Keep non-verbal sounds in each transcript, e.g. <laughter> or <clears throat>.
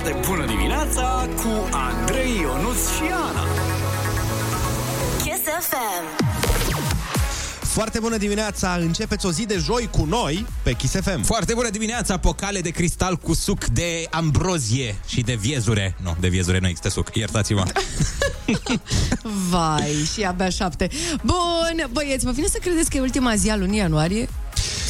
foarte bună dimineața cu Andrei Ionuț și Ana. Kiss FM. Foarte bună dimineața! Începeți o zi de joi cu noi pe Kiss FM. Foarte bună dimineața, pocale de cristal cu suc de ambrozie și de viezure. Nu, de viezure nu există suc, iertați-mă. <laughs> Vai, și abia șapte. Bun, băieți, vă vine să credeți că e ultima zi a lunii ianuarie?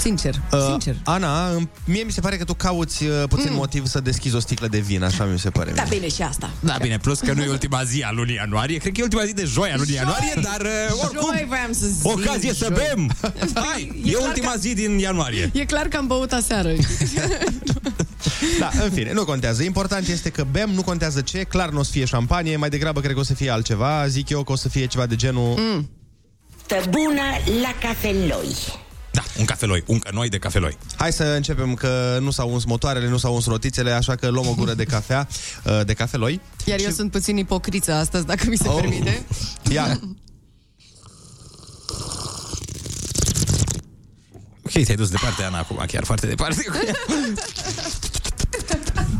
Sincer, Uh, sincer. Ana, îmi- mie mi se pare că tu cauți uh, puțin Mm. motiv să deschizi o sticlă de vin, așa mi se pare. Da, mie. bine și asta. Da, bine, plus că nu e ultima zi a lunii ianuarie, cred că e ultima zi de joi a lunii ianuarie, dar uh, oricum, Joi voiam să zic. ocazie să joi. bem! Hai, e, clar ultima că- zi din ianuarie. E clar că am băut aseară. <laughs> Da, în fine, nu contează. Important este că bem, nu contează ce, clar nu o să fie șampanie, mai degrabă cred că o să fie altceva. Zic eu că o să fie ceva de genul... Mm. Pe bună la cafeloi. Da, un cafeloi, un cănoi de cafeloi. Hai să începem că nu s-au uns motoarele, nu s-au uns rotițele, așa că luăm o gură de cafea, <laughs> uh, de cafeloi. Iar eu sunt puțin ipocriță astăzi, dacă mi se Oh. permite. <laughs> Ia, Ok, te-ai dus departe, Ana, acum, chiar foarte departe. <laughs>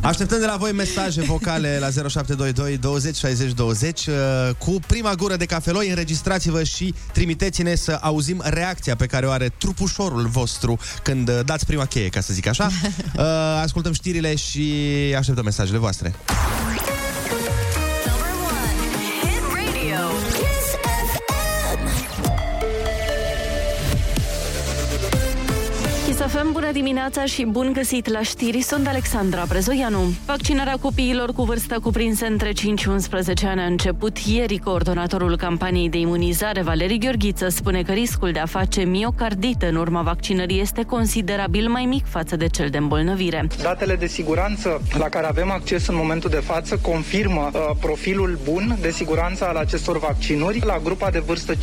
Așteptăm de la voi mesaje vocale la 0722 20 60 20 uh, cu prima gură de cafeloi. Înregistrați-vă și trimiteți-ne să auzim reacția pe care o are trupușorul vostru când uh, dați prima cheie, ca să zic așa. <laughs> Uh, Ascultăm știrile și așteptăm mesajele voastre. Chisafem, bună dimineața și bun găsit la știri. Sunt Alexandra Brezoianu. Vaccinarea copiilor cu vârstă cuprinse între 5 și 11 ani a început ieri. Coordonatorul campaniei de imunizare, Valerii Gheorghiță, spune că riscul de a face miocardită în urma vaccinării este considerabil mai mic față de cel de îmbolnăvire. Datele de siguranță la care avem acces în momentul de față confirmă uh, profilul bun de siguranță al acestor vaccinuri. La grupa de vârstă 5-11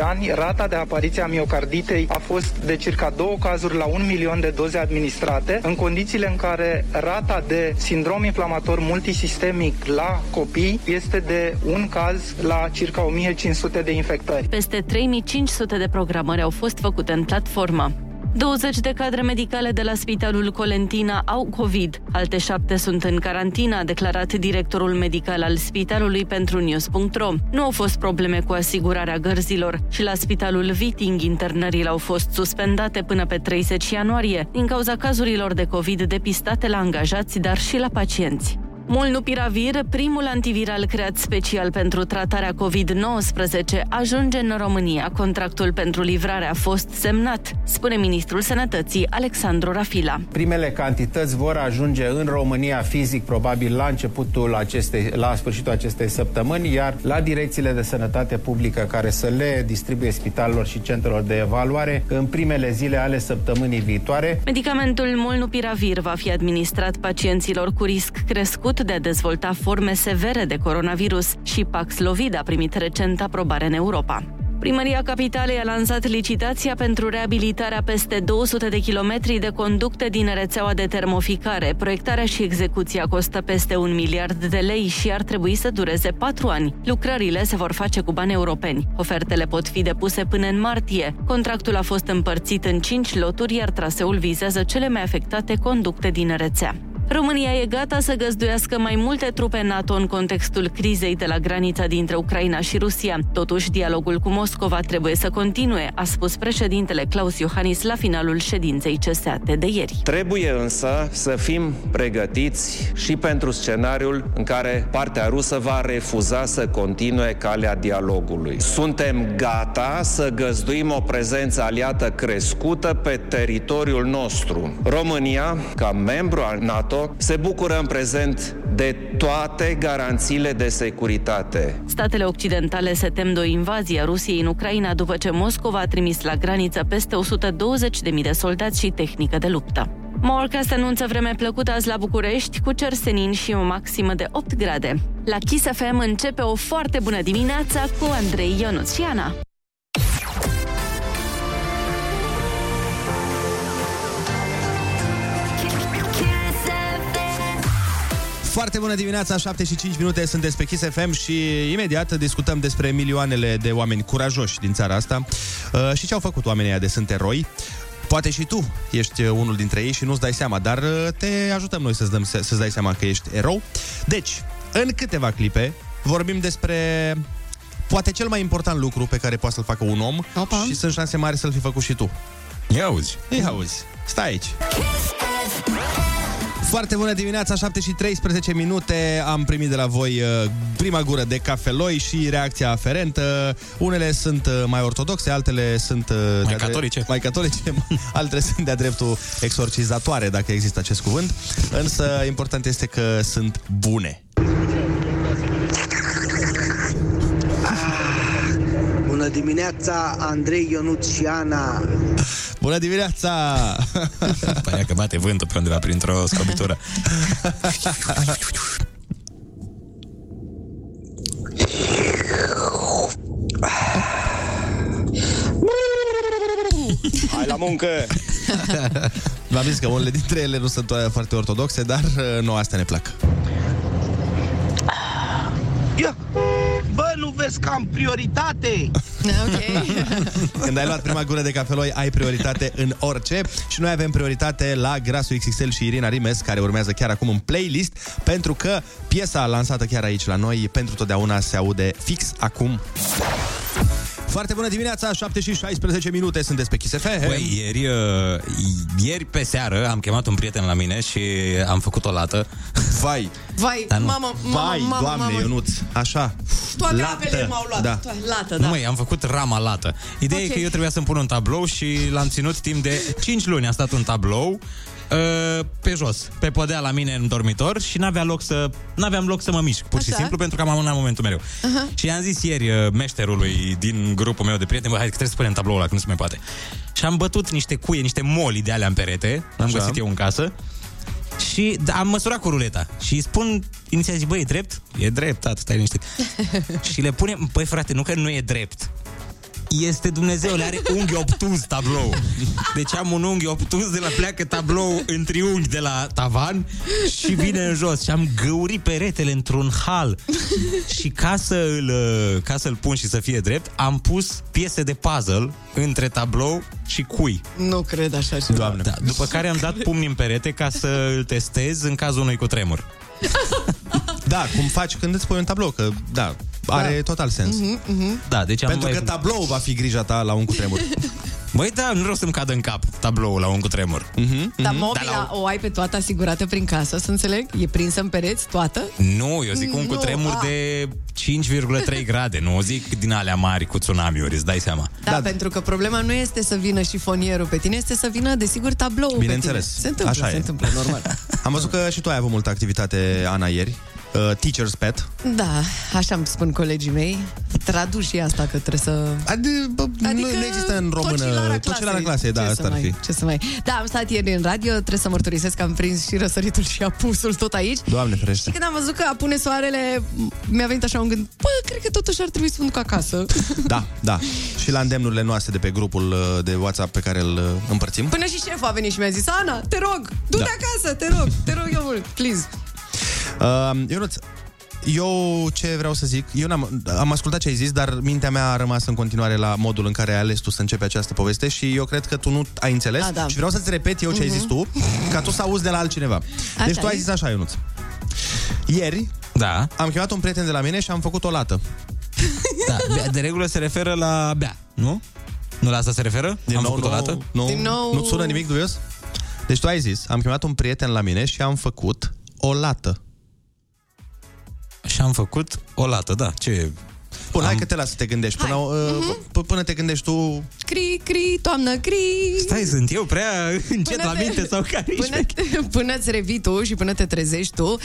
ani, rata de apariție a miocarditei a fost de circa două cazuri la un milion de doze administrate, în condițiile în care rata de sindrom inflamator multisistemic la copii este de un caz la circa 1500 de infectări. Peste 3500 de programări au fost făcute în platformă. 20 de cadre medicale de la Spitalul Colentina au COVID. Alte șapte sunt în carantină, a declarat directorul medical al spitalului pentru News.ro. Nu au fost probleme cu asigurarea gărzilor și la Spitalul Viting internările au fost suspendate până pe 30 ianuarie din cauza cazurilor de COVID depistate la angajați, dar și la pacienți. Molnupiravir, primul antiviral creat special pentru tratarea COVID-19, ajunge în România. Contractul pentru livrare a fost semnat, spune ministrul Sănătății Alexandru Rafila. Primele cantități vor ajunge în România fizic probabil la începutul acestei, la sfârșitul acestei săptămâni, iar la direcțiile de sănătate publică care să le distribuie spitalelor și centrelor de evaluare în primele zile ale săptămânii viitoare. Medicamentul Molnupiravir va fi administrat pacienților cu risc crescut de a dezvolta forme severe de coronavirus și Paxlovid a primit recent aprobare în Europa. Primăria Capitalei a lansat licitația pentru reabilitarea peste 200 de kilometri de conducte din rețeaua de termoficare. Proiectarea și execuția costă peste un miliard de lei și ar trebui să dureze patru ani. Lucrările se vor face cu bani europeni. Ofertele pot fi depuse până în martie. Contractul a fost împărțit în cinci loturi, iar traseul vizează cele mai afectate conducte din rețea. România e gata să găzduiască mai multe trupe NATO în contextul crizei de la granița dintre Ucraina și Rusia. Totuși, dialogul cu Moscova trebuie să continue, a spus președintele Claus Iohannis la finalul ședinței CSAT de ieri. Trebuie însă să fim pregătiți și pentru scenariul în care partea rusă va refuza să continue calea dialogului. Suntem gata să găzduim o prezență aliată crescută pe teritoriul nostru. România, ca membru al NATO, se bucură în prezent de toate garanțiile de securitate. Statele occidentale se tem de o invazie a Rusiei în Ucraina după ce Moscova a trimis la graniță peste 120.000 de soldați și tehnică de luptă. Morecast anunță vreme plăcută azi la București, cu cer senin și o maximă de 8 grade. La Kiss FM începe o foarte bună dimineața cu Andrei Ionuț Foarte bună dimineața, 7 și 5 minute, sunteți pe Kiss FM și imediat discutăm despre milioanele de oameni curajoși din țara asta uh, și ce au făcut oamenii ăia de sunt eroi. Poate și tu ești uh, unul dintre ei și nu-ți dai seama, dar uh, te ajutăm noi să-ți, dăm, se- să-ți dai seama că ești erou. Deci, în câteva clipe vorbim despre poate cel mai important lucru pe care poate să-l facă un om Opa. și sunt șanse mari să-l fi făcut și tu. Ia auzi. Ia auzi, stai aici. Foarte bună dimineața, 7 și 13 minute. Am primit de la voi uh, prima gură de cafeloi și reacția aferentă. Unele sunt uh, mai ortodoxe, altele sunt uh, de-a drept- catolice. mai catolice, <laughs> altele sunt de-a dreptul exorcizatoare, dacă există acest cuvânt. Însă important este că sunt bune. Dimineața, Andrei Ionuț și Ana. Bună dimineața! <laughs> Părea că bate vântul pe undeva printr-o scobitură. Hai la muncă! <laughs> V-am zis că unele dintre ele nu sunt uh, foarte ortodoxe, dar uh, nouă astea ne plac. Ia! Bă, nu vezi că am prioritate? Ok. <laughs> Când ai luat prima gură de cafeloi, ai prioritate în orice și noi avem prioritate la Grasul XXL și Irina Rimes, care urmează chiar acum în playlist, pentru că piesa lansată chiar aici la noi, pentru totdeauna se aude fix acum. Foarte bună dimineața, 7 și 16 minute, sunteți pe Kiss FM. Băi, ieri, uh, ieri pe seară am chemat un prieten la mine și am făcut o lată. Vai, Vai, Dar nu. mamă, mamă, vai, mamă, doamne, mamă. Ionuț, așa. Toate Lată. apele m-au luat. Da. To- Lată, Nu, da. măi, am făcut rama lată. Ideea Ok. e că eu trebuia să-mi pun un tablou și l-am ținut timp de 5 luni. A stat un tablou uh, pe jos, pe podea la mine în dormitor și n-avea loc să, n-aveam loc să mă mișc, pur și Așa. simplu, pentru că am amânat momentul mereu. Uh-huh. Și i-am zis ieri uh, meșterului din grupul meu de prieteni, bă, hai că trebuie să punem tabloul ăla, că nu se mai poate. Și am bătut niște cuie, niște moli de alea în perete, am Așa. găsit eu în casă, și da, am măsurat cu ruleta Și îi spun, inițial zic, băi, e drept? E drept, tată, stai liniștit <laughs> Și le punem, băi frate, nu că nu e drept este Dumnezeu, le are unghi obtuz tablou. Deci am un unghi obtuz de la pleacă tablou în triunghi de la tavan și vine în jos. Și am găurit peretele într-un hal. Și ca să îl, uh, ca să-l pun și să fie drept, am pus piese de puzzle între tablou și cui. Nu cred așa ceva. Doamne. Da, după care am dat pumni în perete ca să îl testez în cazul unui cutremur. Da, cum faci când îți pui un tablou, că da, are total sens. Da, deci am Pentru mai... că tablou va fi grija ta la un cutremur. <laughs> Băi, da, nu vreau să-mi cadă în cap tabloul la un cutremur. Dar mobila Dar la o ai pe toată asigurată prin casă, să înțeleg? E prinsă în pereți toată? Nu, eu zic un Nu, cutremur a. de 5,3 grade, nu zic din alea mari cu tsunami-uri, îți dai seama. Da, da, pentru că problema nu este să vină șifonierul pe tine, este să vină, desigur, tabloul Bineînțeles. pe tine. Se întâmplă, Așa se e. întâmplă, normal. <laughs> Am văzut că și tu ai avut multă activitate, Ana, ieri. Uh, teacher's pet. Da, așa îmi spun colegii mei. Traduci și asta că trebuie să... Adi, bă, adică nu, nu există în română tocilara tocilara clasei, da, Ce asta să ar mai, fi. Ce să mai... Da, am stat ieri în radio, trebuie să mărturisesc că am prins și răsăritul și apusul tot aici. Doamne Și ferește. când am văzut că apune soarele, mi-a venit așa un gând, bă, cred că totuși ar trebui să mă duc acasă. Da, da. Și la îndemnurile noastre de pe grupul uh, de WhatsApp pe care îl uh, împărțim. Până și șeful a venit și mi-a zis, Ana, te rog, du-te Da. acasă, te rog, te rog eu mult, please. Uh, Ionuț, eu ce vreau să zic, eu n-am, am ascultat ce ai zis, dar mintea mea a rămas în continuare la modul în care ai ales tu să începi această poveste și eu cred că tu nu ai înțeles A, da. și vreau să-ți repet eu ce ai zis tu, ca tu să auzi de la altcineva. Așa deci tu ai e. zis așa, Ionuț. Ieri Da, am chemat un prieten de la mine și am făcut o lată. da, bea- de regulă se referă la bea, nu? Nu la asta se referă? Din Am nou, făcut o nu, dată? Nu, Din nou- nu sună nimic dubios? Deci tu ai zis, am chemat un prieten la mine și am făcut o lată. Și am făcut o lată, da. Ce? Bun, Am- hai că te las să te gândești. Până, Hai. uh, p- până te gândești tu... Cri, cri, toamnă, cri. Stai, sunt eu prea încet Până la te- minte sau care ești? Până, te, până îți revii tu și până te trezești tu, uh,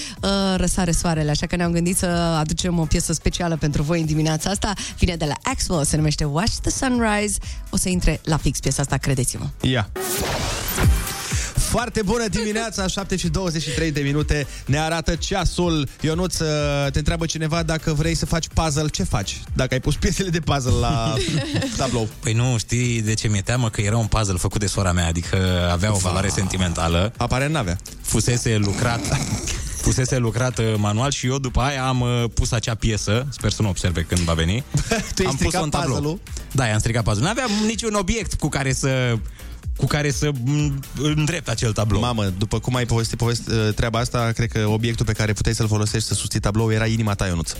răsare soarele. Așa că ne-am gândit să aducem o piesă specială pentru voi în dimineața asta. Vine de la Axwell, se numește Watch the Sunrise. O să intre la fix piesa asta, credeți-mă. Ia. Foarte bună dimineața, 7 și 23 de minute Ne arată ceasul Ionuț, uh, te întreabă cineva dacă vrei să faci puzzle Ce faci? Dacă ai pus piesele de puzzle la <laughs> tablou Păi nu, știi de ce mi-e teamă? Că era un puzzle făcut de sora mea, adică avea o valoare sentimentală. Aparent n-avea Fusese lucrat <laughs> fusese lucrat uh, manual și eu după aia am uh, pus acea piesă, sper să nu observe când va veni. <laughs> Tu ai am stricat pus-o în tablou. puzzle-ul? Da, i-am stricat puzzle. Nu aveam niciun obiect cu care să cu care să m, îndrept acel tablou. Mamă, după cum ai povestit povesti, treaba asta, cred că obiectul pe care puteai să-l folosești să susții tablou era inima ta, Ionuț. <laughs>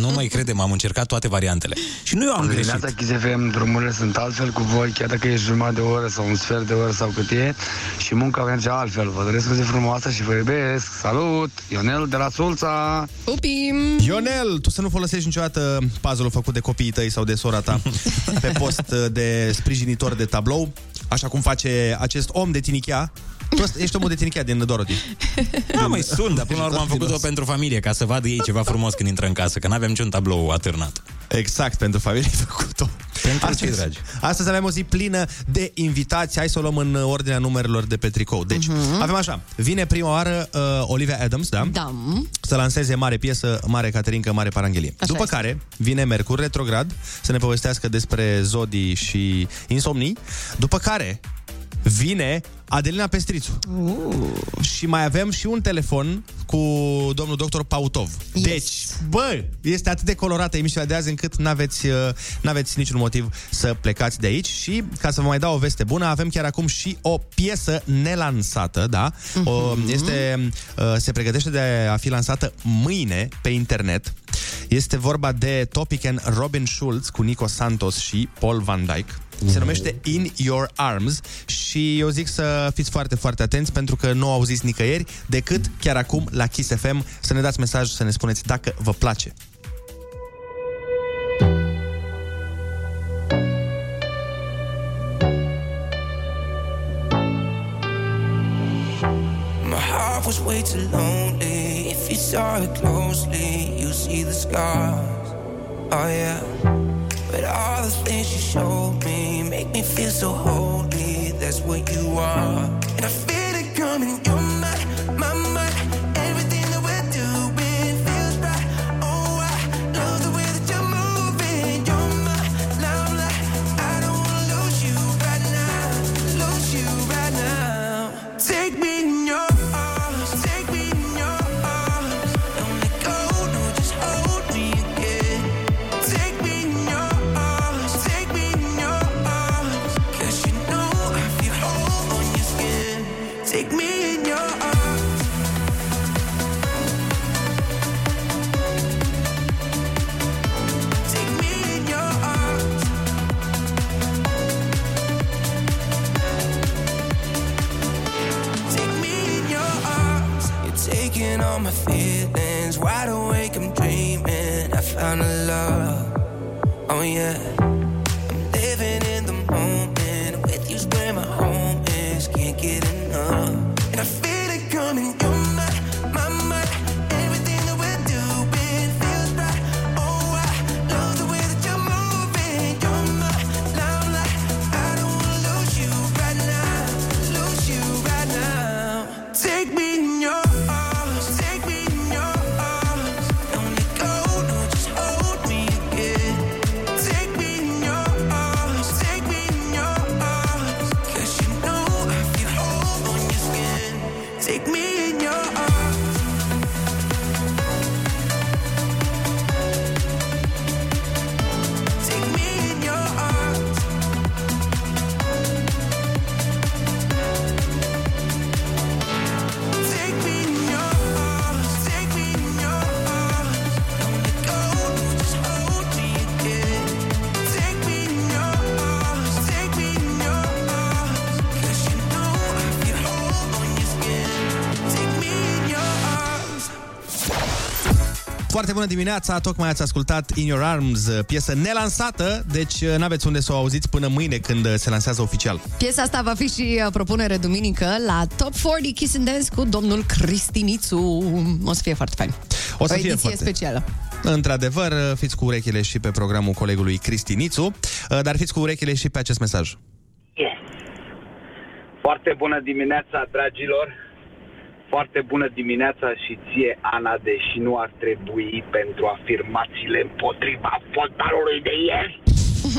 Nu mai credem, am încercat toate variantele. Și nu eu am Bună greșit. dimineața, Kiss FM, drumurile sunt altfel cu voi, chiar dacă e jumătate de oră sau un sfert de oră sau cât e, și munca merge altfel. Vă doresc o zi frumoasă și vă iubesc. Salut! Ionel de la Sulța! Pupim! Ionel, tu să nu folosești niciodată puzzle-ul făcut de copiii tăi sau de sora ta <laughs> pe post de sprijinitor de tablou, așa cum face acest om de tinichea. Tu ăsta- ești omul de tinichea din Dorothy. Da, mai sunt, dar până la urmă am făcut-o pentru familie, ca să vadă ei ceva frumos când intră în casă, că n-aveam niciun tablou atârnat. Exact, pentru familie ai făcut-o. Pentru cei dragi. Astăzi avem o zi plină de invitații. Hai să o luăm în ordinea numerelor de pe tricou. Deci, uh-huh. avem așa. Vine prima oară uh, Olivia Adams, da? Da. Să lanseze mare piesă, mare Caterinca, mare Paranghelie. Așa După este. care vine Mercur retrograd să ne povestească despre zodii și insomnii. După care vine Adelina Pestrițu. Uh. Și mai avem și un telefon cu domnul doctor Pautov. Yes. Deci, bă, este atât de colorată emisiunea de azi încât n-aveți, uh, n-aveți niciun motiv să plecați de aici și ca să vă mai dau o veste bună, avem chiar acum și o piesă nelansată, da? O, este, uh, se pregătește de a fi lansată mâine pe internet. Este vorba de Topic and Robin Schulz cu Nico Santos și Paul Van Dyke. Se numește In Your Arms și eu zic să fiți foarte, foarte atenți pentru că nu o auziți nicăieri decât chiar acum la Kiss FM să ne dați mesaj să ne spuneți dacă vă place. My heart was way too lonely. If you saw it closely, you see the scars. Oh yeah. But all the things you showed me make me feel so holy. That's what you are. And I feel it coming. You're taking all my feelings. Wide awake, I'm dreaming. I found a love. Oh yeah. Bună dimineața, tocmai ați ascultat In Your Arms, piesă nelansată, deci uh, n-aveți unde să o auziți până mâine când uh, se lansează oficial. Piesa asta va fi și uh, propunere duminică la Top 40 Kiss and Dance cu domnul Cristinițu. O să fie foarte fain. O să o fie ediție foarte. specială. Într-adevăr, uh, fiți cu urechile și pe programul colegului Cristinițu, uh, dar fiți cu urechile și pe acest mesaj. Foarte bună dimineața, dragilor! Foarte bună dimineața și ție, Ana, deși nu ar trebui pentru afirmațiile împotriva fotbalului de ieri.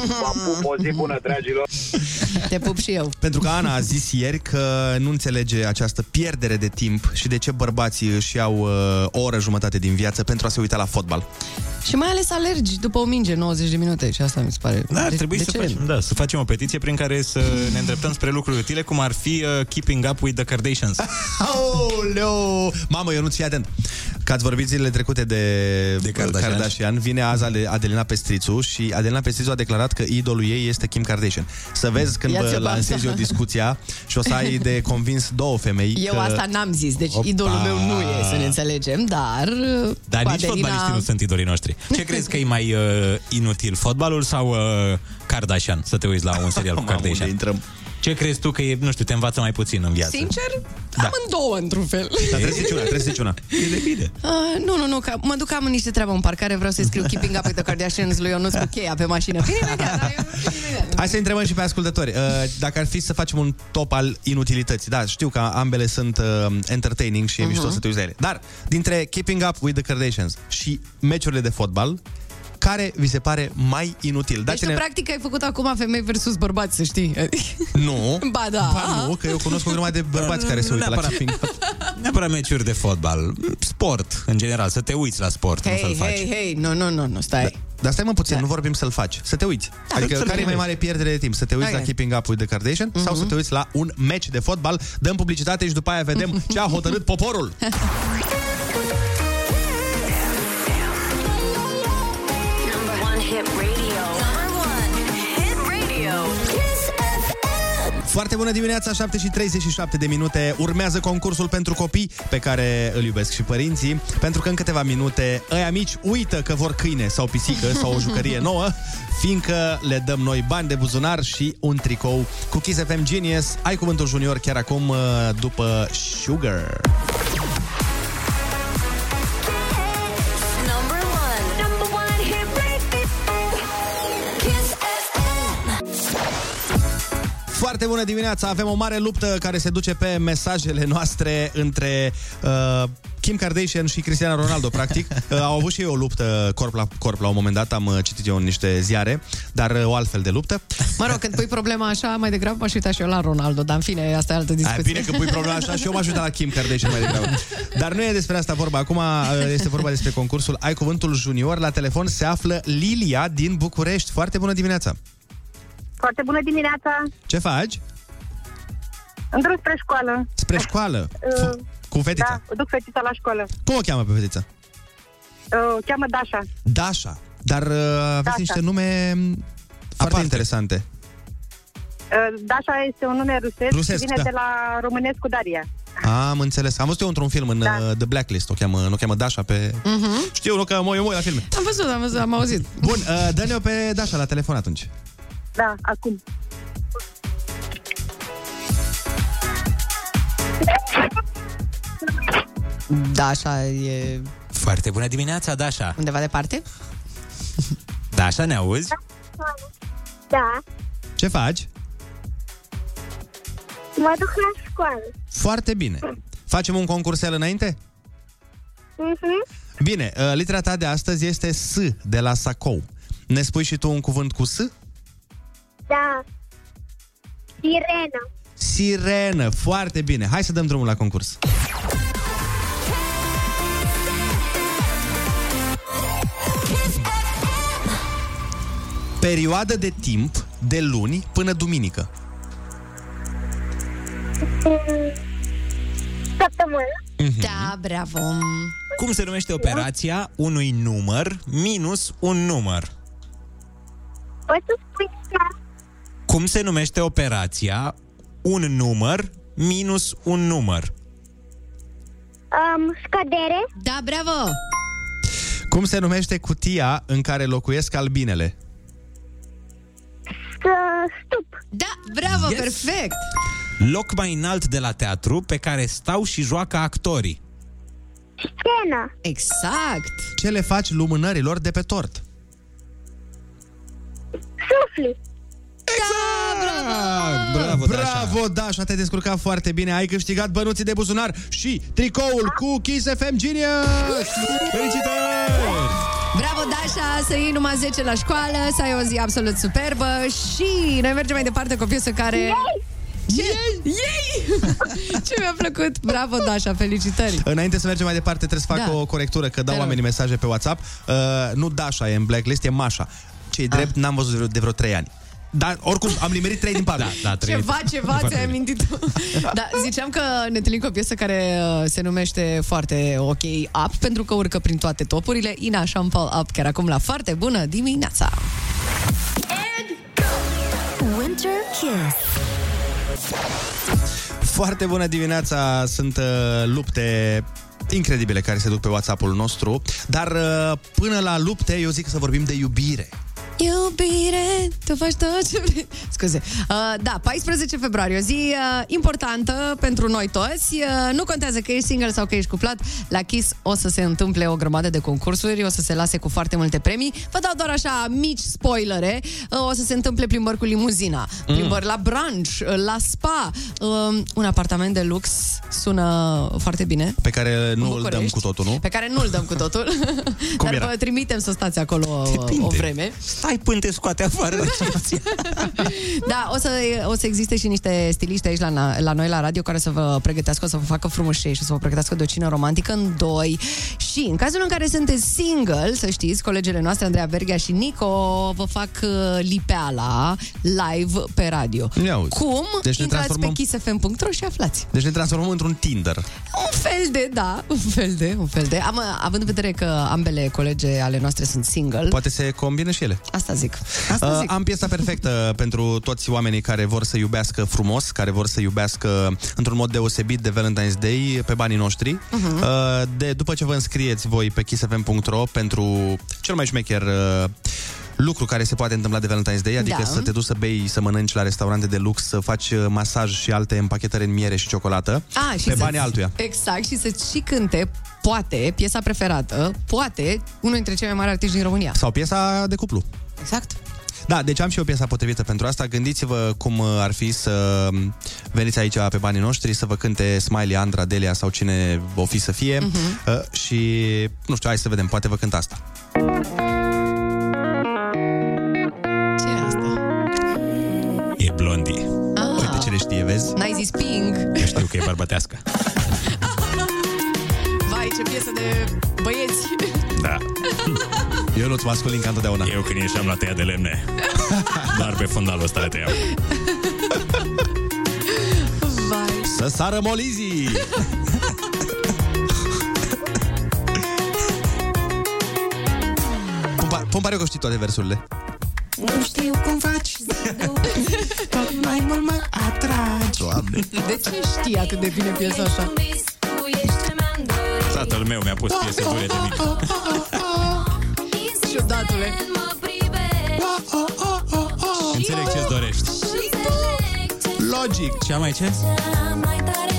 Vă pup, o zi bună, dragilor! <laughs> Te pup și eu. Pentru că Ana a zis ieri că nu înțelege această pierdere de timp și de ce bărbații își iau uh, o oră jumătate din viață pentru a se uita la fotbal. Și mai ales alergi după o minge 90 de minute și asta mi se pare. Da, ar de, trebui de să ce? facem, da, să facem o petiție prin care să ne îndreptăm spre lucruri utile, cum ar fi uh, Keeping Up with the Kardashians. <laughs> Aoleu! Mamă, eu nu ți atent. Că ați vorbit zilele trecute de, de Kardashian. Kardashian. Vine azi Ale- Adelina Pestrițu și Adelina Pestrițu a declarat că idolul ei este Kim Kardashian. Să vezi când Ia vă ceva lansezi asta. o discuția și o să ai de <laughs> convins două femei Eu că... asta n-am zis, deci Opa! idolul meu nu e, să ne înțelegem, dar... Dar cu nici fotbaliștii nu sunt idolii noștri. Ce <laughs> crezi că e mai uh, inutil, fotbalul sau uh, Kardashian? Să te uiți la un serial <laughs> cu Mamă, Kardashian. unde intrăm? Ce crezi tu că e, nu știu, te învață mai puțin în viață? Sincer, Da. amândouă într-un fel. Dar trebuie să zici una, trebuie să zici una. Bine, bine. Uh, nu, nu, nu, că mă duc am niște treabă în parcare, vreau să scriu Keeping Up with the Kardashians lui Ionuț cu cheia pe mașină. Bine, imediat, dar eu... Hai să întrebăm și pe ascultători. Uh, Dacă ar fi să facem un top al inutilității. Da, știu că ambele sunt uh, entertaining și e mișto Mhm. să te uiți la ele. Dar, dintre Keeping Up with the Kardashians și meciurile de fotbal, care vi se pare mai inutil? Deci tu, practic, ai făcut acum femei versus bărbați, să știi. <laughs> Nu. Ba da. Ba nu, că eu cunosc o grămadă de bărbați care se Nu uită la neapărat. Keeping <laughs> Up. Neapărat meciuri de fotbal, sport, în general, să te uiți la sport, nu să-l Hei, faci. hei, hei, nu, nu, nu, nu, stai. Dar stai mă puțin, nu vorbim să-l faci, să te uiți. Da, adică să-l care e mai vezi. mare pierdere de timp? Să te uiți Ok. la Keeping Up with the Kardashian sau să te uiți la un meci de fotbal, dăm publicitate și după aia vedem <laughs> ce a hotărât poporul. Hit radio. Number one hit radio. Kiss FM. Foarte bună dimineața, 7 și 37 de minute. Urmează concursul pentru copii pe care îl iubesc și părinții, pentru că în câteva minute ăia mici uită că vor câine sau pisică sau o jucărie nouă, fiindcă le dăm noi bani de buzunar și un tricou cu Kiss FM Genius. Ai cuvântul junior chiar acum uh, după Sugar. Foarte bună dimineața! Avem o mare luptă care se duce pe mesajele noastre între uh, Kim Kardashian și Cristiano Ronaldo, practic. <laughs> Uh, au avut și ei o luptă corp la corp la un moment dat, am uh, citit eu în niște ziare, dar uh, o altfel de luptă. Mă rog, când pui problema așa, mai degrabă m-aș uita și eu la Ronaldo, dar în fine, asta e altă discuție. Ai, bine că pui problema așa și eu m-aș uita la Kim Kardashian mai degrabă. Dar nu e despre asta vorba. Acum uh, este vorba despre concursul Ai Cuvântul Junior. La telefon se află Lilia din București. Foarte bună dimineața! Foarte bună dimineața! Ce faci? În drum spre școală. Spre școală? <laughs> Uh, Cu fetița? Da, duc fetița la școală. Cum o cheamă pe fetița? Uh, o cheamă Dașa. Dasha. Dar uh, aveți Dasha. niște nume m, foarte interesante. Uh, Dașa este un nume rusesc, Rusesc, vine da. de la românesc cu Daria. Am înțeles. Am văzut eu într-un film în Da. uh, The Blacklist, o cheamă, nu o cheamă Dasha pe... Mhm. Știu, nu că mă eu mă uit la filme. Am văzut, am văzut, am auzit. Bun, uh, dă-ne-o pe Dasha la telefon atunci. Da, acum. Da, așa e Foarte bună dimineața, Dașa. undeva departe. Dașa, ne auzi? Da, Ce faci? mă duc la școală. Foarte bine. Facem un concursel înainte? Mhm. Bine, uh, litera ta de astăzi este S de la Sacou. Ne spui și tu un cuvânt cu S? Da. Sirena. Sirenă. Foarte bine. Hai să dăm drumul la concurs. Perioadă de timp de luni până duminică. Săptămână. Da, bravo. Cum se numește operația unui număr minus un număr? Poți să spui chiar? Cum se numește operația un număr minus un număr? Um, scădere. Da, bravo. Cum se numește cutia în care locuiesc albinele? Stup. Da, bravo, Yes. perfect. Loc mai înalt de la teatru pe care stau și joacă actorii. Scenă. Exact. Ce le faci lumânărilor de pe tort? Sufli. Ah, Bravo, Bravo, Dașa, te-ai descurcat foarte bine. Ai câștigat bănuții de buzunar și tricoul cu Kiss FM Genius! Felicitări! Bravo, Dașa, să iei numai 10 la școală, să ai o zi absolut superbă și noi mergem mai departe cu o piesă care... Ce? Ei! <laughs> Ce mi-a plăcut! Bravo, Dașa, felicitări! Înainte să mergem mai departe, trebuie să fac Da. o corectură, că dau Te rog. oamenii mesaje pe WhatsApp. Uh, nu Dasha e în blacklist, e Mașa. Ce-i drept, n-am văzut de vreo, de vreo 3 ani. Dar oricum am nimerit 3 din 4. Da, da, Ceva, ceva, ți-ai amintit tu. <laughs> Da, ziceam că ne întâlnim cu o piesă care uh, se numește foarte ok Up, pentru că urcă prin toate topurile. Ina Shampal Up, chiar acum la foarte bună dimineața. Winter Kiss. Foarte bună dimineața, sunt uh, lupte incredibile care se duc pe WhatsApp-ul nostru, dar uh, până la lupte eu zic să vorbim de iubire. Iubire, tu faci tot ce vrei. Scuze. Uh, da, 14 februarie, o zi uh, importantă pentru noi toți. Uh, nu contează că ești single sau că ești cuplat. La Kiss o să se întâmple o grămadă de concursuri, o să se lase cu foarte multe premii. Vă dau doar așa mici spoilere. Uh, o să se întâmple plimbări cu limuzina, Mm. plimbări la brunch, uh, la spa, uh, un apartament de lux sună foarte bine. Pe care nu îl dăm București. cu totul, nu? Pe care nu-l dăm cu totul, Cum dar era? vă trimitem să stați acolo uh, Depinde. o vreme. Stai până te scoate afară recepția. <laughs> Da, o să, o să existe și niște stiliști aici la, la noi la radio care să vă pregătească, o să vă facă frumușei și să vă pregătească de o cină romantică în doi. Și în cazul în care sunteți single, să știți, colegele noastre, Andreea Verghea și Nico, vă fac uh, lipeala live pe radio. Ia uzi. Cum? Deci ne Intrați transformăm- pe kissfm.ro și aflați. Deci ne transformăm într-un Tinder. Un fel de, da, un fel de, un fel de. Am, având în vedere că ambele colege ale noastre sunt single, Poate se combine și ele. Asta zic. Asta Uh, zic. am piesa perfectă pentru toți oamenii care vor să iubească frumos, care vor să iubească într-un mod deosebit de Valentine's Day pe banii noștri. Mhm. Uh, de, după ce vă înscrieți voi pe kissfm.ro pentru cel mai șmecher uh, lucru care se poate întâmpla de Valentine's Day, adică Da. să te duci să bei, să mănânci la restaurante de lux, să faci uh, masaj și alte împachetări în miere și ciocolată A, și pe să- banii altuia. Exact, și să și cânte, poate, piesa preferată, poate, unul dintre cei mai mari artiști din România. Sau piesa de cuplu. Exact. Da, deci am și o piesă potrivită pentru asta. Gândiți-vă cum uh, ar fi să um, veniți aici pe banii noștri, să vă cânte Smiley, Andra, Delia sau cine o fi să fie Mhm. uh, și, nu știu, hai să vedem, poate vă cânt asta. Ce e asta? E Blondie. Ah, Uite ce le știe, vezi? n-ai zis Pink. Eu știu că e bărbătească. <laughs> Vai, ce piesă de băieți. Da. <laughs> Eu nu-ți masculin ca întotdeauna. Eu când ieșeam la tăia de lemne, <laughs> doar pe fundalul ăsta le tăiam. Vai. Să sară molizii! <laughs> Pun, pun pare că știi toate versurile. Nu știu cum faci Tot mai mult mă atragi Doamne. De ce știi atât de bine piesa asta? Tatăl meu mi-a pus piese dure de mic. <laughs> Ciudatule. Înțeleg ce-ți dorești. Logic. Ce am aici? mai tare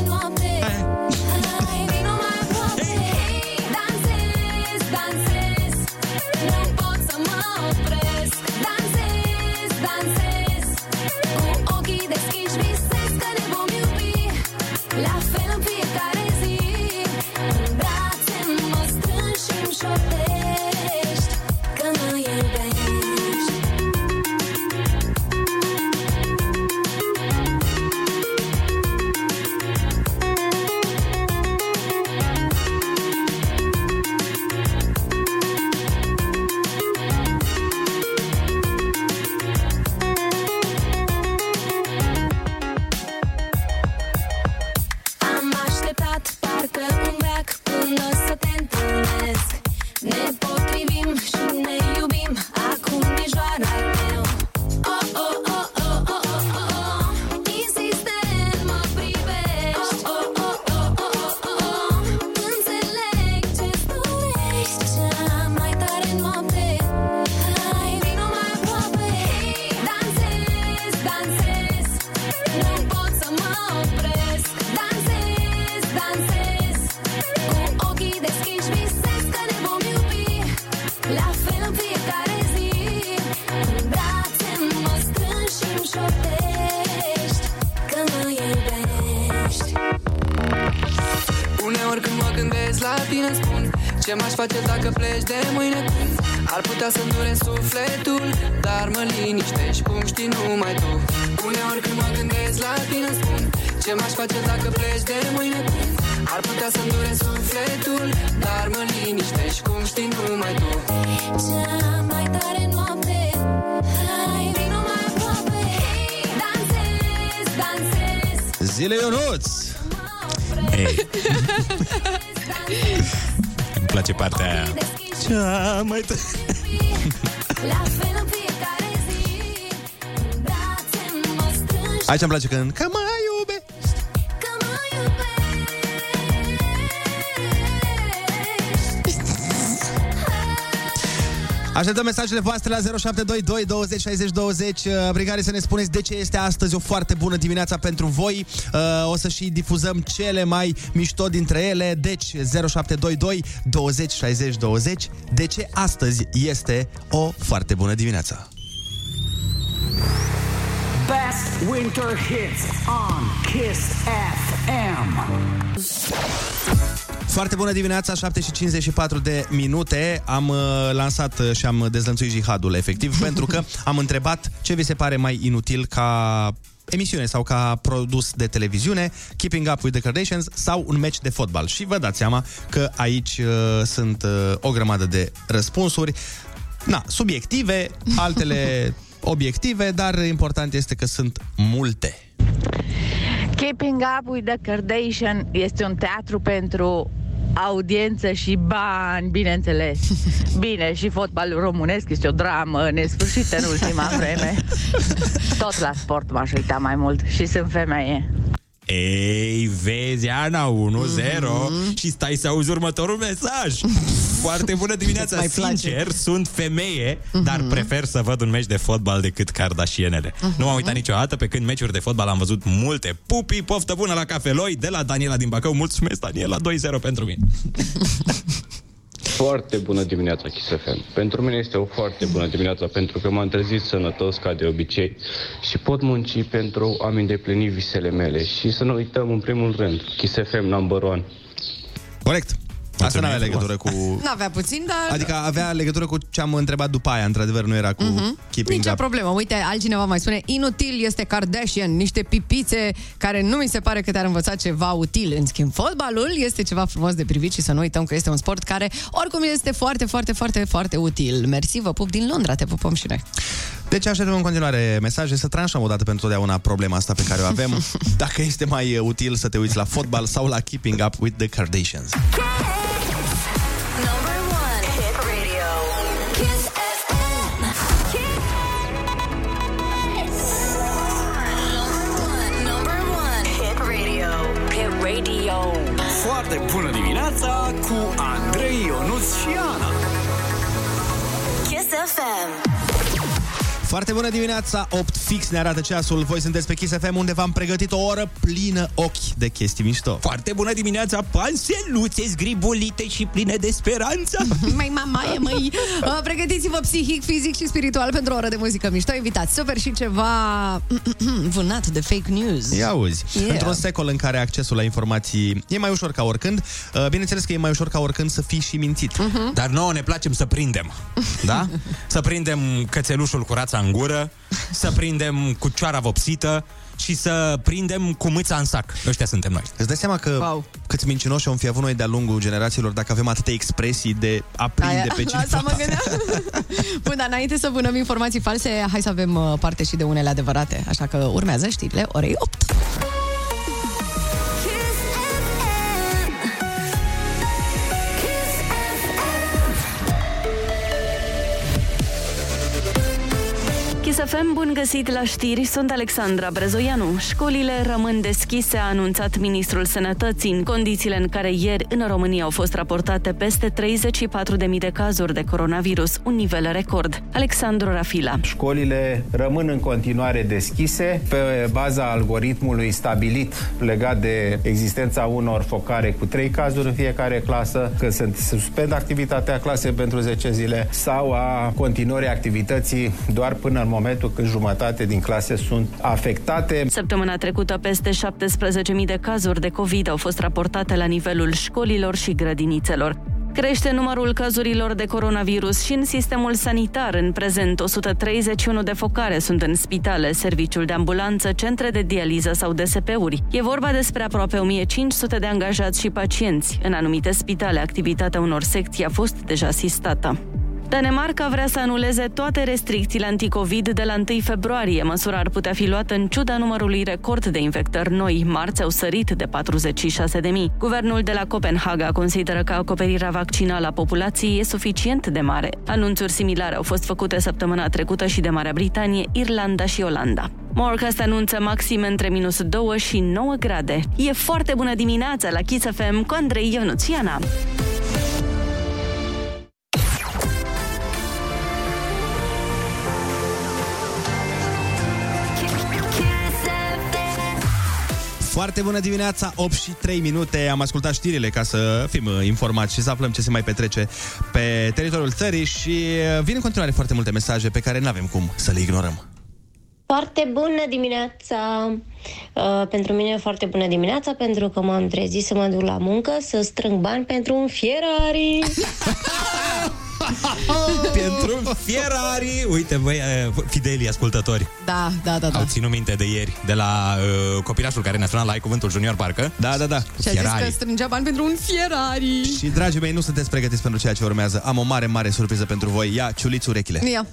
Aici îmi place când... Că mă iube! Că mă Așteptăm mesajele voastre la 0722 20 60 20 uh, prin care să ne spuneți de ce este astăzi o foarte bună dimineața pentru voi. Uh, O să și difuzăm cele mai mișto dintre ele. Deci 0722 20 60 20 de ce astăzi este o foarte bună dimineața. Winter hits on Kiss FM. Foarte bună dimineața, 7 și 54 de minute. Am uh, lansat uh, și am dezlănțuit jihadul, efectiv, <laughs> pentru că am întrebat ce vi se pare mai inutil ca emisiune sau ca produs de televiziune, Keeping Up with the Kardashians sau un meci de fotbal. Și vă dați seama că aici uh, sunt uh, o grămadă de răspunsuri. Na, subiective, altele <laughs> obiective, dar important este că sunt multe. Keeping Up with the Kardashian este un teatru pentru audiență și bani, bineînțeles. <laughs> Bine, și fotbalul românesc este o dramă nesfârșită în ultima <laughs> vreme. Tot la sport m-aș uita mai mult și sunt femeie. Ei, vezi, Ana, 1-0 și stai să auzi următorul mesaj. <laughs> Foarte bună dimineața, Mai place. sincer, sunt femeie, dar prefer să văd un meci de fotbal decât Kardashianele. Nu m-am uitat niciodată, pe când meciuri de fotbal am văzut multe. Pupi, poftă bună la cafeloi de la Daniela din Bacău. Mulțumesc, Daniela, 2-0 pentru mine. <laughs> Foarte bună dimineața, Kiss FM. Pentru mine este o foarte bună dimineața pentru că m-am trezit sănătos ca de obicei și pot munci pentru a-mi îndeplini visele mele și să nu uităm în primul rând, Kiss FM number one. Corect. Asta nu avea legătură cu... <laughs> N-avea puțin, dar... Adică avea legătură cu ce am întrebat după aia, într-adevăr, nu era cu mm-hmm. keeping Nicio up. problemă. Uite, altcineva mai spune, inutil este Kardashian, niște pipițe care nu mi se pare că te-ar învăța ceva util. În schimb, fotbalul este ceva frumos de privit și să nu uităm că este un sport care oricum este foarte, foarte, foarte, foarte util. Mersi, vă pup din Londra, te pupăm și noi. Deci așteptăm în continuare mesaje să tranșăm odată pentru totdeauna problema asta pe care o avem. <laughs> Dacă este mai uh, util să te uiți la fotbal sau la Keeping Up with the Kardashians. Number one hit radio. Kiss FM. Number one hit radio. Hit radio. Foarte bună dimineața cu Andrei, Ionuț și Ana. Kiss FM. Foarte bună dimineața, 8 fix ne arată ceasul. Voi sunteți pe Kiss FM unde v-am pregătit o oră plină ochi de chestii mișto. Foarte bună dimineața, panseluțe zgribulite și pline de speranță. <laughs> Mai mamaie, măi! <laughs> Uh, Pregătiți-vă psihic, fizic și spiritual pentru o oră de muzică mișto. Invitați super și ceva <clears throat> vânat de fake news. Ia auzi, Yeah. yeah. într-un secol în care accesul la informații e mai ușor ca oricând, uh, bineînțeles că e mai ușor ca oricând să fii și mințit. Mhm. Dar nouă ne placem să prindem, da? <laughs> Să prindem cățelușul cu rața în gură, să prindem cu cioara vopsită și să prindem cu mâța în sac. Ăștia suntem noi. Îți dai seama că wow. câți mincinoși am fi avut noi de-a lungul generațiilor dacă avem atâtea expresii de a prinde Aia- pe la cineva. asta mă gândeam. <laughs> Bun, dar înainte să vânăm informații false, hai să avem uh, parte și de unele adevărate. Așa că urmează știrile orei 8. Kiss FM, bun găsit la știri, sunt Alexandra Brezoianu. Școlile rămân deschise, a anunțat Ministrul Sănătății, în condițiile în care ieri în România au fost raportate peste 34.000 de cazuri de coronavirus, un nivel record. Alexandru Rafila. Școlile rămân în continuare deschise pe baza algoritmului stabilit legat de existența unor focare cu trei cazuri în fiecare clasă, că se suspendă activitatea clasei pentru 10 zile sau a continuării activității doar până în momentul când jumătate din clase sunt afectate. Săptămâna trecută, peste 17.000 de cazuri de COVID au fost raportate la nivelul școlilor și grădinițelor. Crește numărul cazurilor de coronavirus și în sistemul sanitar. În prezent, 131 de focare sunt în spitale, serviciul de ambulanță, centre de dializă sau DSP-uri. E vorba despre aproape 1500 de angajați și pacienți. În anumite spitale, activitatea unor secții a fost deja asistată. Danemarca vrea să anuleze toate restricțiile anticovid de la 1 februarie. Măsura ar putea fi luată în ciuda numărului record de infectări noi. Marți au sărit de 46.000. Guvernul de la Copenhaga consideră că acoperirea vaccinală a populației e suficient de mare. Anunțuri similare au fost făcute săptămâna trecută și de Marea Britanie, Irlanda și Olanda. Morecast anunță maxime între minus 2 și 9 grade. E foarte bună dimineața la Kiss FM cu Andrei Ionuțiana. Foarte bună dimineața, 8 și 3 minute. Am ascultat știrile ca să fim uh, informați și să aflăm ce se mai petrece pe teritoriul țării și uh, vin în continuare foarte multe mesaje pe care nu avem cum să le ignorăm. Foarte bună dimineața! Uh, pentru mine e foarte bună dimineața pentru că m-am trezit să mă duc la muncă să strâng bani pentru un Ferrari. <laughs> Pentru un Ferrari Uite, băi, eh, fidelii ascultători Da, da, da, da. Au ținut minte de ieri De la uh, copilașul care ne-a sunat la Ai Cuvântul Junior, parcă Da, da, da Și a zis că strângea bani pentru un Ferrari. Și, dragii mei, nu sunteți pregătiți pentru ceea ce urmează. Am o mare, mare surpriză pentru voi. Ia, ciuliți urechile. Ia.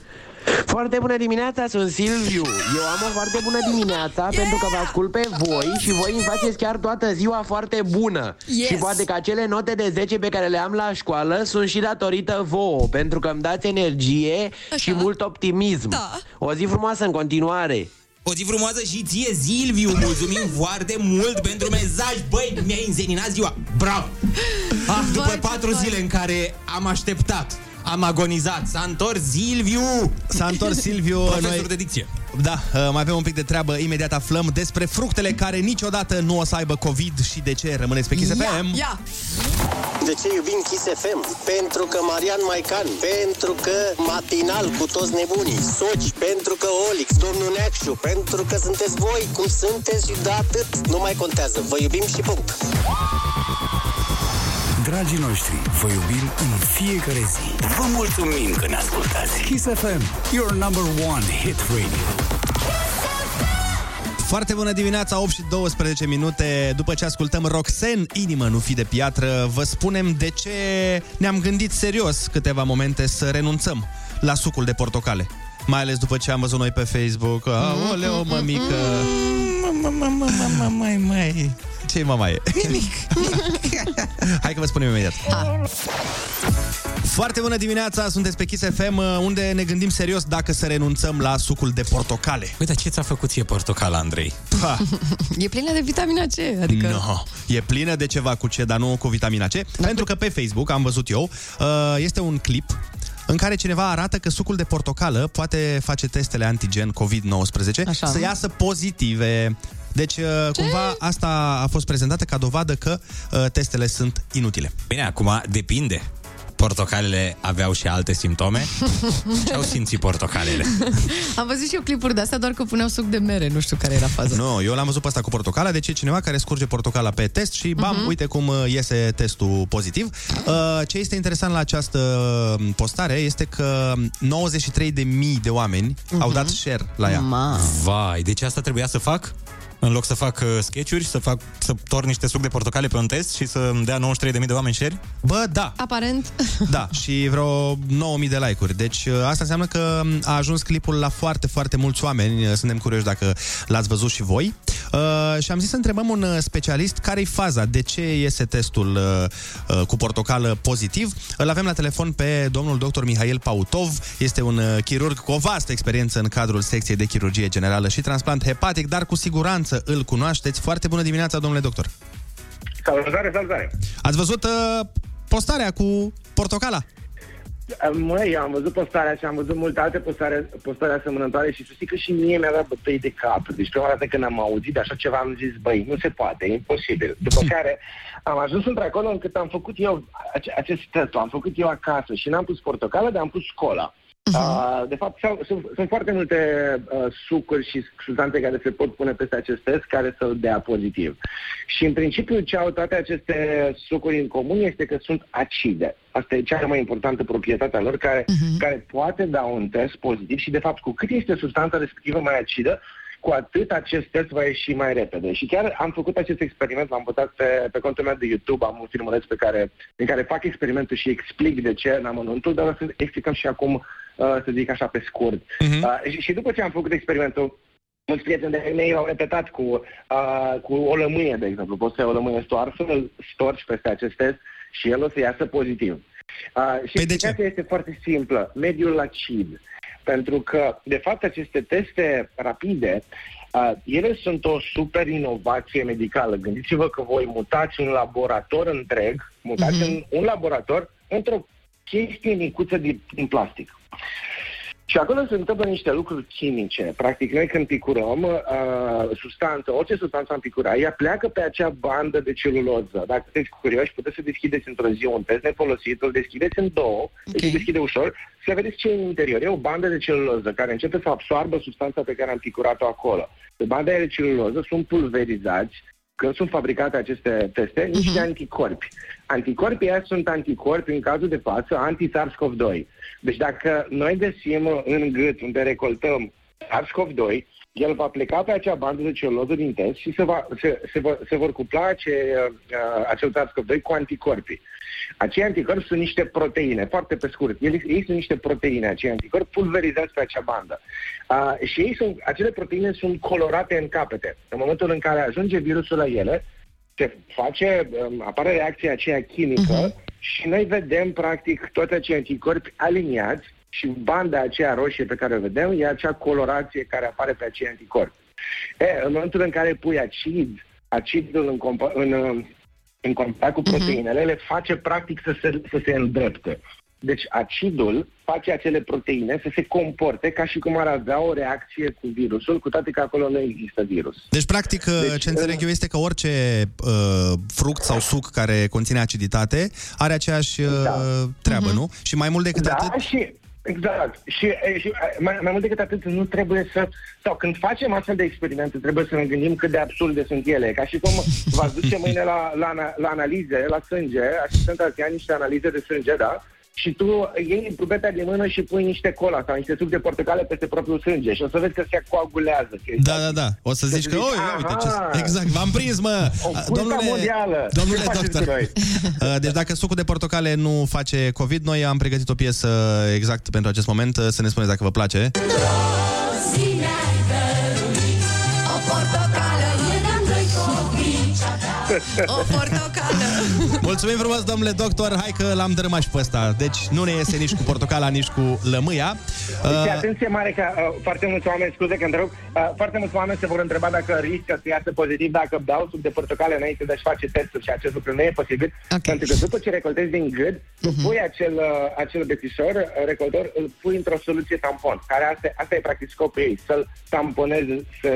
Foarte bună dimineața, sunt Silviu. Eu am o foarte bună dimineața yeah! pentru că vă ascult pe voi și voi îmi faceți chiar toată ziua foarte bună. Yes! Și poate că acele note de 10 pe care le am la școală sunt și datorită vouă, pentru că îmi dați energie și mult optimism. Da. O zi frumoasă în continuare. O zi frumoasă și ție, Silviu Mulțumim <laughs> foarte mult pentru mesaj Băi, mi-ai înzeninat ziua Bravo! Ah, după patru zile în care am așteptat am agonizat. S-a întors Silviu! S-a întors Silviu. Profesor de dicție. Da, uh, mai avem un pic de treabă. Imediat aflăm despre fructele care niciodată nu o să aibă COVID și de ce. Rămâneți pe Kiss FM. Ia! De ce iubim Kiss FM? Pentru că Marian Maican, pentru că matinal cu toți nebunii, Soci, pentru că Olix, domnul Neacșu, pentru că sunteți voi cum sunteți și de atât nu mai contează. Vă iubim și punct. Dragii noștri, vă iubim în fiecare zi. Vă mulțumim că ne ascultați. Kiss FM, your number one hit radio. Foarte bună dimineața, 8 și 12 minute. După ce ascultăm Roxen, Inimă nu fi de piatră, vă spunem de ce ne-am gândit serios câteva momente să renunțăm la sucul de portocale. Mai ales după ce am văzut noi pe Facebook. Aoleo, mămică! Mai, mai. Ce mama e? Nimic. <laughs> Hai că vă spunem imediat. Foarte bună dimineața, sunteți pe Kiss FM, unde ne gândim serios dacă să renunțăm la sucul de portocale. Uite, ce ți-a făcut ție portocala, Andrei? Ha. E plină de vitamina C, adică... No, e plină de ceva cu C, dar nu cu vitamina C. Pentru că pe Facebook, am văzut eu, uh, este un clip în care cineva arată că sucul de portocală poate face testele antigen COVID-19 Așa. să iasă pozitive. Deci, uh, cumva, asta a fost prezentată ca dovadă că uh, testele sunt inutile. Bine, acum depinde. Portocalele aveau și alte simptome? <laughs> Ce au simțit portocalele? <laughs> Am văzut și eu clipuri de astea, doar că puneau suc de mere, nu știu care era faza. Nu, eu l-am văzut pe asta cu portocala, deci e cineva care scurge portocala pe test și bam, Mhm. uite cum uh, iese testul pozitiv. Uh, Ce este interesant la această uh, postare este că 93.000 de mii de oameni au dat share la ea. Vai, deci asta trebuia să fac? În loc să fac uh, sketch-uri, să fac să torn niște suc de portocale pe un test și să îmi dea 93.000 de oameni share? Bă, da. Aparent. <laughs> Da, și vreo 9000 de like-uri. Deci uh, asta înseamnă că a ajuns clipul la foarte, foarte mulți oameni. Uh, Suntem curioși dacă l-ați văzut și voi. Uh, și am zis să întrebăm un uh, specialist care-i faza, de ce iese testul uh, uh, cu portocală pozitiv. Îl avem la telefon pe domnul dr. Mihail Pautov. Este un uh, chirurg cu o vastă experiență în cadrul secției de chirurgie generală și transplant hepatic, dar cu siguranță îl cunoașteți. Foarte bună dimineața, domnule doctor! Salutare, salutare! Ați văzut uh, postarea cu portocala? Măi, am văzut postarea și am văzut multe alte postare, postări asemănătoare și să știi că și mie mi-a dat bătăi de cap. Deci prima dată când am auzit de așa ceva am zis, băi, nu se poate, e imposibil. După <laughs> care am ajuns într-acolo încât am făcut eu ace- acest test, am făcut eu acasă și n-am pus portocală, dar am pus cola. Uh, de fapt, sau, sunt, sunt foarte multe uh, sucuri și substanțe care se pot pune peste acest test care să-l dea pozitiv. Și în principiu ce au toate aceste sucuri în comun este că sunt acide. Asta e cea mai importantă proprietate a lor care, care poate da un test pozitiv și de fapt cu cât este substanța respectivă mai acidă, cu atât acest test va ieși mai repede. Și chiar am făcut acest experiment, l-am votat pe, pe contul meu de YouTube, am un filmuleț pe care, în care fac experimentul și explic de ce în amănuntul, dar o să explicăm și acum, uh, să zic așa pe scurt. Uh, și, și după ce am făcut experimentul, mulți prieteni de mei au repetat cu, uh, cu o lămâie, de exemplu. Poți să iei o lămâie stoarsă, îl storci peste acest test și el o să iasă pozitiv. Uh, și explicația este foarte simplă. Mediul acid. Pentru că, de fapt, aceste teste rapide, uh, ele sunt o super inovație medicală. Gândiți-vă că voi mutați un laborator întreg, mutați în un laborator într-o chestie micuță din, din plastic. Și acolo se întâmplă niște lucruri chimice. Practic, noi când picurăm uh, substanță, orice substanță am picurat, ea pleacă pe acea bandă de celuloză. Dacă sunteți curioși, puteți să deschideți într-o zi un test nefolosit, îl deschideți în două, okay. deci se deschide ușor, să vedeți ce e în interior. E o bandă de celuloză care începe să absoarbă substanța pe care am picurat-o acolo. Pe banda aia de celuloză sunt pulverizați când sunt fabricate aceste teste, niște anticorpi. Anticorpii aia sunt anticorpi, în cazul de față, anti-SARS-CoV-2. Deci dacă noi găsim în gât unde recoltăm SARS-CoV-2, el va pleca pe acea bandă de celuloză din test și se, va, se, se, vor, se vor cupla ace, uh, acel SARS-CoV-2 cu anticorpii. Acei anticorpi sunt niște proteine, foarte pe scurt. Ei, ei sunt niște proteine, acei anticorpi pulverizați pe acea bandă. Uh, și ei sunt, acele proteine sunt colorate în capete. În momentul în care ajunge virusul la ele, se face, um, apare reacția aceea chimică uh-huh. și noi vedem, practic, toți acei anticorpi aliniați și banda aceea roșie pe care o vedem e acea colorație care apare pe acei anticorpi. E, în momentul în care pui acid, acidul în, compa- în, uh, în contact cu proteinele, uh-huh. le face practic să se, să se îndrepte. Deci acidul face acele proteine să se comporte ca și cum ar avea o reacție cu virusul, cu toate că acolo nu există virus. Deci, practic, deci, ce înțeleg eu este că orice uh, fruct sau suc care conține aciditate are aceeași uh, da. treabă, uh-huh. nu? Și mai mult decât da, atât... și Exact. Și, și mai, mai mult decât atât, nu trebuie să... Sau când facem astfel de experimente, trebuie să ne gândim cât de absurde sunt ele. Ca și cum v-ați duce mâine la, la, la analize, la sânge, asistenta îți ia niște analize de sânge, da? Și tu iei pubeta de mână și pui niște cola sau niște suc de portocale peste propriul sânge și o să vezi că se coagulează. Da, da, da. O să zici că, oi, uite ce... Exact, v-am prins, mă! O domnule, mondială. Domnule Ce faceți doctor. cu noi? <laughs> Uh, Deci dacă sucul de portocale nu face COVID, noi am pregătit o piesă exact pentru acest moment. Uh, Să ne spuneți dacă vă place. O portocală. Mulțumim frumos, domnule doctor. Hai că l-am dărâmat și pe ăsta. Deci nu ne iese nici cu portocala, nici cu lămâia. Deci, Uh, atenție mare că uh, foarte mulți oameni, scuze că întrerup, uh, foarte mulți oameni se vor întreba dacă riscă să iasă pozitiv dacă beau suc de portocale înainte de a-și face testul și acest lucru nu e posibil. Okay. Pentru că după ce recoltezi din gât, tu pui acel, uh, acel bețișor, uh, recoltor, îl pui într-o soluție tampon, care asta, asta e practic scopul ei, să-l tamponezi să,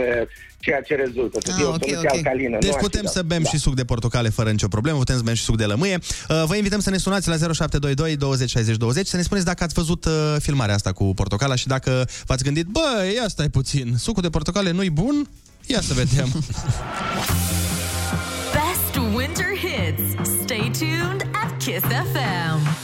ceea ce rezultă, să fie o soluție alcalină. Deci nu putem acidă. să bem și suc de portocale fără nicio problemă, putem să bem și suc de lămâie. Uh, Vă invităm să ne sunați la 0722 20 60 20 să ne spuneți dacă ați văzut uh, filmarea asta cu portocala și dacă v-ați gândit, bă, ia stai puțin, sucul de portocale nu-i bun? Ia să vedem. <laughs> Best winter hits. Stay tuned at Kiss FM.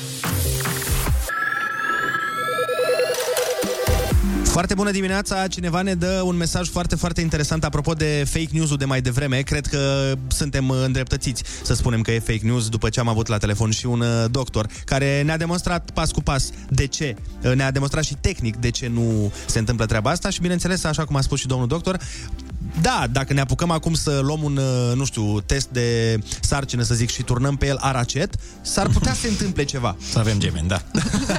Foarte bună dimineața! Cineva ne dă un mesaj foarte, foarte interesant apropo de fake news-ul de mai devreme. Cred că suntem îndreptățiți să spunem că e fake news după ce am avut la telefon și un uh, doctor care ne-a demonstrat pas cu pas de ce. Uh, Ne-a demonstrat și tehnic de ce nu se întâmplă treaba asta și, bineînțeles, așa cum a spus și domnul doctor, da, dacă ne apucăm acum să luăm un, uh, nu știu, test de sarcină, să zic, și turnăm pe el aracet, s-ar putea să se întâmple ceva. Să avem gemeni, da.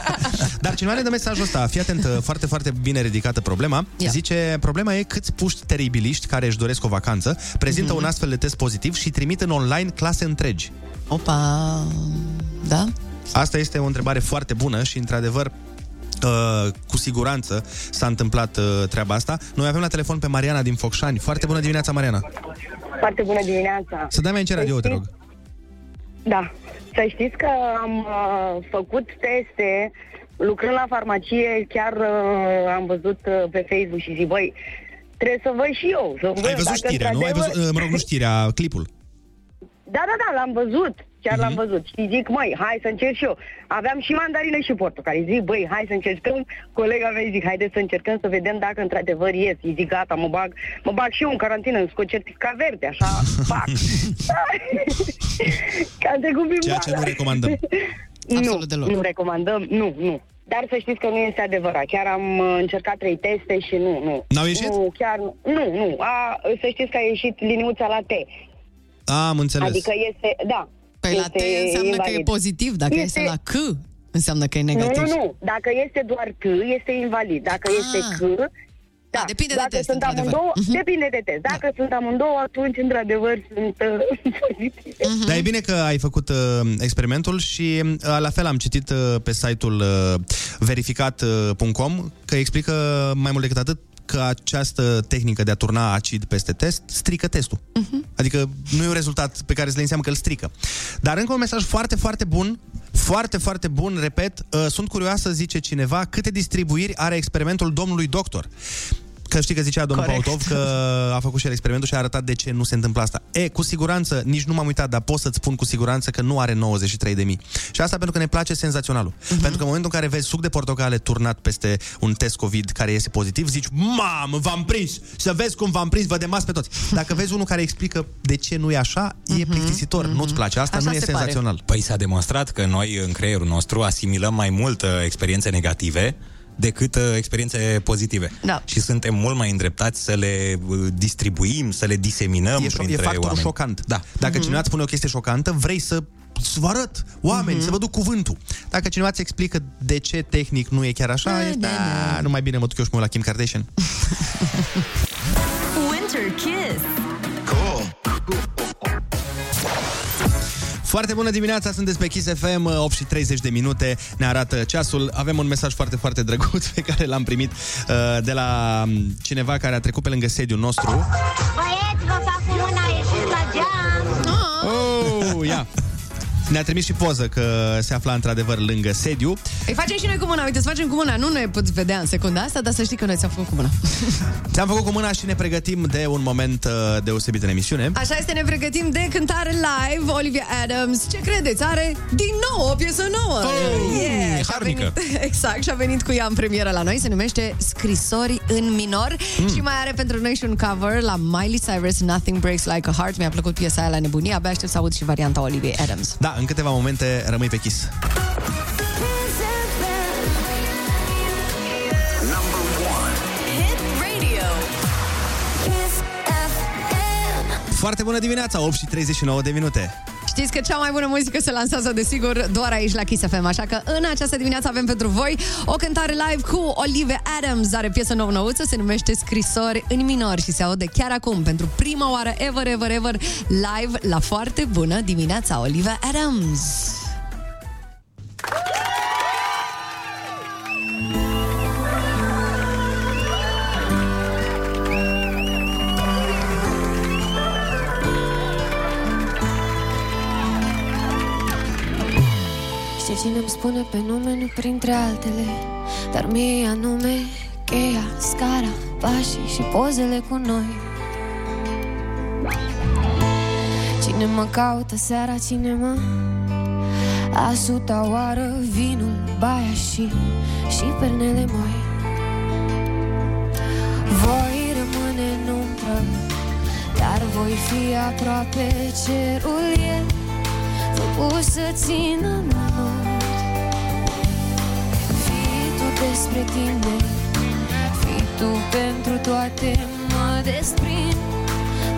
<laughs> Dar cineva ne dă mesajul ăsta, fii atent, foarte, foarte bine ridicată problema. Ia. Zice, problema e câți puști teribiliști care își doresc o vacanță prezintă Mhm. un astfel de test pozitiv și trimit în online clase întregi. Opa, da? Asta este o întrebare foarte bună și, într-adevăr, Uh, cu siguranță s-a întâmplat uh, treaba asta. Noi avem la telefon pe Mariana din Focșani. Foarte bună dimineața, Mariana. Foarte bună dimineața. Să dai mai încet radio, te rog. Da. Să știți că am uh, făcut teste lucrând la farmacie, chiar uh, am văzut uh, pe Facebook și zic, băi, trebuie să văd și eu. Să văd Ai văzut dacă știrea, nu? Ai într-adevăr- văzut, uh, mă rog, nu știrea, clipul. Da, da, da, l-am văzut. Chiar Mhm. l-am văzut. Și zic, măi, hai să încerc și eu. Aveam și mandarine și portocali. Zic, băi, hai să încercăm. Colega mea îi zic, haideți să încercăm să vedem dacă într-adevăr ies. Îi zic, gata, mă bag, mă bag și eu în carantină, îmi scot certificat verde, așa, fac. <laughs> Ca de cupim Ceea ce nu recomandăm. nu, deloc. nu recomandăm, nu, nu. Dar să știți că nu este adevărat. Chiar am uh, încercat trei teste și nu, nu. N-au ieșit? Nu, chiar nu. Nu, nu. A, să știți că a ieșit liniuța la T. Am înțeles. Adică este, da. Păi la T este înseamnă că e invalid. pozitiv, dacă este, la C înseamnă că e negativ. Nu, nu, nu. Dacă este doar C, este invalid. Dacă este C, da, depinde de dacă test, sunt într-adevăr. amândouă, Mhm. depinde de test. Dacă sunt amândouă, atunci, într-adevăr, sunt uh, <laughs> pozitive. Mhm. Dar e bine că ai făcut uh, experimentul și uh, la fel am citit uh, pe site-ul uh, verificat.com că explică mai mult decât atât că această tehnică de a turna acid peste test strică testul. Uh-huh. Adică nu e un rezultat pe care să le înseamnă că îl strică. Dar încă un mesaj foarte, foarte bun, foarte, foarte bun, repet, uh, sunt curioasă, zice cineva, câte distribuiri are experimentul domnului doctor. Că știi că zicea domnul Corect. Pautov că a făcut și el experimentul și a arătat de ce nu se întâmplă asta. E, cu siguranță, nici nu m-am uitat, dar pot să-ți spun cu siguranță că nu are 93 de mii. Și asta pentru că ne place senzaționalul. Uh-huh. Pentru că în momentul în care vezi suc de portocale turnat peste un test COVID care iese pozitiv, zici, mamă, v-am prins! Să vezi cum v-am prins, vă demas pe toți. Dacă vezi unul care explică de ce nu e așa, e plictisitor, nu-ți place. Asta nu e senzațional. Păi s-a demonstrat că noi în creierul nostru asimilăm mai mult uh, experiențe negative decât uh, experiențe pozitive. Da. Și suntem mult mai îndreptați să le uh, distribuim, să le diseminăm E, șo- e printre factorul oameni. șocant. Da. Dacă mm-hmm. cineva îți spune o chestie șocantă, vrei să să vă arăt oameni, mm-hmm. să vă duc cuvântul. Dacă cineva îți explică de ce tehnic nu e chiar așa, Da, e, da, da, nu mai bine mă duc eu și mă uit la Kim Kardashian. Winter Kiss. <laughs> Foarte bună dimineața, sunteți pe Kiss FM, 8 și 30 de minute, ne arată ceasul. Avem un mesaj foarte, foarte drăguț <laughs> pe care l-am primit uh, de la um, cineva care a trecut pe lângă sediul nostru. Băieți, vă fac cu mâna, ieșiți la geam. Oh, ia! Ne-a trimis și poză că se afla într-adevăr lângă sediu. Îi facem și noi cu mâna, uite, să facem cu mâna. Nu ne puteți vedea în secunda asta, dar să știi că noi ți-am făcut cu mâna. <laughs> Ți-am făcut cu mâna și ne pregătim de un moment uh, deosebit în emisiune. Așa este, ne pregătim de cântare live. Olivia Adams, ce credeți? Are din nou o piesă nouă. Oh, yeah, și-a harnică. venit, <laughs> exact, și a venit cu ea în premieră la noi. Se numește Scrisori în minor. Mm. Și mai are pentru noi și un cover la Miley Cyrus, Nothing Breaks Like a Heart. Mi-a plăcut piesa aia la nebunie. Abia aștept să aud și varianta Olivia Adams. Da, în câteva momente rămâi pe Kiss. Hit Radio. Foarte bună dimineața, 8 și 39 de minute. Știți că cea mai bună muzică se lansează, desigur, doar aici la Kiss FM, așa că în această dimineață avem pentru voi o cântare live cu Olivia Adams, are piesă nouă nouță, se numește Scrisori în minor și se aude chiar acum, pentru prima oară ever, ever, ever, live la foarte bună dimineața, Olivia Adams. Cine îmi spune pe nume, nu printre altele. Dar mie anume cheia, scara, pașii și pozele cu noi. Cine mă caută seara, cine mă A suta oară, vinul, baia și Și pernele moi. Voi rămâne în umbră Dar voi fi aproape cerul e. Făcut să țină mână Fii tu despre tine. Fii tu pentru toate Mă desprind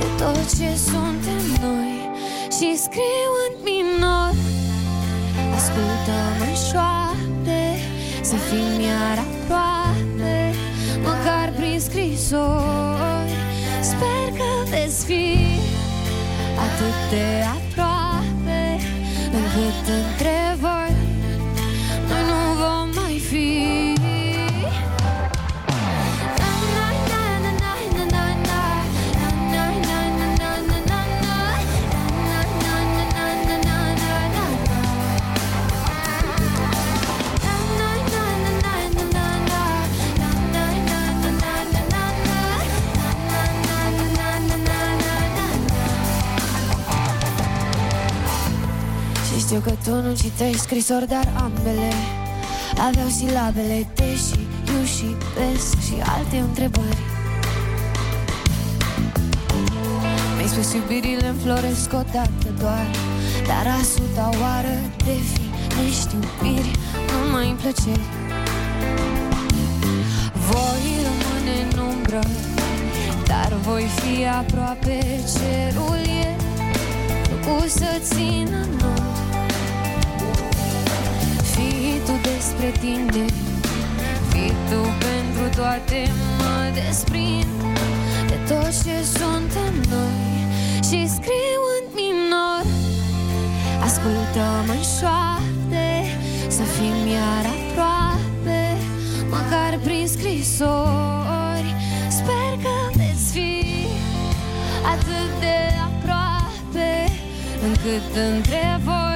de tot ce suntem noi. Și scriu în minor Ascultă-mă șoapte Să fim iar aproape Măcar prin scrisori. Sper că veți fi Atât de aproape Încât între voi Știu că tu nu citești scrisori, dar ambele Aveau silabele deși, eu și pesc și alte întrebări. Mi-ai spus iubirile înfloresc odată doar Dar a suta oară definești iubiri Numai în plăceri Voi rămâne în umbră Dar voi fi aproape cerul e. Făcut să țină noi Fii tu despre tine. Fii tu pentru toate Mă desprind. De tot ce suntem noi Și scriu în minor. Ascultă-mă în șoapte Să fim iar aproape. Măcar prin scrisori Sper că veți fi Atât de aproape Încât între voi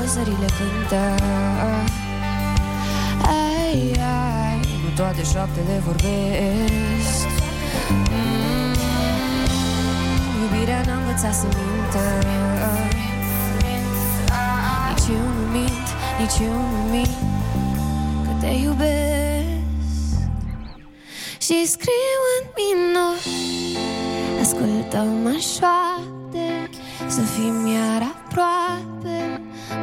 păsările cântă. Ai, ai, nu toate șoaptele vorbesc. Mm, Iubirea n-a învățat să mintă. Nici eu nu mint, nici eu nu mint Că te iubesc. Și scriu în minor Ascultă-mă șoapte Să fim iar aproape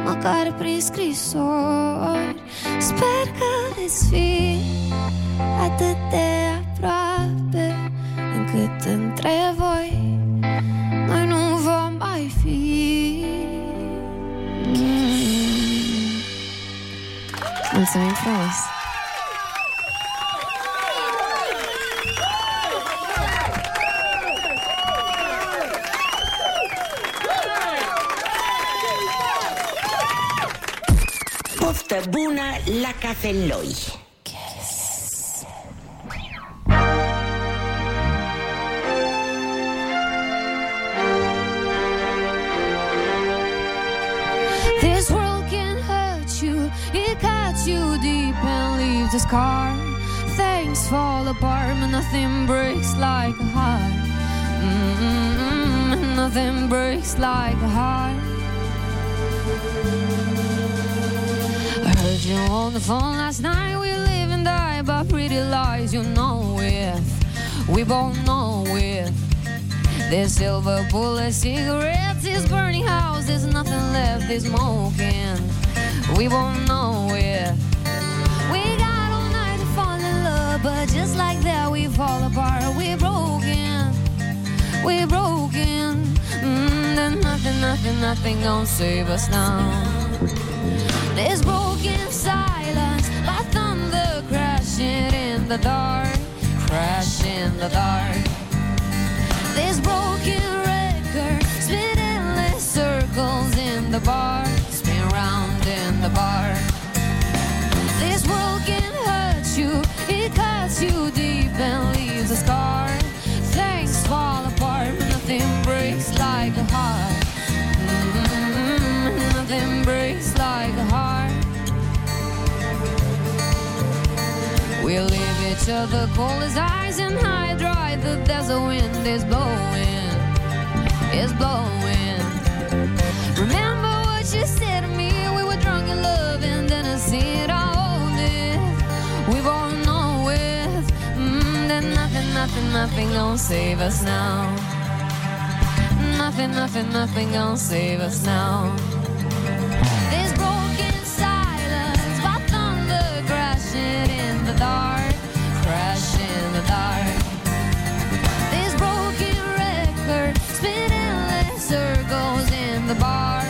Măcar prin scrisori Sper că veți fi Atât de aproape Încât între voi Noi nu vom mai fi Mm. Mulțumim frumos! Poftă bună la! This world can hurt you, it cuts you deep and leaves a scar. Things fall apart, but nothing breaks like a heart. Mm-mm, nothing breaks like a heart. Heard you on the phone last night. We live and die by pretty lies. You know it. We both know it. There's silver bullet cigarettes, this burning house, there's nothing left, there's smoking. We won't know it. We got all night to fall in love, but just like that, we fall apart. We're broken, we're broken. Mm, there's nothing, nothing, nothing gonna save us now. There's broken silence by thunder crashing in the dark, crash in the dark. This broken record spin endless circles in the bar, spin round in the bar. This world can hurt you, it cuts you deep each other cold as ice and high dry. The desert wind is blowing, is blowing. Remember what you said to me? We were drunk in love and then I see it all it. We both know it. Mm, that nothing, nothing, nothing gonna save us now. Nothing, nothing, nothing gonna save us now. The bar,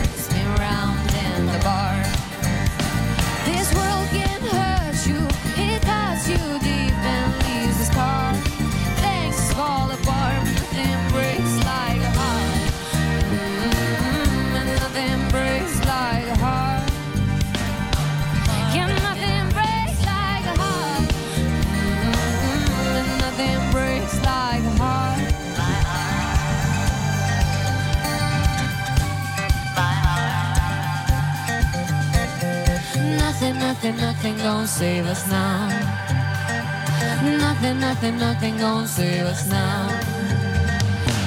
nothing, nothing gonna save us now. Nothing, nothing, nothing gonna save us now.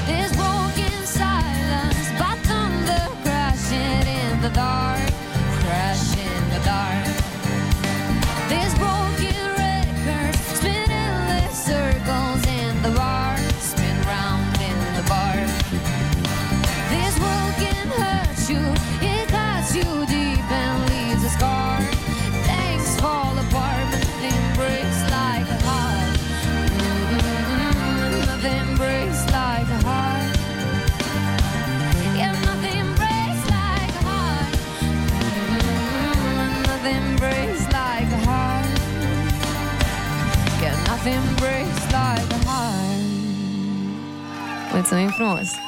This broken silence by thunder crashing in the dark, Yeah, nothing breaks like a heart. Mulțumim frumos!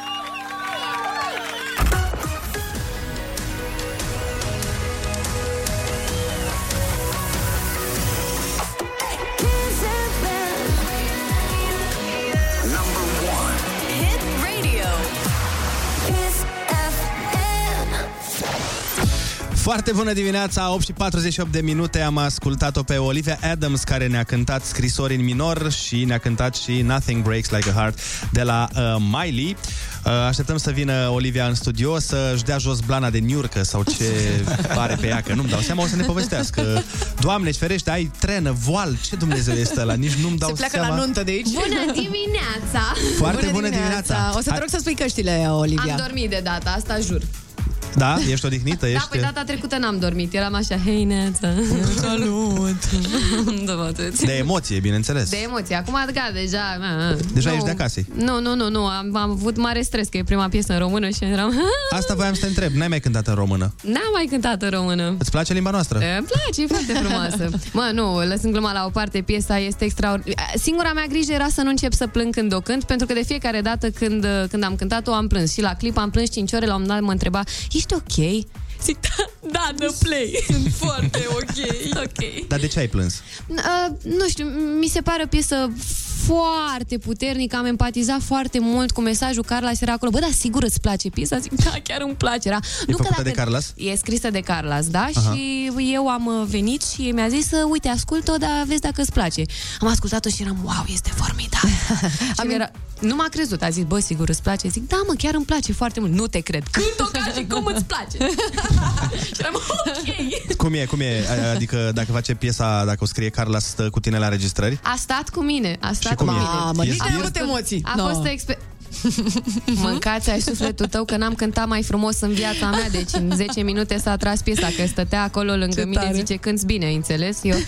Foarte bună dimineața, 8 și 48 de minute Am ascultat-o pe Olivia Adams Care ne-a cântat scrisori în minor Și ne-a cântat și Nothing Breaks Like a Heart De la uh, Miley uh, Așteptăm să vină Olivia în studio Să-și dea jos blana de niurcă Sau ce <laughs> pare pe ea Că nu-mi dau seama, o să ne povestească Doamne, ferește, ai trenă, voal Ce Dumnezeu este ăla, nici nu-mi dau Se pleacă seama la nuntă de aici. Bună dimineața! Foarte bună dimineața. O să te Hai- rog să spui căștile, Olivia. Am dormit de data asta, jur. Da? Ești odihnită? Da, Ești... păi data trecută n-am dormit. Eram așa, hei, neața. Salut! <laughs> da, mă, atât. De emoție, bineînțeles De emoție. Acum, gata, deja... na, Deja nu. ești de acasă. Nu, nu, nu, nu. Am, am avut mare stres, că e prima piesă în română și eram... <laughs> Asta voiam să te întreb, n-ai mai cântat în română N-am mai cântat în română. Îți place limba noastră? Îmi place, e foarte frumoasă. <laughs> Mă, nu, lăsând gluma la o parte, piesa este extraordinară. Singura mea grijă era să nu încep să plâng când o cânt, pentru că de fiecare dată când, când am cântat-o am plâns. Și la clip am plâns 5 ore, la un moment dat mă întreba, ești ok? Zic, da, da, dă play. Foarte ok. <laughs> ok. Dar de ce ai plâns? Uh, nu știu, mi se pare o piesă foarte puternică, am empatizat foarte mult cu mesajul Carlos era acolo. Bă, dar sigur îți place piesa? Zic, da, chiar îmi place. Era, E făcută de Carlos? E scrisă de Carlos, da? Aha. Și eu am uh, venit și mi-a zis, uh, uite, ascult-o, dar vezi dacă îți place. Am ascultat-o și eram, wow, este formidabil. <laughs> și era, nu m-a crezut, a zis, bă, sigur îți place? Zic, da, mă, chiar îmi place foarte mult. Nu te cred. Cânt-o ca și cum îți place. <laughs> și eram, ok. Cum e, cum e? Adică dacă face piesa, dacă o scrie Carla, stă cu tine la înregistrări? A stat cu mine. A stat Și cum cu e? mine. Mamă, nici A n-ai fost- avut emoții. A No. fost o exper- <laughs> Mâncați ai sufletul tău că n-am cântat mai frumos în viața mea Deci în 10 minute s-a tras piesa Că stătea acolo lângă Ce mine tare. Zice, cânti bine, ai înțeles? Eu... <laughs>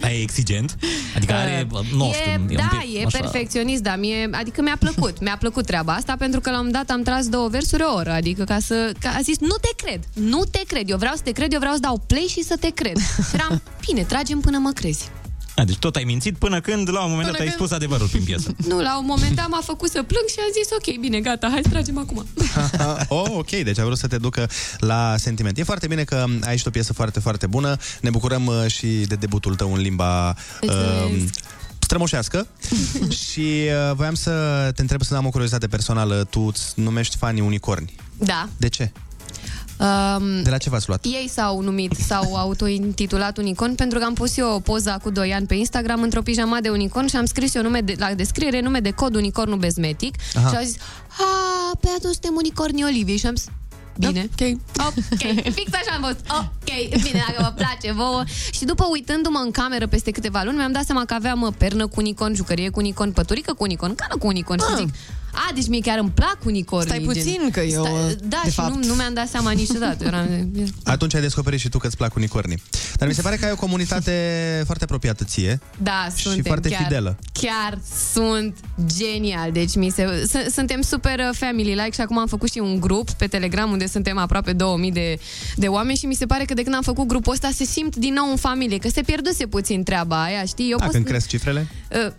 Dar e exigent? Adică are, nu știu, e, un da, pic e așa. perfecționist, dar mie, adică mi-a plăcut, mi-a plăcut treaba asta pentru că la un moment dat am tras două versuri o oră, adică ca să, ca a zis, nu te cred, nu te cred, eu vreau să te cred, eu vreau să dau play și să te cred. Și eram, bine, tragem până mă crezi. A, deci tot ai mințit până când, la un moment Până dat, ai când- spus adevărul prin piesă. <laughs> Nu, la un moment dat m-a făcut să plâng și am zis, ok, bine, gata, hai să tragem acum. <laughs> oh, ok, deci a vrut să te ducă la sentiment. E foarte bine că ai și o piesă foarte, foarte bună. Ne bucurăm uh, și de debutul tău în limba uh, strămoșească. <laughs> și uh, voiam să te întreb să am o curiozitate personală. Tu îți numești fanii unicorni. Da. De ce? Um, De la ce v-ați luat? Ei s-au numit, s-au <laughs> autointitulat unicorn pentru că am pus eu o poză cu 2 ani pe Instagram într-o pijama de unicorn și am scris eu nume de, la descriere nume de cod unicornul bezmetic Aha. și au zis, a, pe atunci suntem unicornii Olivie și am zis, Bine. Ok. Ok. <laughs> Fix așa am fost. Ok. Bine, dacă vă place vouă. Și după uitându-mă în cameră peste câteva luni, mi-am dat seama că aveam uh, pernă cu unicorn, jucărie cu unicorn, păturică cu unicorn, cană cu unicorn. Și zic, a, deci mie chiar îmi plac unicornii. Stai puțin, că eu, Da, de și fapt- nu, nu mi-am dat seama niciodată. Eram... Atunci ai descoperit și tu că îți plac unicornii. Dar mi se pare că ai o comunitate foarte apropiată ție. Da, Și suntem foarte chiar, fidelă. Chiar sunt genial. Deci mi se, s- suntem super uh, family like și acum am făcut și un grup pe Telegram unde suntem aproape 2000 de, de oameni și mi se pare că de când am făcut grupul ăsta se simt din nou în familie, că se pierduse puțin treaba aia, știi? Eu Da, pot când să- cresc cifrele? Uh,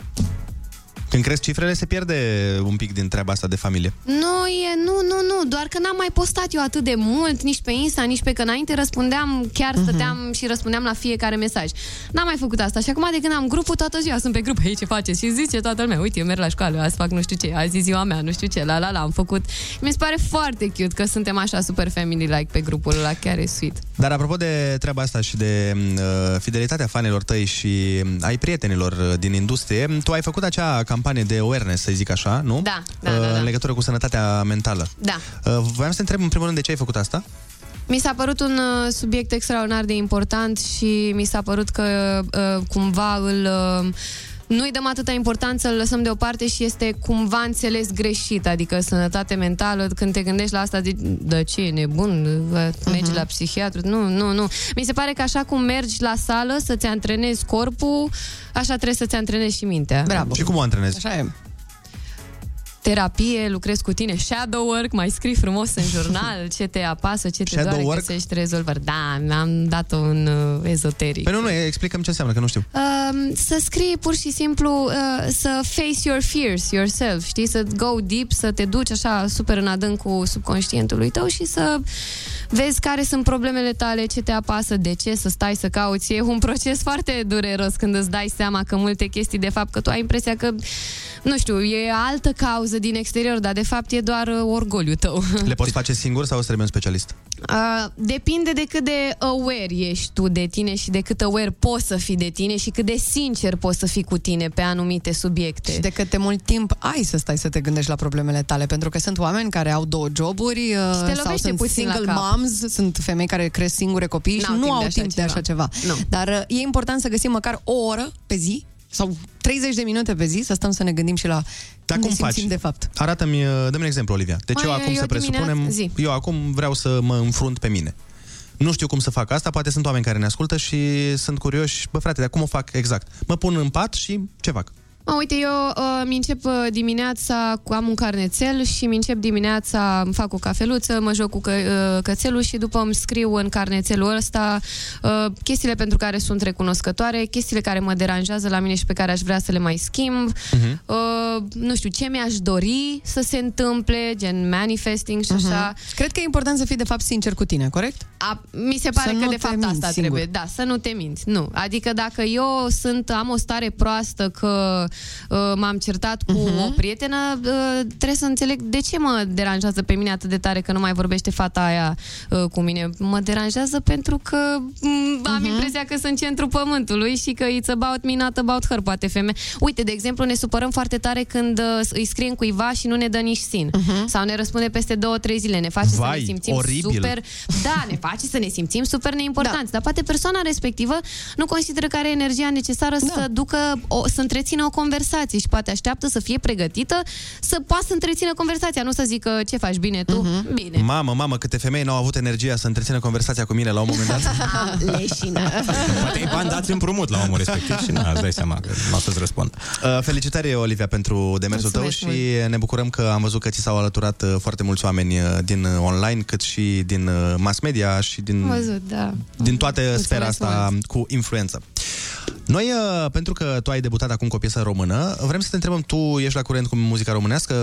Când cresc cifrele, se pierde un pic din treaba asta de familie. Nu, e, nu, nu, nu, doar că n-am mai postat eu atât de mult, nici pe Insta, nici pe că înainte răspundeam, chiar Mhm. stăteam și răspundeam la fiecare mesaj. N-am mai făcut asta și acum de când am grupul, toată ziua sunt pe grup, ei ce faceți? Și zice toată lumea, uite, eu merg la școală, azi fac nu știu ce, azi e ziua mea, nu știu ce, la la la, am făcut. Mi se pare foarte cute că suntem așa super family-like pe grupul ăla, chiar e sweet. Dar apropo de treaba asta și de uh, fidelitatea fanilor tăi și um, ai prietenilor uh, din industrie, tu ai făcut acea campanie de awareness, să zic așa, nu? Da, da, Uh, da, da. În legătură cu sănătatea mentală. Da. Uh, voiam să te întreb în primul rând de ce ai făcut asta? Mi s-a părut un uh, subiect extraordinar de important și mi s-a părut că uh, cumva îl... Uh, nu-i dăm atâta importanță, îl lăsăm deoparte și este cumva înțeles greșit, adică sănătate mentală, când te gândești la asta, de, de ce, e nebun, mergi la psihiatru, nu, nu, nu. Mi se pare că așa cum mergi la sală să-ți antrenezi corpul, așa trebuie să-ți antrenezi și mintea. Bravo. Și cum o antrenezi? Așa e. terapie, lucrezi cu tine, shadow work, mai scrii frumos în jurnal <laughs> ce te apasă, ce te Shadow doare, work? găsești rezolvări. Da, am dat-o în uh, ezoteric. Păi nu, nu, explicăm ce înseamnă, că nu știu. Um, să scrii pur și simplu uh, să face your fears yourself, știi? Să go deep, să te duci așa super în adâncul subconștientului tău și să vezi care sunt problemele tale, ce te apasă, de ce, să stai să cauți. E un proces foarte dureros când îți dai seama că multe chestii, de fapt, că tu ai impresia că nu știu, e altă cauză din exterior, dar de fapt e doar uh, orgoliu tău. <laughs> Le poți face singur sau o să trebuie un specialist? Uh, depinde de cât de aware ești tu de tine și de cât aware poți să fii de tine și cât de sincer poți să fii cu tine pe anumite subiecte. Și de cât de mult timp ai să stai să te gândești la problemele tale, pentru că sunt oameni care au două joburi Și te uh, sau lovește sunt puțin la single cap. Moms, sunt femei care cresc singure copii și N-au nu timp au de așa timp de ceva. așa ceva. Nu. Dar uh, e important să găsim măcar o oră pe zi sau 30 de minute pe zi să stăm să ne gândim și la Dar cum cum ne simțim faci? de fapt. Arată-mi, uh, dă-mi un exemplu, Olivia. Deci Mai, eu acum eu să dimineață- presupunem, zi. eu acum vreau să mă înfrunt pe mine. Nu știu cum să fac asta, poate sunt oameni care ne ascultă și sunt curioși, bă frate, dar cum o fac exact? Mă pun în pat și ce fac? Mă, uite, eu uh, mi încep uh, dimineața, cu am un carnețel și mi încep dimineața, îmi fac o cafeluță, mă joc cu că, uh, cățelul și după îmi scriu în carnețelul ăsta uh, chestiile pentru care sunt recunoscătoare, chestiile care mă deranjează la mine și pe care aș vrea să le mai schimb, Mhm. uh, nu știu, ce mi-aș dori să se întâmple, gen manifesting și așa. Mhm. Cred că e important să fii de fapt sincer cu tine, corect? A, mi se pare Să că nu de te fapt minți asta singur. trebuie. Da, să nu te minți. Nu. Adică dacă eu sunt, am o stare proastă că uh, m-am certat cu Mhm. uh-huh. o prietenă, uh, trebuie să înțeleg de ce mă deranjează pe mine atât de tare că nu mai vorbește fata aia uh, cu mine. Mă deranjează pentru că mm, am Mhm. impresia că sunt centrul pământului și că it's about me, not about her, poate femeie. Uite, de exemplu, ne supărăm foarte tare când uh, îi scriem cuiva și nu ne dă nici sin. Sau ne răspunde peste două, trei zile. Ne face să Vai, ne simțim oribil. super da, ne face să ne simțim super neimportanți, da. dar poate persoana respectivă nu consideră că are energia necesară da. să ducă, o, să întrețină o conversație și poate așteaptă să fie pregătită să poată să întrețină conversația, nu să zică ce faci bine tu, uh-huh. bine. Mamă, mamă, câte femei n-au avut energia să întrețină conversația cu mine la un moment dat. Am <laughs> leșină. <laughs> Poate ai bani dați împrumut la omul respectiv și na, îți dai seama că nu o să-ți răspund. <laughs> Uh, Felicitări, Olivia, pentru demersul Mulțumesc tău și ne bucurăm că am văzut că ți s-au alăturat uh, foarte mulți oameni uh, din uh, online, cât și din uh, mass media și din, Am văzut, da. din toată Mulțumesc sfera asta mult. cu influență. Noi, uh, pentru că tu ai debutat acum cu o piesă română, vrem să te întrebăm, tu ești la curent cu muzica românească?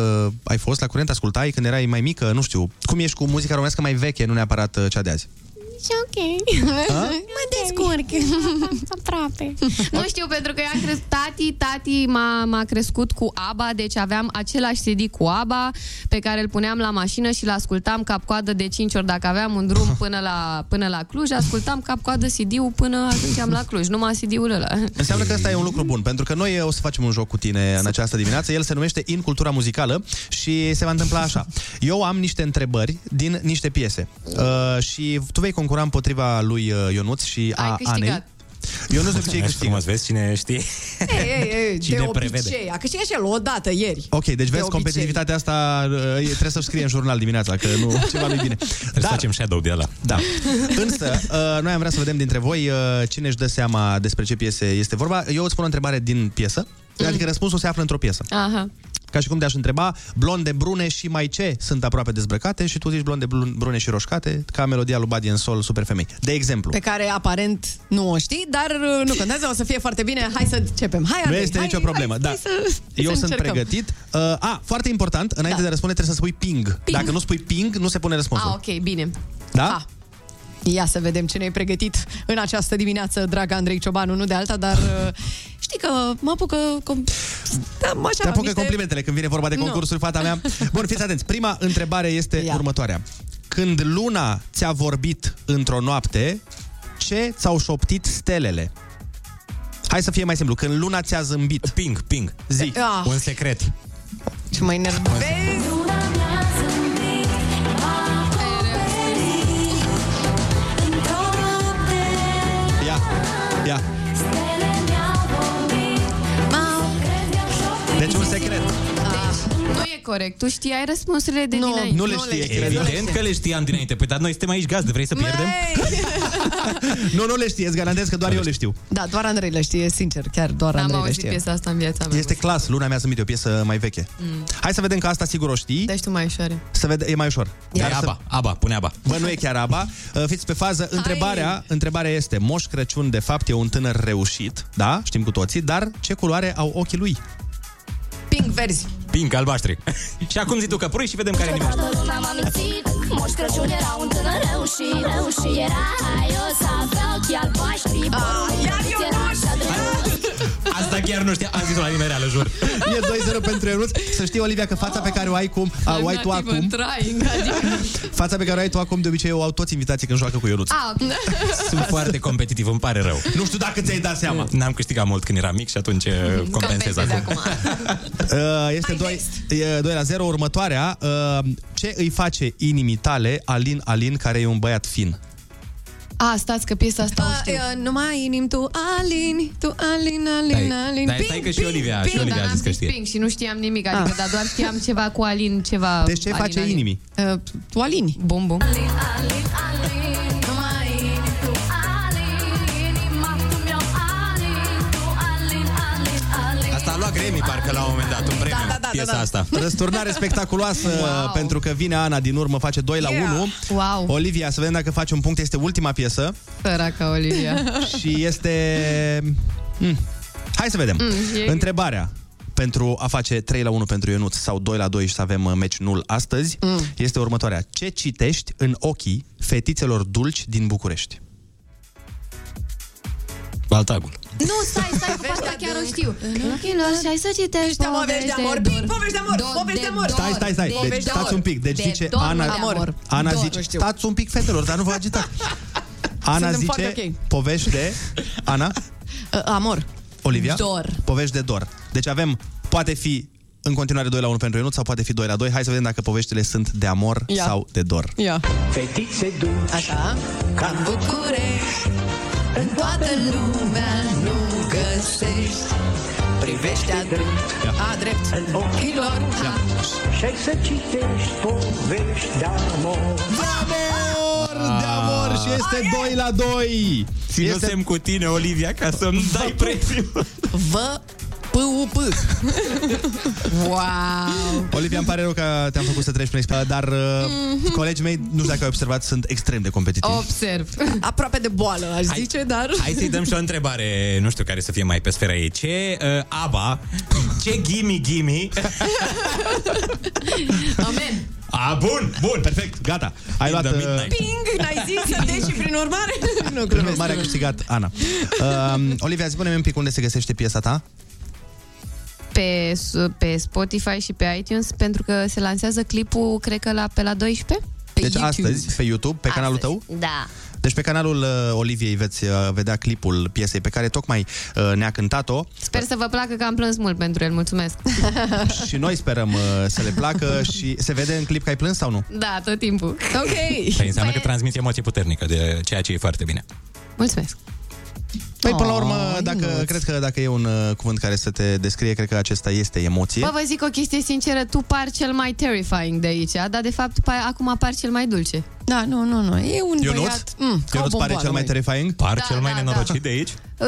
Ai fost la curent, ascultai când erai mai mică? Nu știu. Cum ești cu muzica românească mai veche, nu neapărat uh, cea de azi? Și ok. <laughs> Mă descurc. <laughs> Aproape. Nu știu, pentru că eu am crescut, tati, tati m-a, m-a crescut cu ABBA, deci aveam același CD cu ABBA pe care îl puneam la mașină și l-ascultam cap-coadă de 5 ori. Dacă aveam un drum <laughs> până la, până la Cluj, ascultam cap-coadă CD-ul până ajungeam la Cluj, numai CD-ul ăla. Înseamnă că ăsta e un lucru bun, pentru că noi o să facem un joc cu tine în această dimineață. El se numește In Cultura Muzicală și se va întâmpla așa. Eu am niște întrebări din niște piese uh, și tu vei concura împotriva lui uh, Ionuț și a Ai Anei. câștigat. Ionuț de obicei Ești câștigă. frumos, vezi cine știe. Ei, ei, ei, <laughs> Cine de prevede? obicei. A câștigat și el o dată ieri. Ok, deci De vezi, obicei. competitivitatea asta uh, e- trebuie să-și scrie în jurnal dimineața, că nu, <laughs> ceva nu bine. Trebuie să facem shadow de ăla. Da. Însă, uh, noi am vrea să vedem dintre voi uh, cine își dă seama despre ce piese este vorba. Eu îți spun o întrebare din piesă, adică răspunsul se află într-o piesă. Aha. Ca și cum te-aș întreba, blonde, brune și mai ce sunt aproape dezbrăcate și tu zici blonde, blun- brune și roșcate, ca melodia lui Buddy în sol, super femei. De exemplu. Pe care aparent nu o știi, dar uh, nu contează, o să fie foarte bine. Hai să începem. Hai, Nu Andrei, este hai, nicio hai, problemă, hai, da. hai să, Eu să sunt încercăm. pregătit. Uh, a, foarte important, înainte Da. de răspunde trebuie să spui ping. Ping. Dacă nu spui ping, nu se pune răspunsul. Ah, ok, bine. Da? Ia să vedem ce ne-ai pregătit în această dimineață, dragă Andrei Ciobanu, nu de alta, dar uh, știi că mă apucă... Com- da, așa, Te apucă niște- complimentele când vine vorba de Nu. concursuri, fata mea. Bun, fiți atenți. Prima întrebare este Ia. următoarea. Când luna ți-a vorbit într-o noapte, ce ți-au șoptit stelele? Hai să fie mai simplu. Când luna ți-a zâmbit. Ping, ping. Zi. Ah. Un secret. Ce mai nervezi? Ia. Corect. Tu știai răspunsurile de Nu, dinainte. nu le știe, cred. Evident că le știam dinainte. Păi, dar noi suntem aici gazde, vrei să pierdem? <laughs> Nu, nu le știți, îți garantez că doar eu le știu. Da, doar Andrei le știe, sincer, chiar doar Am Andrei le auzit știe. piesa asta în viața mea. Este clas, luna mea zâmbit, e o piesă mai veche. Mm. Hai să vedem că asta sigur o știi. Deci tu mai ușoare. Să vede, e mai ușor. E aba, aba, pune aba. Bă, nu e chiar aba. Uh, Fiți pe fază. Întrebarea, întrebarea este, Moș Crăciun de fapt e un tânăr reușit, da? Știm cu toții, dar ce culoare au ochii lui? Pink, verzi. Pink, albaștri. <laughs> și acum zi tu că pui și vedem care nimește. Toată lumea m-a mințit Moș Crăciun era un tânăr reușit Reușit era haios Avea ochii albaștri Iar eu era așa drăguț Asta chiar nu știam. Am zis-o la nimereală, jur. E 2-0 pentru Ionuț. Să știi, Olivia, că fața pe care o ai cum, a, o ai tu acum, Trying, adică... fața pe care o ai tu acum, de obicei o au toți invitații când joacă cu Ionuț. Ah, ok. <laughs> Sunt foarte competitiv, îmi pare rău. Nu știu dacă ți-ai dat seama. N-am câștigat mult când eram mic și atunci uh, compensez Compensezi acum. <laughs> Uh, este 2, e 2 la 0. Următoarea. Uh, ce îi face inimii tale Alin Alin, care e un băiat fin? A, stați că piesa asta o Uh, știu. uh, numai inim tu, Alin, tu, Alin, Alin, Stai, Alin. stai, Pink, stai că și pink, Olivia- pink. și Olivia dar a n-am zis că zis știe. pink și nu știam nimic, adică, Ah. dar doar știam ceva cu Alin, ceva... Deci ce îi Alin, face Alin. inimii? Uh, tu, Alini. Bum, bum. Asta a luat Grammy parcă la un moment dat, un premiu, Da, da, da, piesa da, da. asta. Răsturnare spectaculoasă <laughs> Wow. pentru că vine Ana din urmă, face 2 la Yeah. 1. Wow. Olivia, să vedem dacă face un punct. Este ultima piesă Săraca Olivia. <laughs> și este... Mm. Hai să vedem. Mm, e- Întrebarea pentru a face 3 la 1 pentru Ionuț sau 2 la 2 și să avem uh, meci nul astăzi Mm. este următoarea. Ce citești în ochii fetițelor dulci din București? Baltagul. Nu, stai, stai, că asta chiar o știu. În ochii lor și hai să citești Ăștia povești de amor. Pink, povești de amor, Dor, povești de amor. dor, Stai, stai, stai. de Deci dor. stați un pic. Deci De zice dor, Ana... de amor. Ana Dor, zice... știu. Stați un pic, fetelor, dar nu vă agitați. <laughs> Ana Suntem zice foarte ok. povești de... Ana? <laughs> Uh, amor. Olivia? Dor. Povești de dor. Deci avem, poate fi în continuare 2 la 1 pentru Ionut sau poate fi 2 la 2. Hai să vedem dacă poveștile sunt de amor Ia. sau de dor. Ia. Fetițe dulci Așa. ca În București, în toată lumea nu găsești. Privește a drept, a drept, în ochii lor. Și ai să citești povești de amor De amor! De amor! Și este 2 la 2! Ținusem cu tine, Olivia, ca să-mi dai premiu. Vă P-U-P. wow! Olivia, îmi pare rău că te-am făcut să treci prin spate, dar uh, Mhm. colegii mei, nu știu dacă ai observat, sunt extrem de competitivi. Observ. Aproape de boală, aș Hai- zice, dar... Hai să-i dăm și o întrebare, nu știu care să fie mai pe sfera ei. Ce uh, ABBA, ce Gimme Gimme... Amen. A, bun, bun, perfect. Gata, ai In luat... the Uh, midnight. Ping, n-ai zis <laughs> să deci și prin urmare? nu, prin glumesc. urmare a câștigat Ana. Uh, <laughs> Olivia, spune-mi un pic unde se găsește piesa ta. Pe, pe Spotify și pe iTunes, pentru că se lansează clipul, cred că la, pe la 12. Pe deci YouTube. astăzi, pe YouTube, pe canalul tău? Da. Deci pe canalul uh, Oliviei veți uh, vedea clipul piesei pe care tocmai uh, ne-a cântat-o Sper să vă placă că am plâns mult pentru el, mulțumesc. <laughs> și noi sperăm uh, să le placă și se vede în clip că ai plâns sau nu? Da, tot timpul. Ok. Păi înseamnă că transmiți emoție puternică, de ceea ce e foarte bine. Mulțumesc. Păi, până la urmă, Oh, dacă, Ionuț. cred că dacă e un uh, cuvânt care să te descrie, cred că acesta este emoție. Bă, vă zic o chestie sinceră, tu par cel mai terrifying de aici, dar de fapt pa- acum par cel mai dulce. Da, nu, nu, nu. E un Ionuț? băiat... Mm, ca o Ionuț pare bomboană, cel mai măi. terrifying? Par Da, cel mai da, nenorocit da. de aici? Uh,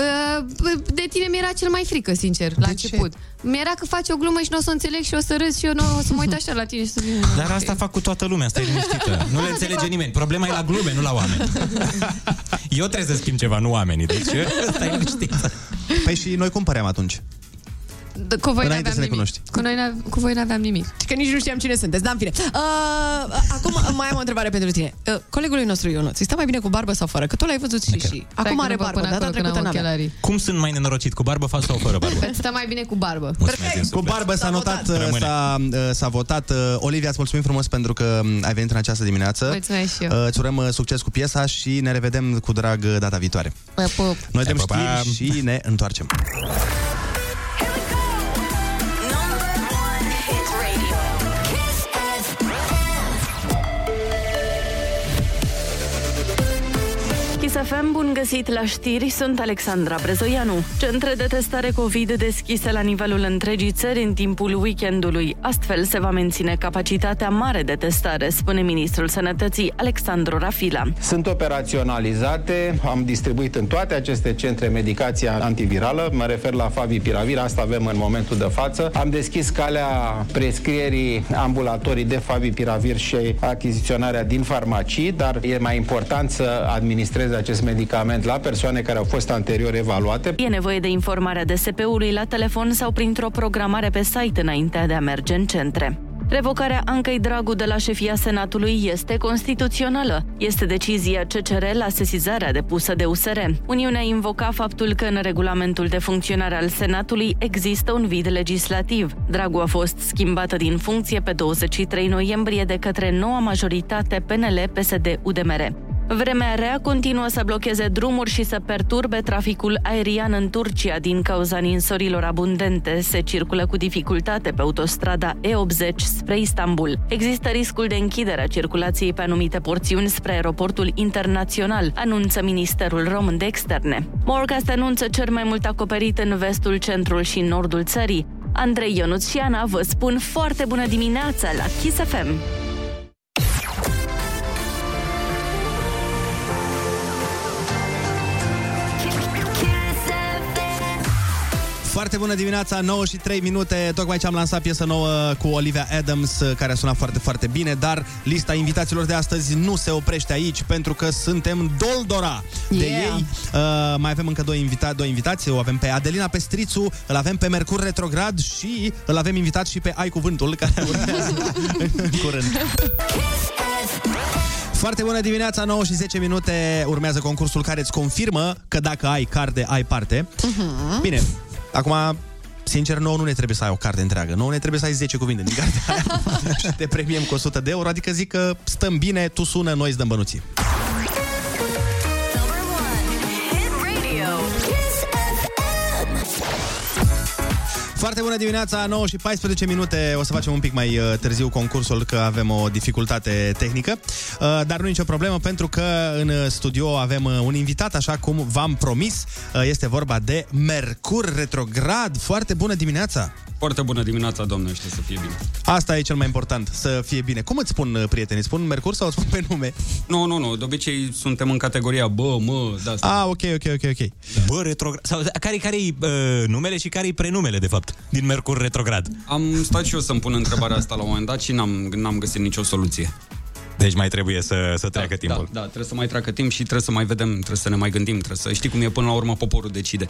De tine mi-era cel mai frică, sincer, la început. Mi-era că faci o glumă și nu o să o înțeleg și o să râzi și eu nu o să mă uit așa la tine și să zic, Dar asta fac cu toată lumea, stai liniștită. <laughs> Nu le înțelege nimeni. Problema e la glume, nu la oameni. <laughs> Eu trebuie să schimb ceva, nu oamenii. Deci <laughs> stai liniștită. Păi și noi cum păream atunci? Da, Cu voi Înainte n-aveam să ne nimic. cunoști. Cu, noi n- cu voi n-aveam nimic. Și că nici nu știam cine sunteți, dar în fine. Uh, acum mai am o întrebare pentru tine. Uh, colegului nostru Ionuț, îi stă mai bine cu barbă sau fără? Că tu l-ai văzut și și. Acum că are nu văd barbă, până data acolo când trecută am n-avea. ochelarii. Cum sunt mai nenorocit, cu barbă falsă sau fără barbă? Îți stă mai bine cu barbă. Mulțumesc din Cu suflet. barbă s-a notat, uh, Rămâne. s-a, uh, s-a votat. Uh, Olivia, îți mulțumim frumos pentru că um, ai venit în această dimineață. Mulțumesc și eu. Uh, Îți urăm uh, succes cu piesa și ne revedem cu drag uh, data viitoare. Pă, pup. Noi dăm Pa, pa, pa. știri și ne întoarcem. Kiss FM, bun găsit la știri, sunt Alexandra Brezoianu. Centre de testare COVID deschise la nivelul întregii țări în timpul weekendului. Astfel se va menține capacitatea mare de testare, spune ministrul Sănătății Alexandru Rafila. Sunt operaționalizate, am distribuit în toate aceste centre medicația antivirală, mă refer la Favipiravir, asta avem în momentul de față. Am deschis calea prescrierii ambulatorii de Favipiravir și achiziționarea din farmacii, dar e mai important să administreze acest medicament la persoane care au fost anterior evaluate. E nevoie de informarea DSP-ului la telefon sau printr-o programare pe site înainte de a merge în centre. Revocarea Ancăi Dragu de la șefia Senatului este constituțională. Este decizia CCR la sesizarea depusă de USR. Uniunea invoca faptul că în regulamentul de funcționare al Senatului există un vid legislativ. Dragu a fost schimbată din funcție pe 23 noiembrie de către noua majoritate PNL-PSD-UDMR. Vremea rea continuă să blocheze drumuri și să perturbe traficul aerian în Turcia din cauza ninsorilor abundente. Se circulă cu dificultate pe autostrada E80 spre Istanbul. Există riscul de închidere a circulației pe anumite porțiuni spre aeroportul internațional, anunță Ministerul Român de Externe. Morcast anunță cer mai mult acoperit în vestul, centrul și nordul țării. Andrei Ionuț și Ana vă spun foarte bună dimineața la Kiss FM. Foarte bună dimineața, 9 și 3 minute. Tocmai ce am lansat piesă nouă cu Olivia Adams, care a sunat foarte, foarte bine, dar lista invitaților de astăzi nu se oprește aici, pentru că suntem doldora de Yeah. ei. Uh, mai avem încă doi, invita- doi invitați. O avem pe Adelina Pestrițu, îl avem pe Mercur Retrograd și îl avem invitat și pe Ai Cuvântul, care <laughs> urmează în curând. Foarte bună dimineața, 9 și 10 minute urmează concursul care îți confirmă că dacă ai carte, ai parte. Mhm. Bine, acum, sincer, nouă nu ne trebuie să ai o carte întreagă. Nouă ne trebuie să ai 10 cuvinte din cartea aia <laughs> și te premiem cu 100 de euro. Adică zic că stăm bine, tu sună, noi îți dăm bănuții. Foarte bună dimineața, 9 și 14 minute. O să facem un pic mai uh, târziu concursul, că avem o dificultate tehnică. Uh, Dar nu nicio problemă, pentru că în uh, studio avem uh, un invitat, așa cum v-am promis. Uh, Este vorba de Mercur Retrograd. Foarte bună dimineața! Foarte bună dimineața, doamne, știu să fie bine. Asta e cel mai important, să fie bine. Cum îți spun uh, prietenii? Spun Mercur sau îți spun pe nume? Nu, nu, nu, de obicei suntem în categoria bă, mă, da, asta. Ah, ok, ok, ok, ok. Bă, retrograd. Sau care care e uh, numele și care e prenumele, de fapt, din Mercur retrograd? Am stat și eu să-mi pun întrebarea asta la un moment dat și n-am, n-am găsit nicio soluție. Deci mai trebuie să, să treacă timpul. Da, da, trebuie să mai treacă timp și trebuie să mai vedem, trebuie să ne mai gândim, trebuie să știi cum e până la urmă poporul decide.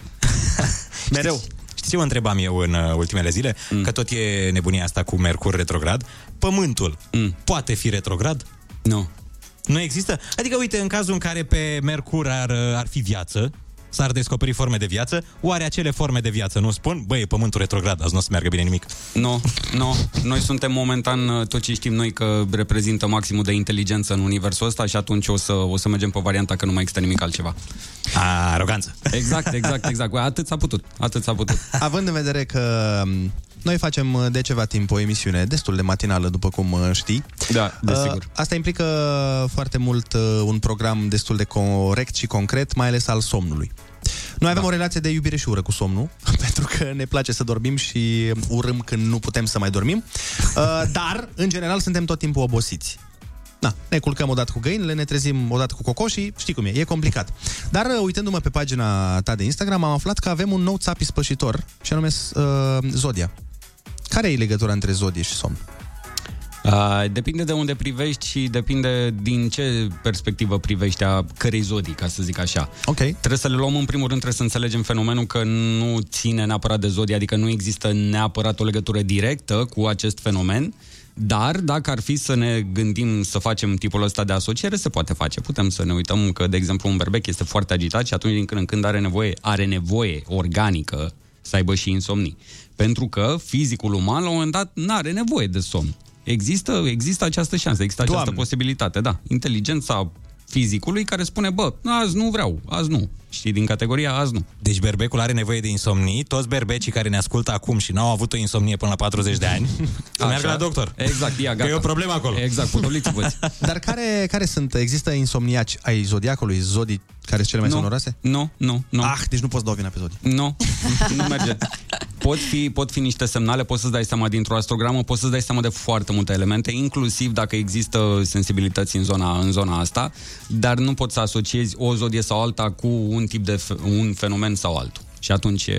<laughs> Mereu. Știți ce mă întrebam eu în uh, ultimele zile? Mm. Că tot e nebunia asta cu Mercur retrograd. Pământul mm. poate fi retrograd? Nu. Nu există? Adică, uite, în cazul în care pe Mercur ar, uh, ar fi viață, s-ar descoperi forme de viață, oare acele forme de viață nu spun, băi, e pământul retrograd, azi nu o să meargă bine nimic. Nu, nu. Noi suntem momentan uh, tot ce știm noi că reprezintă maximul de inteligență în universul ăsta și atunci o să, o să mergem pe varianta că nu mai există nimic altceva. A, aroganță. Exact, exact, exact. Băi, Atât s-a putut, atât s-a putut. Având în vedere că m, noi facem uh, de ceva timp o emisiune destul de matinală, după cum uh, știi. Da, desigur. Asta implică foarte mult uh, un program destul de corect și concret, mai ales al somnului. Noi avem o relație de iubire și ură cu somnul, <laughs> pentru că ne place să dormim și urâm când nu putem să mai dormim. Uh, dar, în general, suntem tot timpul obosiți. Na, ne culcăm odată cu găinile, ne trezim odată cu cocoșii, știi cum e, e complicat. Dar uh, uitându-mă pe pagina ta de Instagram, am aflat că avem un nou țap ispășitor, și anume uh, Zodia. Care e legătura între Zodie și somn? Uh, depinde de unde privești și depinde din ce perspectivă privești a cărei zodii, ca să zic așa. Ok. Trebuie să le luăm în primul rând, trebuie să înțelegem fenomenul că nu ține neapărat de zodie, adică nu există neapărat o legătură directă cu acest fenomen, dar dacă ar fi să ne gândim să facem tipul ăsta de asociere, se poate face. Putem să ne uităm că, de exemplu, un berbec este foarte agitat și atunci din când în când are nevoie, are nevoie organică să aibă și insomnii. Pentru că fizicul uman, la un moment dat, nu are nevoie de somn. Există, există această șansă, există această Doamne. posibilitate, da. Inteligența fizicului care spune, bă, azi nu vreau, azi nu. Știi, din categoria azi nu. Deci berbecul are nevoie de insomnii, toți berbecii care ne ascultă acum și n-au avut o insomnie până la 40 de ani, <laughs> să meargă la doctor. Exact, ia, gata. Că e o problemă acolo. Exact, potoliți-vă <laughs> Dar care, care sunt? Există insomniaci ai zodiacului, zodii care sunt cele mai Nu. sonoroase? Nu, nu, nu. Ah, deci nu poți da o vina pe zodii. Nu, <laughs> nu merge. Pot fi, pot fi niște semnale, poți să-ți dai seama dintr-o astrogramă, poți să-ți dai seama de foarte multe elemente, inclusiv dacă există sensibilități în zona, în zona asta, dar nu poți să asociezi o zodie sau alta cu un tip de f- un fenomen sau altul. Și atunci e,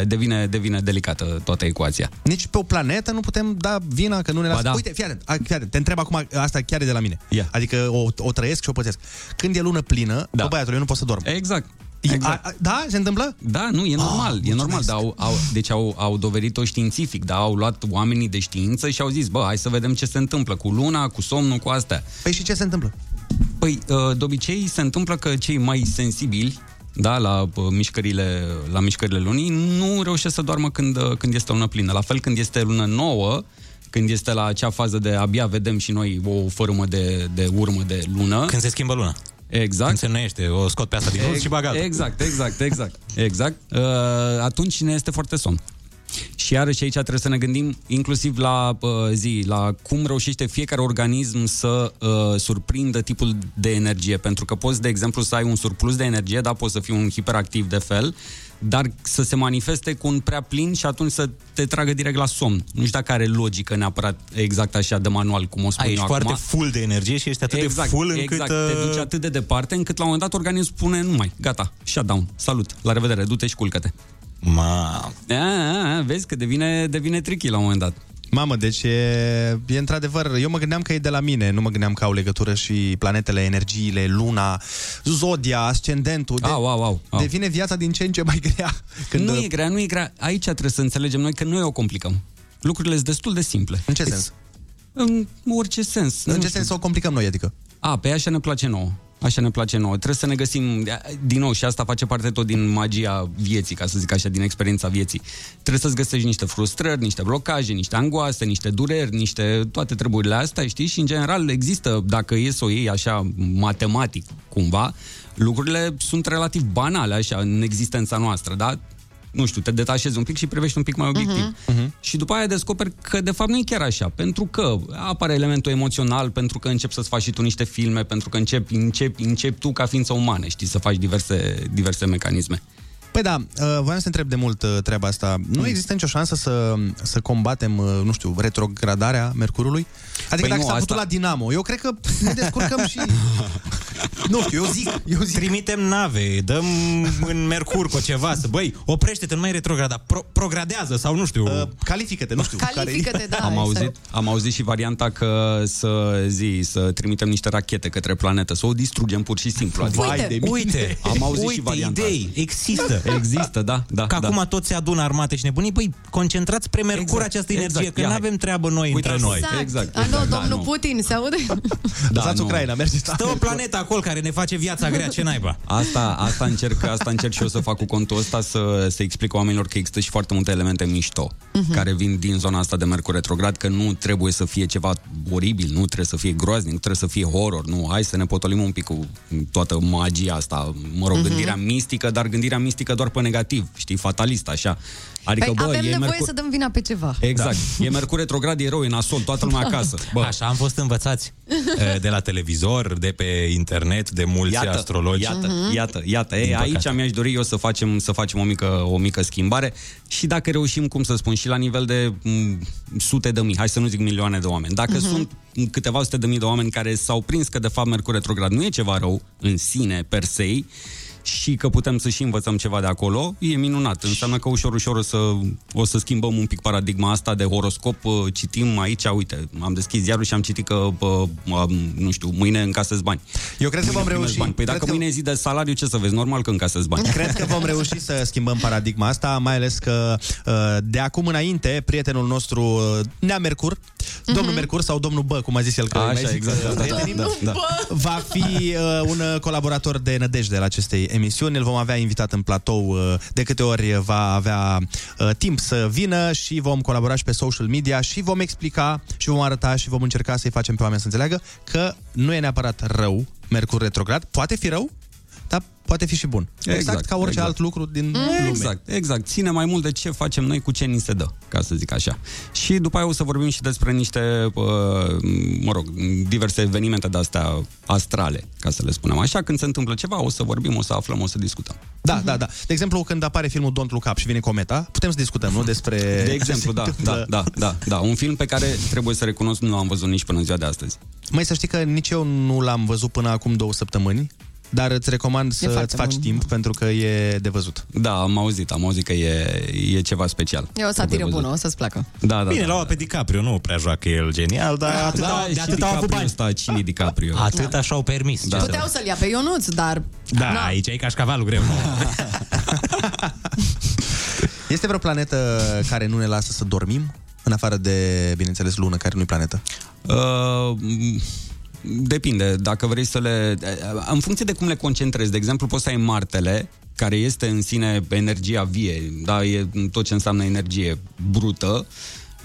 e, devine, devine delicată toată ecuația. Nici pe o planetă nu putem da vina că nu ne Ba lasă. da. Uite, fii atent, a, fii atent, te întreb acum, asta chiar e de la mine. Ia. Adică o, o trăiesc și o pățesc. Când e lună plină, da. bă, băiatul, eu nu pot să dorm. Exact. Exact. A, a, da? Se întâmplă? Da, nu, e normal, e normal, dar au, au, deci au, au dovedit-o științific, da, au luat oamenii de știință și au zis, bă, hai să vedem ce se întâmplă cu luna, cu somnul, cu astea. Păi și ce se întâmplă? Păi, uh, de obicei se întâmplă că cei mai sensibili, da, la uh, mișcările, la mișcările lunii, nu reușesc să doarmă când, uh, când este lună plină. La fel când este lună nouă, când este la acea fază de abia vedem și noi o fărâmă de, de urmă de lună. Când se schimbă luna. Exact. Când se înnoiește, o scot pe asta din rând și bagată. Exact, exact, exact. Exact. Uh, atunci ne este foarte somn. Și iarăși aici trebuie să ne gândim inclusiv la uh, zi, la cum reușește fiecare organism să uh, surprindă tipul de energie. Pentru că poți, de exemplu, să ai un surplus de energie, da, poți să fii un hiperactiv de fel, dar să se manifeste cu un prea plin și atunci să te tragă direct la somn. Nu știu dacă are logică neapărat exact așa de manual, cum o spun Ai, eu ești acum. foarte full de energie și ești atât de full încât... Exact, te duci atât de departe încât la un moment dat organismul spune nu mai, gata, shutdown, salut, la revedere, du-te și culcă-te. Ma... A, a, a, vezi că devine, devine tricky la un moment dat. Mamă, deci e, e într-adevăr, eu mă gândeam că e de la mine, nu mă gândeam că au legătură și planetele, energiile, luna, zodia, ascendentul. De, Au, au, au, au. Devine viața din ce în ce mai grea. <laughs> Când... Nu e grea, nu e grea. Aici trebuie să înțelegem noi că noi o complicăm. Lucrurile sunt destul de simple. În ce sens? În orice sens. În ce sens o complicăm noi, adică? A, pe așa ne place nouă. Așa ne place nouă. Trebuie să ne găsim, din nou, și asta face parte tot din magia vieții, ca să zic așa, din experiența vieții. Trebuie să-ți găsești niște frustrări, niște blocaje, niște angoase, niște dureri, niște toate treburile astea, știi? Și, în general, există, dacă e să o iei așa matematic, cumva, lucrurile sunt relativ banale, așa, în existența noastră, da? Nu știu, te detașezi un pic și privești un pic mai obiectiv. Uh-huh. Și după aia descoperi că de fapt nu e chiar așa, pentru că apare elementul emoțional, pentru că începi să-ți faci și tu niște filme, pentru că începi, începi, începi tu ca ființă umană, știi, să faci diverse, diverse mecanisme. Păi da, uh, voiam să întreb de mult uh, treaba asta. Nu există nicio șansă să, să combatem, uh, nu știu, retrogradarea Mercurului? Adică Păi dacă nu, s-a asta- putut la Dinamo, eu cred că ne descurcăm și... <laughs> nu știu, eu zic, eu zic. Trimitem nave, dăm în Mercur cu ceva, să băi, oprește-te, nu mai retrograda, pro- progradează sau nu știu. Uh, califică-te, nu știu. Califică-te, da. <laughs> am, exact. auzit, am auzit și varianta că să zi, să trimitem niște rachete către planetă, să o distrugem pur și simplu. Adică, Vai de mine. uite, am auzit uite, și varianta idei, asta. există. Există, da, da. Că da. acum toți se adună armate și nebunii, băi, concentrați spre Mercur Exact, această energie, exact. că Ia, nu hai. avem treabă noi Uite, între noi. Exact. Exact, Alo, exact, da, domnul nu. Putin, se aude? Da, Lăsați nu. Ucraina, mergeți. Stă o planetă acolo care ne face viața grea, ce naiba? Asta, asta, încerc, asta încerc și eu să fac cu contul ăsta, să, să explic oamenilor că există și foarte multe elemente mișto Mhm. care vin din zona asta de Mercur retrograd, că nu trebuie să fie ceva oribil, nu trebuie să fie groaznic, nu trebuie să fie horror, nu, hai să ne potolim un pic cu toată magia asta, mă rog, Mhm. gândirea mistică, dar gândirea mistică doar pe negativ, știi, fatalist, așa. Adică, Păi bă, avem e nevoie Mercur... să dăm vina pe ceva. Exact. Da. E Mercur retrograd, e rău, e nasol, toată lumea <laughs> acasă. Bă, Așa am fost învățați <laughs> eh, de la televizor, de pe internet. internet, de mulți Iată, astrologi. Iată, Mhm. iată, iată. Din Ei, aici păcate. mi-aș dori eu să facem, să facem o, mică, o mică schimbare și dacă reușim, cum să spun, și la nivel de m, sute de mii, hai să nu zic milioane de oameni. Dacă Mhm. sunt câteva sute de mii de oameni care s-au prins că de fapt Mercur retrograd nu e ceva rău în sine, per se, și că putem să și învățăm ceva de acolo, e minunat. Înseamnă că ușor, ușor o să, o să schimbăm un pic paradigma asta de horoscop. Uh, Citim aici, uite, am deschis ziarul și am citit că, bă, mă, nu știu, mâine încasez bani. Eu cred că Mâine vom primesc reuși. Bani. Păi Cred dacă că- mâine e zi de salariu, ce să vezi? Normal că încasez bani. Cred că vom reuși să schimbăm paradigma asta, mai ales că uh, de acum înainte, prietenul nostru, uh, Nea Mercur, domnul Mercur sau domnul Bă, cum a zis el că Așa, mai zic, exact, uh, da, da, prietenii, da, da. va fi uh, un uh, colaborator de nădejde la acestei emisiuni. Îl vom avea invitat în platou uh, de câte ori va avea uh, timp să vină și vom colabora și pe social media și vom explica și vom arăta și vom încerca să-i facem pe oameni să înțeleagă că nu e neapărat rău Mercur retrograd, poate fi rău, dar poate fi și bun. Exact, exact ca orice exact. alt lucru din lume. Exact, exact. Ține mai mult de ce facem noi cu ce ni se dă, ca să zic așa. Și după aia o să vorbim și despre niște, uh, mă rog, diverse evenimente de-astea astrale, ca să le spunem așa. Când se întâmplă ceva, o să vorbim, o să aflăm, o să discutăm. Da, da, da. De exemplu, când apare filmul Don't Look Up și vine cometa, putem să discutăm, nu? Despre... De exemplu, da, da, da, da, da. Un film pe care trebuie să recunosc nu l-am văzut nici până în ziua de astăzi. Mai să știi că nici eu nu l-am văzut până acum două săptămâni, dar îți recomand să foarte îți faci bun. timp pentru că e de văzut. Da, am auzit, am auzit că e, e ceva special. E o satiră bună, o să-ți placă. Da, da, Bine, da. l-au pe DiCaprio, nu prea joacă el genial, dar Da, atâta, da, de și atâta au avut DiCaprio bani. ăsta, cine e DiCaprio? Atât așa au permis. Da. ce să Puteau să-l ia pe Ionuț, dar... Da, Na. aici e cașcavalul greu. Nu? <laughs> Este vreo planetă care nu ne lasă să dormim? În afară de, bineînțeles, lună, care nu e planetă. Uh, m, depinde, dacă vrei să le... În funcție de cum le concentrezi, de exemplu, poți să ai Martele, care este în sine energia vie, da, e tot ce înseamnă energie brută,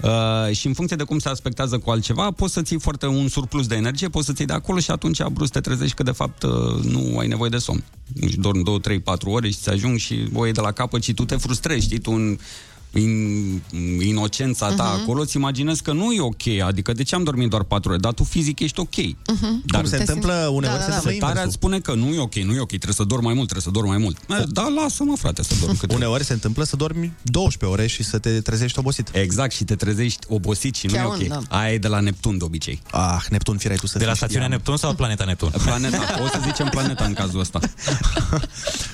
Uh, și în funcție de cum se aspectează cu altceva, poți să ții foarte un surplus de energie, poți să ții de acolo și atunci brusc te trezești că de fapt uh, nu ai nevoie de somn. Și dormi 2, 3, 4 ore și ți ajung și o iei de la capăt și tu te frustrezi, știi, tu în, in, inocența ta Mhm. acolo, îți imaginezi că nu e ok, adică de ce am dormit doar 4 ore, dar tu fizic ești ok. Mhm. Cum se întâmplă uneori, se întâmplă Setarea inversul. îți spune că nu e ok, nu e ok, trebuie să dormi mai mult, trebuie să dormi mai mult. Eh, Da, lasă-mă, frate, să dorm cât Uneori se întâmplă să dormi 12 ore și să te trezești obosit. Exact, și te trezești obosit și nu Chiar e ok. un, da. Aia e de la Neptun de obicei. Ah, Neptun, firai tu să De la fii stațiunea știam. Neptun sau planeta Neptun? <laughs> Planeta, o să zicem planeta în cazul ăsta.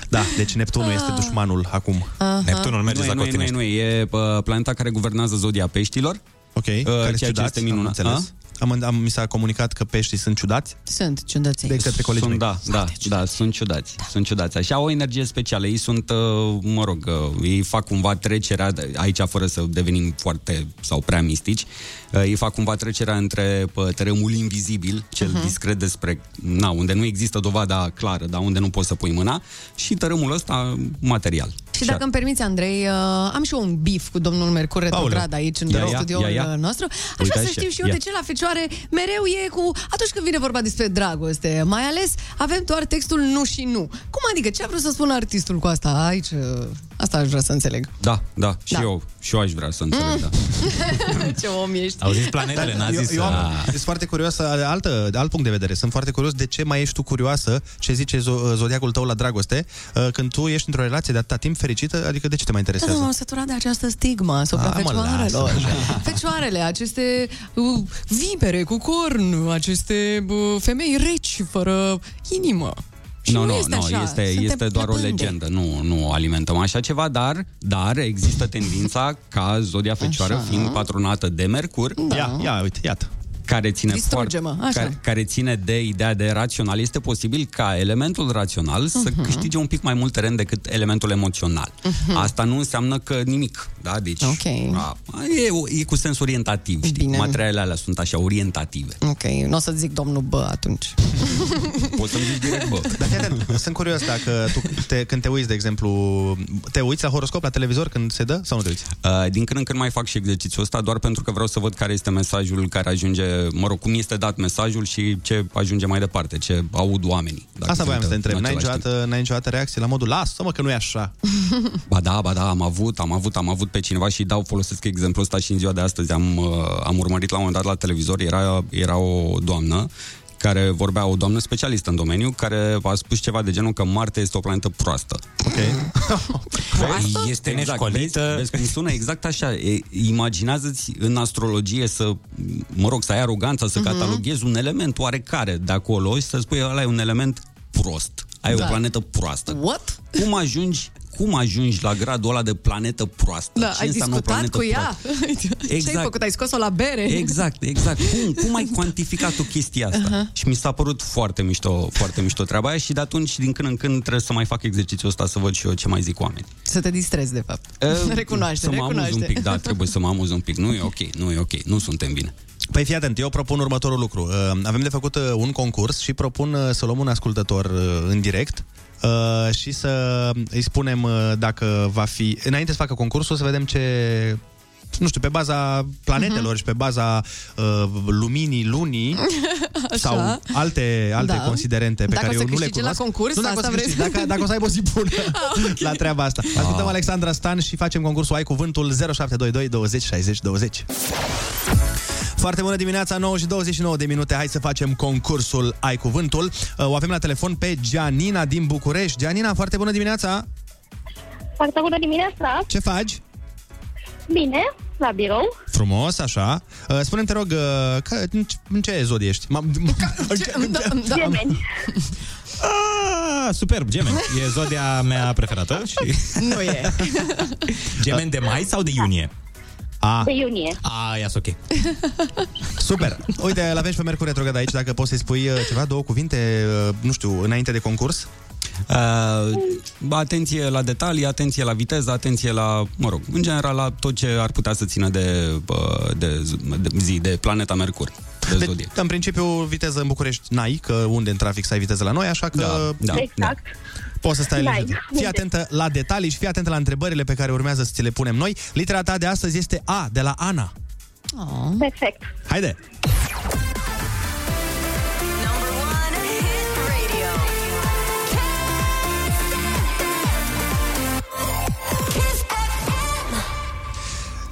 Da, deci Neptunul este dușmanul acum. Neptunul merge nu, e, la nu, e, nu, e, Cotinești. nu e, e uh, planeta care guvernează zodia peștilor. Ok, care ceea ce ciudați, este minunat. Am înțeles. A? Am, am, mi s-a comunicat că peștii sunt ciudați Sunt ciudăței. de către colegii sunt, mei. da, da, da, sunt ciudați. Da. Sunt ciudați. Așa au o energie specială. Ei sunt, uh, mă rog, uh, ei fac cumva trecerea, de- aici fără să devenim foarte sau prea mistici, uh, ei fac cumva trecerea între uh, terenul invizibil, cel Mhm. discret despre, na, unde nu există dovada clară, dar unde nu poți să pui mâna, și terenul ăsta material. Și dacă îmi permiți, Andrei, uh, am și eu un bif cu domnul Mercur retrograd Aoleu. aici în Ia, ia, studioul ia, ia. nostru. Aș Uite vrea să așa, știu și eu ia. de ce la Fecioare mereu e cu... Atunci când vine vorba despre dragoste, mai ales avem doar textul nu și nu. Cum adică? Ce a vrut să spună artistul cu asta? Aici, uh, asta aș vrea să înțeleg. Da, da, și Da. eu, și eu aș vrea să înțeleg, Mm. da. <laughs> ce om ești. Au zis planetele, n-a eu, zis... eu am, ah, sunt foarte curioasă, de altă, de alt punct de vedere, sunt foarte curios de ce mai ești tu curioasă ce zice zo- zodiacul tău la dragoste uh, când tu ești într-o relație de atâta timp fericită, adică de ce te mai interesează? Nu, am săturat de această stigma asupra Ah, mă, fecioarelor. lasă. <laughs> Fecioarele, aceste uh, vipere cu corn, aceste uh, femei reci, fără inimă. Și Nu, nu, nu, este nu, așa. este, Suntem este doar o plăpânde. legendă. Nu, nu alimentăm așa ceva, dar, dar există tendința ca zodia fecioară Așa. fiind patronată de Mercur, Da. Ia, ia, uite, iată. Care ține, Distruge-mă, așa. care, care ține de ideea de rațional, este posibil ca elementul rațional să Mhm. câștige un pic mai mult teren decât elementul emoțional. Asta nu înseamnă că nimic, da? Deci Ok. a, e, e cu sens orientativ, știi? Bine. Materialele alea sunt așa orientative. Ok, nu o să zic domnul Bă atunci. <laughs> Poți să-mi zici direct, bă. Dar fii atent, sunt curios dacă tu, te, când te uiți, de exemplu, te uiți la horoscop la televizor când se dă sau nu te uiți? Uh, din când în când mai fac și exercițiul ăsta, doar pentru că vreau să văd care este mesajul care ajunge, mă rog, cum este dat mesajul și ce ajunge mai departe, ce aud oamenii. dacă Asta se voiam să uită te întreb. în N-ai același niciodată, n-ai niciodată reacție la modul lasă-mă că nu e așa. <laughs> Ba da, ba da, am avut, am avut, am avut pe cineva și dau, folosesc exemplul ăsta și în ziua de astăzi. Am, uh, am urmărit la un moment dat la televizor, era, era o doamnă care vorbea o doamnă specialistă în domeniu, care a spus ceva de genul că Marte este o planetă proastă. Ok. <laughs> Este neșcolită. Vezi, vezi cum sună exact așa. E, imaginează-ți în astrologie să, mă rog, să ai aroganța, să Mhm. cataloghezi un element oarecare de acolo și să spui ăla e un element prost. Ai Da. o planetă proastă. What? Cum ajungi cum ajungi la gradul ăla de planetă proastă? Da, Ce ai înseamnă o discutat planetă cu ea? proastă? <laughs> Ce ai Exact. făcut? Ai scos-o la bere? Exact, exact. Cum, cum ai cuantificat tu chestia asta? Aha. Și mi s-a părut foarte mișto, foarte mișto treaba aia și de atunci, din când în când, trebuie să mai fac exercițiul ăsta să văd și eu ce mai zic oameni. Să te distrezi, de fapt. Uh, <laughs> recunoaște, Să mă amuz recunoaște. un pic, da, <laughs> trebuie să mă amuz un pic. Nu e ok, nu e ok, nu suntem bine. Păi fii atent, eu propun următorul lucru. Uh, Avem de făcut uh, un concurs și propun uh, să luăm un ascultător uh, în direct uh, și să îi spunem uh, dacă va fi... Înainte să facă concursul, să vedem ce nu știu, pe baza planetelor uh-huh. și pe baza uh, luminii lunii <laughs> Așa. sau alte, alte Da. considerente pe Dacă care o să eu nu le câștige la cunosc. concurs, nu dacă, o să asta câștige, vrei să- dacă, <laughs> dacă o să aibă o zi bună <laughs> la treaba asta. Ascultăm Alexandra Stan și facem concursul Ai Cuvântul 0722 20 60 20. Foarte bună dimineața, 9 și 29 de minute. Hai să facem concursul Ai Cuvântul. Uh, O avem la telefon pe Gianina din București. Gianina, foarte bună dimineața! Foarte bună dimineața! Ce faci? Bine, la birou. Frumos, așa. Uh, Spune-mi, te rog, uh, că, în ce- în ce zodie ești? M- Da. <laughs> Gemeni. Ah, superb, Gemeni. E zodia mea preferată și... Nu e. <laughs> Gemeni de mai sau de iunie? A. De iunie. A, ia ok. <laughs> Super. Uite, îl avem și pe Mercur Retrograd aici, dacă poți să-i spui uh, ceva, două cuvinte, uh, nu știu, înainte de concurs. Uh, atenție la detalii, atenție la viteză, atenție la, mă rog, în general la tot ce ar putea să țină de, uh, de, de zi, de planeta Mercur, de zodie. În principiu, viteză în București n-ai, că unde în trafic să ai viteză la noi, așa că Da, da, Exact. Poți să stai N-ai. liniștit. Fii atentă la detalii și fii atentă la întrebările pe care urmează să ți le punem noi. Litera ta de astăzi este A, de la Ana. Oh. Perfect. Haide!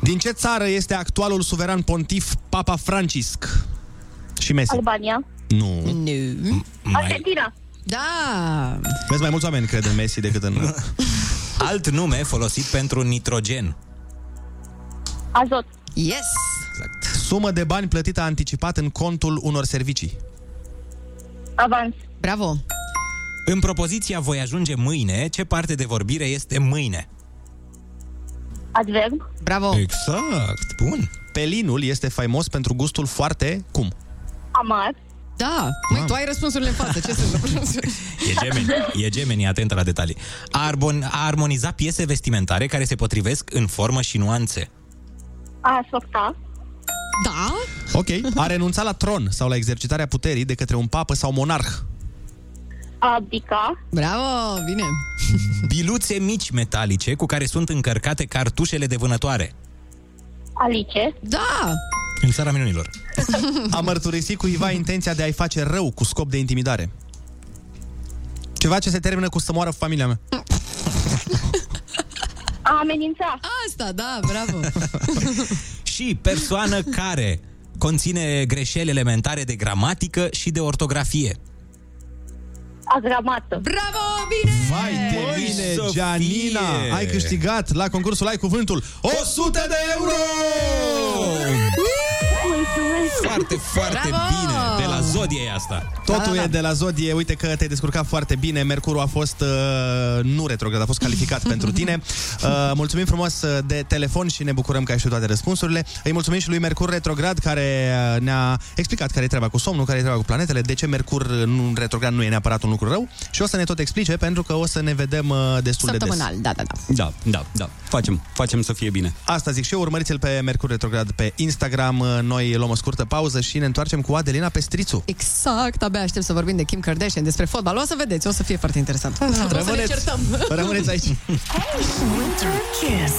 Din ce țară este actualul suveran pontif Papa Francisc? Și Messi. Albania. Nu. Nu. Argentina. Da. Vezi, mai mulți oameni cred în Messi decât în... <laughs> Alt nume folosit pentru nitrogen. Azot. Yes. Sumă de bani plătită anticipat în contul unor servicii. Avans. Bravo. În propoziția voi ajunge mâine, ce parte de vorbire este mâine? Adverb. Bravo. Exact, bun. Pelinul este faimos pentru gustul foarte... cum? Amar. Da. Măi, tu ai răspunsurile în față. Ce se întâmplă? E gemeni, e gemeni, atentă la detalii. A, arbon, a armoniza piese vestimentare care se potrivesc în formă și nuanțe. A sorta. Da. Ok. A renunța la tron sau la exercitarea puterii de către un papă sau monarh. A abdica. Bravo, bine. Biluțe mici metalice cu care sunt încărcate cartușele de vânătoare. Alice. Da. În țara minunilor. A mărturisi cuiva intenția de a-i face rău cu scop de intimidare. Ceva ce se termină cu să moară familia mea. A amenința. Asta, da, bravo. <laughs> Și persoană care conține greșeli elementare de gramatică și de ortografie. Agramată. Bravo, bine! Vai de mine, Sofie! Gianina! Ai câștigat la concursul Ai Cuvântul 100 de euro! through. Foarte, foarte Bravo! bine. De la zodie e asta. Totul Da, da, da. e de la Zodie. Uite că te-ai descurcat foarte bine. Mercurul a fost uh, nu retrograd, a fost calificat <laughs> pentru tine. Uh, mulțumim frumos uh, de telefon și ne bucurăm că ai știut toate răspunsurile. Îi mulțumim și lui Mercur retrograd care uh, ne-a explicat care e treaba cu somnul, care e treaba cu planetele, de ce Mercur uh, nu, retrograd nu e neapărat un lucru rău și o să ne tot explice pentru că o să ne vedem uh, destul de des. Săptămânal, da, da, da. Da, da, da. Facem, facem să fie bine. Asta zic și eu, urmăriți-l pe Mercur Retrograd pe Instagram. Noi luăm o scurtă pauză și ne întoarcem cu Adelina Pestrițu. Exact, abia aștept să vorbim de Kim Kardashian, despre fotbal. O să vedeți, o să fie foarte interesant. O să ne Rămâneți, certăm. rămâneți aici. Winter Kiss.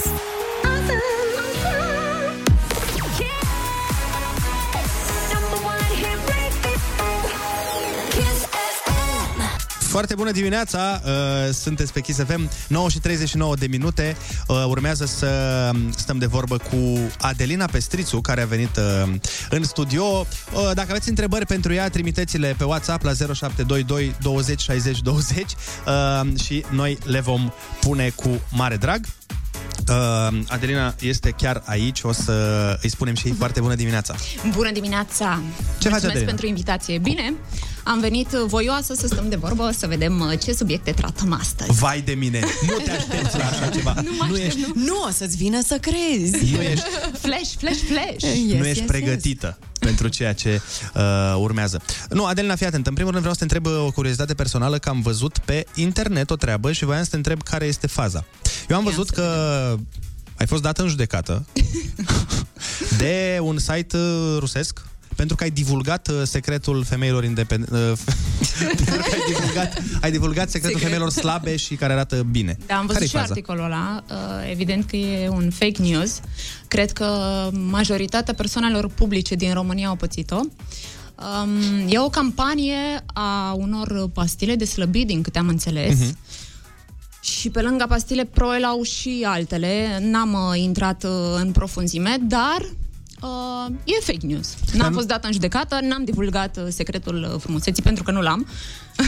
Foarte bună dimineața, uh, sunteți pe Kiss FM, 9 și 39 de minute. Uh, urmează să stăm de vorbă cu Adelina Pestrițu, care a venit uh, în studio. Uh, dacă aveți întrebări pentru ea, trimiteți-le pe WhatsApp la 0722 20 60 20 uh, și noi le vom pune cu mare drag. Uh, Adelina este chiar aici, o să îi spunem și ei foarte bună dimineața. Bună dimineața! Ce faci, Mulțumesc Adelina? pentru invitație. Bine, am venit voioasă să stăm de vorbă, să vedem uh, ce subiecte tratăm astăzi. Vai de mine, nu te aștepți la așa ceva. <laughs> Nu mă nu aștept, ești, Nu o să-ți vină să crezi. Nu ești- Flash, flash, flash! nu ești pregătită pentru ceea ce uh, urmează. Nu, Adelina, fii atent. În primul rând vreau să te întreb uh, o curiozitate personală că am văzut pe internet o treabă și voiam să te întreb care este faza. Eu am văzut că ai fost dată în judecată <laughs> de un site uh, rusesc pentru că ai divulgat uh, secretul femeilor independente. Uh, <laughs> pentru că ai divulgat, ai divulgat secretul Secret. femeilor slabe și care arată bine. Da, am văzut Care-i și faza? articolul ăla. Uh, Evident că e un fake news. Cred că majoritatea persoanelor publice din România au pățit-o. Um, e o campanie a unor pastile de slăbit, din câte am înțeles. Mhm. Și pe lângă pastile Proel au și altele. N-am uh, intrat uh, în profunzime, dar uh, e fake news. N-am fost dată în judecată, n-am divulgat uh, secretul uh, frumuseții pentru că nu l-am.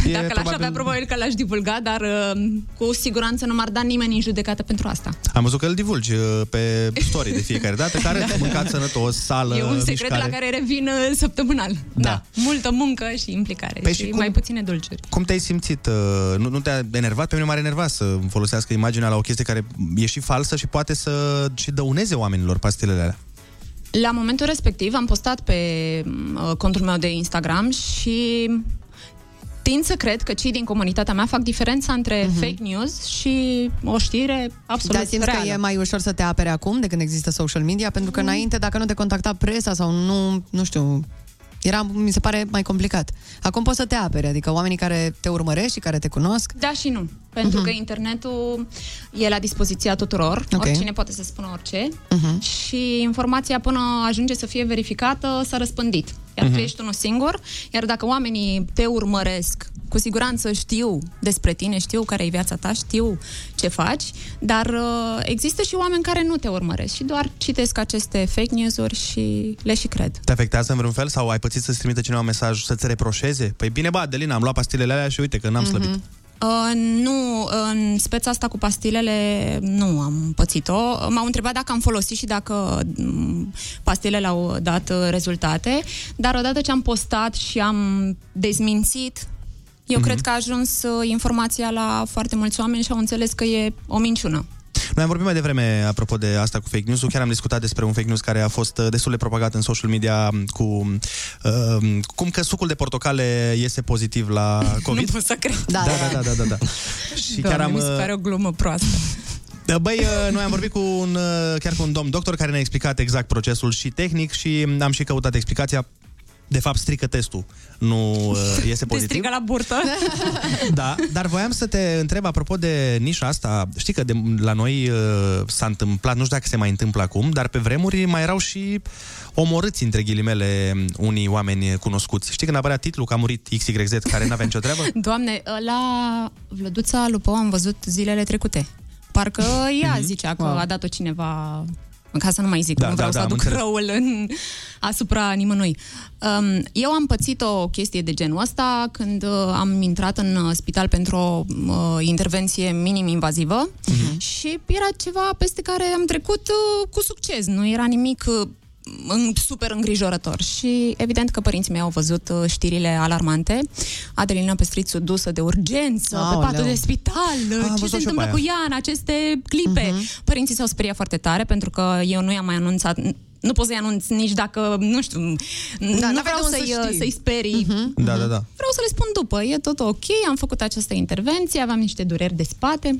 E <laughs> Dacă l-aș probabil- avea, probabil că l-aș divulga, dar uh, cu siguranță nu m-ar da nimeni în judecată pentru asta. Am văzut că îl divulgi uh, pe story de fiecare dată, <laughs> care da. mâncat sănătos, sală, e un secret mișcare. la care revin uh, săptămânal. Da. Multă muncă și implicare Păi și, și cum- mai puține dulciuri. Cum te-ai simțit? uh, Nu, nu te-a enervat? Pe mine m-ar enerva să folosească imaginea la o chestie care e și falsă și poate să și dăuneze oamenilor pastilele alea. La momentul respectiv am postat pe uh, contul meu de Instagram și tind să cred că cei din comunitatea mea fac diferența între Mhm. fake news și o știre absolut Dar simți reală. că e mai ușor să te apere acum de când există social media? Pentru că înainte, dacă nu te contacta presa sau nu, nu știu, era, mi se pare, mai complicat. Acum poți să te apere, adică oamenii care te urmăresc și care te cunosc. Da și nu. Pentru Mhm. că internetul e la dispoziția tuturor. Ok. Oricine poate să spună orice. Mhm. Și informația până ajunge să fie verificată s-a răspândit. Iar tu Mhm. ești unul singur. Iar dacă oamenii te urmăresc, cu siguranță știu despre tine, știu care e viața ta, știu ce faci, dar uh, există și oameni care nu te urmăresc și doar citesc aceste fake news-uri și le și cred. Te afectează în vreun fel sau ai pățit să-ți trimite cineva un mesaj să-ți reproșeze? Păi bine, bă, Adelina, am luat pastilele alea și uite că n-am slăbit. Uh, nu, în speța asta cu pastilele nu am pățit-o. M-au întrebat dacă am folosit și dacă mm, pastilele au dat uh, rezultate, dar odată ce am postat și am dezmințit, eu Mhm. cred că a ajuns uh, informația la foarte mulți oameni și au înțeles că e o minciună. Noi am vorbit mai devreme, apropo de asta cu fake news chiar am discutat despre un fake news care a fost uh, destul de propagat în social media cu uh, cum că sucul de portocale iese pozitiv la <laughs> COVID. Nu pot să cred. Da, da, da, da, da, da. Și chiar am, mi se uh, pare o glumă proastă. Da, Băi, uh, noi am vorbit cu un, uh, chiar cu un domn doctor care ne-a explicat exact procesul și tehnic și am și căutat explicația. De fapt, strică testul. Nu uh, iese Te pozitiv. strică la burtă. <laughs> Da, dar voiam să te întreb apropo de nișa asta. Știi că de, la noi uh, s-a întâmplat, nu știu dacă se mai întâmplă acum, dar pe vremuri mai erau și omorâți, între ghilimele, unii oameni cunoscuți. Știi când apărea titlul că a murit XYZ, care n-avea nicio treabă? <laughs> Doamne, la Vlăduța Lupău am văzut zilele trecute. Parcă ea zicea că a dat-o cineva ca să nu mai zic, Mhm. Da, nu vreau da, să da, am aduc înțeles. răul în, asupra nimănui. Um, eu am pățit o chestie de genul ăsta când uh, am intrat în uh, spital pentru o uh, intervenție minim-invazivă Mhm. și era ceva peste care am trecut uh, cu succes. Nu era nimic uh, în, super îngrijorător și evident că părinții mei au văzut uh, știrile alarmante. Adelina Pestrițu dusă de urgență Aoleu. pe patul de spital. Ah, am ce văzut se și eu întâmplă pe cu aia. ea în aceste clipe? Părinții s-au speriat foarte tare pentru că eu nu i-am mai anunțat nu pot să-i anunț nici dacă, nu știu, nu n-aveai vreau de unde să-i, să știi. să-i sperii. Da, da, da. Vreau să le spun după, e tot ok, am făcut această intervenție, aveam niște dureri de spate.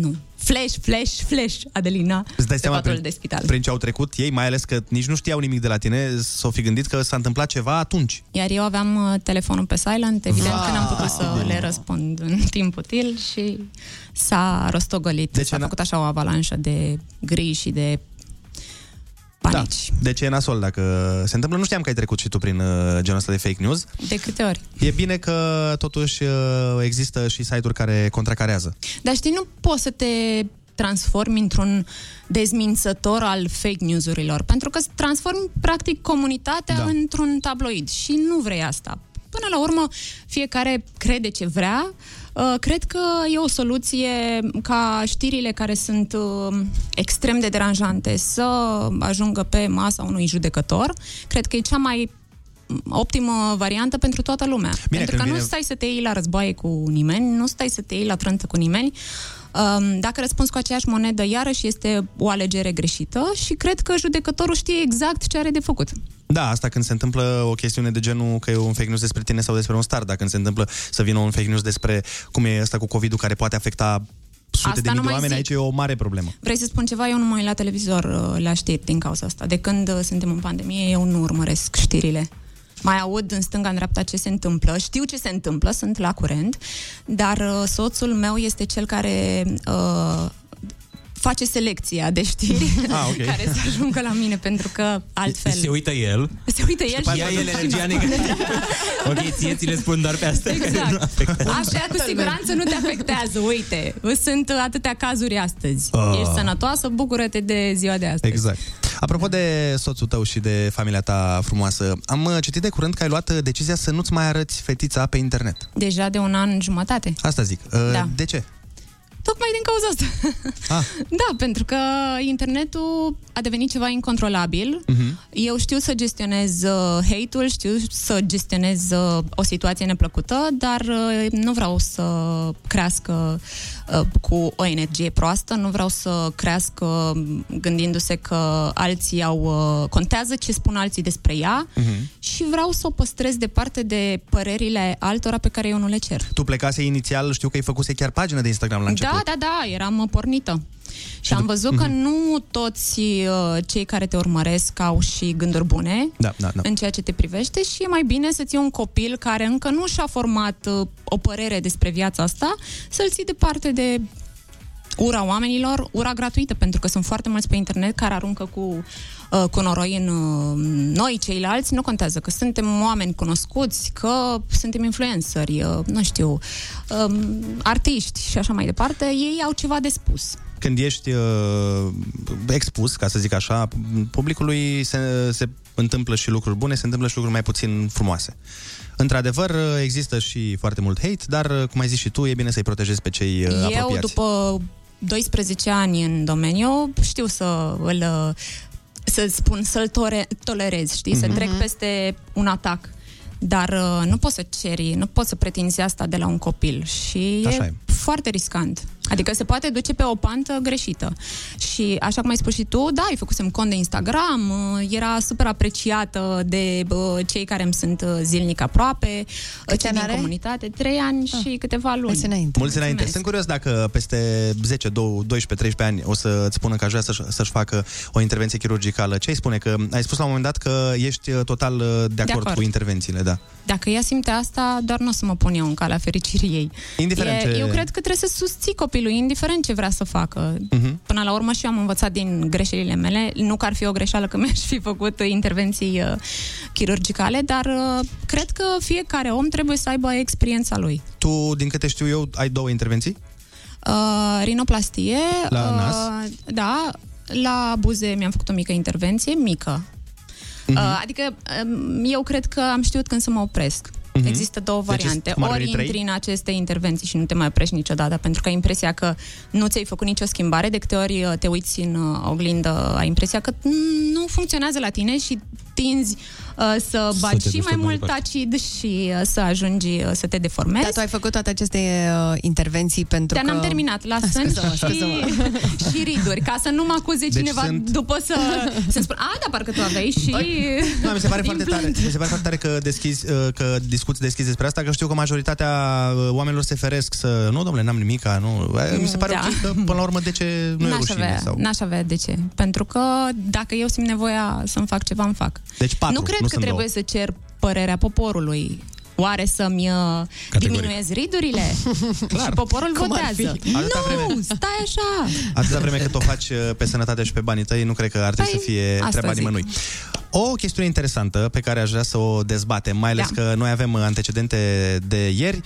Nu. Flash, flash, flash, Adelina, Îți dai pe seama patul prin, de spital. prin ce au trecut ei, mai ales că nici nu știau nimic de la tine, s-au fi gândit că s-a întâmplat ceva atunci. Iar eu aveam uh, telefonul pe silent, evident că n-am putut să le răspund în timp util și s-a rostogolit. De ce S-a n-a- făcut așa o avalanșă de griji și de panici. Da. De ce e nasol dacă se întâmplă? Nu știam că ai trecut și tu prin uh, genul ăsta de fake news. De câte ori? E bine că totuși uh, există și site-uri care contracarează. Dar știi, nu poți să te transformi într-un dezmințător al fake news-urilor, pentru că îți transformi practic comunitatea Da. da. într-un tabloid și nu vrei asta. Până la urmă, fiecare crede ce vrea. Uh, Cred că e o soluție ca știrile care sunt uh, extrem de deranjante să ajungă pe masa unui judecător. Cred că e cea mai optimă variantă pentru toată lumea. Bine, pentru că când nu vine- stai să te iei la războaie cu nimeni, nu stai să te iei la trântă cu nimeni. Um, Dacă răspunzi cu aceeași monedă, iarăși este o alegere greșită și cred că judecătorul știe exact ce are de făcut. Da, asta când se întâmplă o chestiune de genul că e un fake news despre tine sau despre un star, dacă când se întâmplă să vină un fake news despre cum e ăsta cu COVID-ul care poate afecta sute Asta de nu mii de mai oameni, zic. aici e o mare problemă. Vrei să spun ceva? Eu nu mă uit la televizor uh, la știri din cauza asta. De când uh, suntem în pandemie, eu nu urmăresc știrile. Mai aud în stânga, în dreapta ce se întâmplă. Știu ce se întâmplă, sunt la curent, dar uh, soțul meu este cel care uh, face selecția de știri Ah, <laughs> ok. care să ajungă la mine, pentru că altfel... Se uită el. Se uită el și... Ia el energia negativă. ok, ție ți le spun doar pe astea care Exact. <laughs> nu afectează. Așa cu siguranță nu te afectează. Uite, sunt atâtea cazuri astăzi. Ah. Ești sănătoasă, bucură-te de ziua de astăzi. Exact. Apropo de soțul tău și de familia ta frumoasă, am uh, citit de curând că ai luat uh, decizia să nu-ți mai arăți fetița pe internet. Deja de un an jumătate. Asta zic. Uh, Da. De ce? Tocmai din cauza asta. Ah. <laughs> Da, pentru că internetul a devenit ceva incontrolabil. Mhm. Eu știu să gestionez uh, hate-ul, știu să gestionez uh, o situație neplăcută, dar uh, nu vreau să crească uh, cu o energie proastă, nu vreau să crească gândindu-se că alții au... Uh, contează ce spun alții despre ea Mhm. și vreau să o păstrez departe de părerile altora pe care eu nu le cer. Tu plecase inițial, știu că ai făcuse chiar pagină de Instagram la început. Da, da, da, eram uh, pornită. Și am văzut că nu toți uh, cei care te urmăresc au și gânduri bune Da, da, da. în ceea ce te privește și e mai bine să ții un copil care încă nu și-a format uh, o părere despre viața asta, să-l ții departe de ura oamenilor, ura gratuită, pentru că sunt foarte mulți pe internet care aruncă cu, uh, cu noroi în uh, noi, ceilalți, nu contează că suntem oameni cunoscuți, că suntem influenceri, uh, nu știu, um, artiști și așa mai departe, ei au ceva de spus. Când ești uh, expus, ca să zic așa, publicului se, se întâmplă și lucruri bune, se întâmplă și lucruri mai puțin frumoase. Într-adevăr, uh, există și foarte mult hate, dar, uh, cum ai zis și tu, e bine să-i protejezi pe cei uh, Eu, apropiați. după 12 ani în domeniu, știu să îl să spun, să-l tore, tolerez, știi, mm-hmm. să Mhm. trec peste un atac. Dar uh, nu poți să ceri, nu poți să pretinzi asta de la un copil și Așa e, e. foarte riscant. Adică se poate duce pe o pantă greșită. Și așa cum ai spus și tu, da, îi făcusem cont de Instagram, uh, era super apreciată de uh, cei care îmi sunt uh, zilnic aproape, uh, cei din are? comunitate, trei ani și câteva luni. Mulți înainte. Mulți înainte. Sunt curios dacă peste 10, 12, 13 ani o să-ți spună că aș vrea să-și, să-și facă o intervenție chirurgicală. Ce ai spune? Că ai spus la un moment dat că ești uh, total uh, de acord, acord. cu intervențiile, da. Dacă ea simte asta, doar nu o să mă pun eu în calea fericirii ei. Indiferent e, ce- Eu cred că trebuie să susții copilul, indiferent ce vrea să facă. Mhm. Până la urmă și eu am învățat din greșelile mele. Nu că ar fi o greșeală că <laughs> mi-aș fi făcut uh, intervenții uh, chirurgicale, dar uh, cred că fiecare om trebuie să aibă experiența lui. Tu, din câte știu eu, ai două intervenții? Uh, rinoplastie. La nas? Uh, da, la buze mi-am făcut o mică intervenție, mică. Mhm. Uh, adică um, eu cred că am știut când să mă opresc. Mhm. Există două Deci, variante. cum ar Ori veni, trei? intri în aceste intervenții și nu te mai oprești niciodată, pentru că ai impresia că nu ți-ai făcut nicio schimbare. De câte ori uh, te uiți în uh, oglindă, ai impresia că mm, nu funcționează la tine și tinzi uh, să bagi te și duci mai tot mai mult departe. acid și uh, să ajungi uh, să te deformezi. Dar tu ai făcut toate aceste uh, intervenții pentru Dar că... n-am terminat. La Ah, sân scuză-mă, și, scuză-mă. <laughs> și riduri, ca să nu mă acuze Deci cineva sunt- după să, <laughs> să spun, a, da, parcă tu aveai și... Da, mi se pare foarte implant." tare. Mi se pare foarte tare că deschizi, uh, că discuți deschis despre asta, că știu că majoritatea uh, oamenilor se feresc să, nu, domnule, n-am nimica, nu. Uh, Mi se pare Da. ok că, până la urmă, de ce nu e N-aș rușine? avea, Sau... n-aș avea de ce. Pentru că dacă eu simt nevoia să-mi fac ceva, îmi fac. Deci patru, nu cred nu că sunt trebuie două. să cer părerea poporului. Oare să-mi uh, Categoric. diminuez ridurile? <laughs> și poporul Cum ar votează. fi? Atâta Nu, vreme- stai așa. Atâta vreme cât o faci uh, pe sănătate și pe banii tăi, nu cred că ar trebui Păi, să fie asta treaba zic. nimănui. O chestiune interesantă pe care aș vrea să o dezbatem, mai ales Da. că noi avem antecedente de ieri,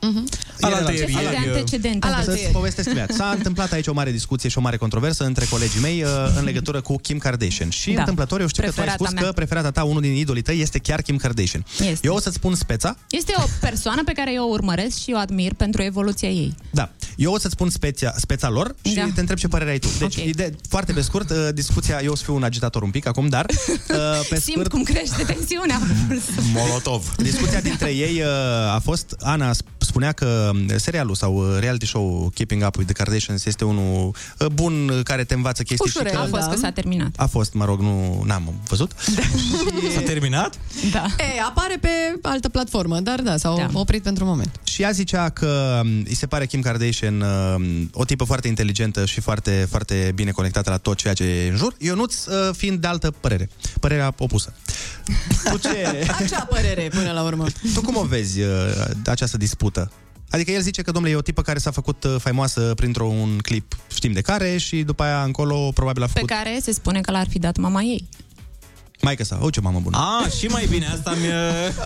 alalteri? Alaltă Ce fel de antecedente? Să-ți povestesc imediat. S-a <laughs> întâmplat aici o mare discuție și o mare controversă între colegii mei uh, în legătură cu Kim Kardashian. Și Da. întâmplător, eu știu că tu ai Preferata spus mea. că preferata ta, unul din idolii tăi, este chiar Kim Kardashian. Este. Eu o să-ți spun speța, Este o persoană pe care eu o urmăresc și o admir pentru evoluția ei. Da. Eu o să-ți spun speția, speța lor și Da. te întreb ce părere ai tu. Deci, Ok. ide- foarte pe scurt, uh, discuția, eu o să fiu un agitator un pic acum, dar uh, pe <laughs> Simt scurt, cum crește tensiunea. <laughs> Molotov. Discuția dintre ei uh, a fost, Ana sp- spunea că um, serialul sau uh, reality show Keeping Up with the Kardashians este unul uh, bun uh, care te învață chestii Ușurel, și că... a fost că s-a terminat. A fost, mă rog, nu n-am văzut. <laughs> <laughs> S-a terminat? Da. E, apare pe altă platformă, dar da, s-au da. oprit pentru un moment. Și ea zicea că um, îi se pare Kim Kardashian um, o tipă foarte inteligentă și foarte, foarte bine conectată la tot ceea ce e în jur. Ionuț uh, fiind de altă părere. Părerea opusă. Tu ce... <laughs> Acea părere, până la urmă. Tu cum o vezi uh, această dispută? Adică el zice că, domnule, e o tipă care s-a făcut uh, faimoasă printr-un clip, știm de care, și după aia încolo probabil a Pe făcut... care se spune că l-ar fi dat mama ei. Maică sa, o ce mamă bună. A, și mai bine, asta mi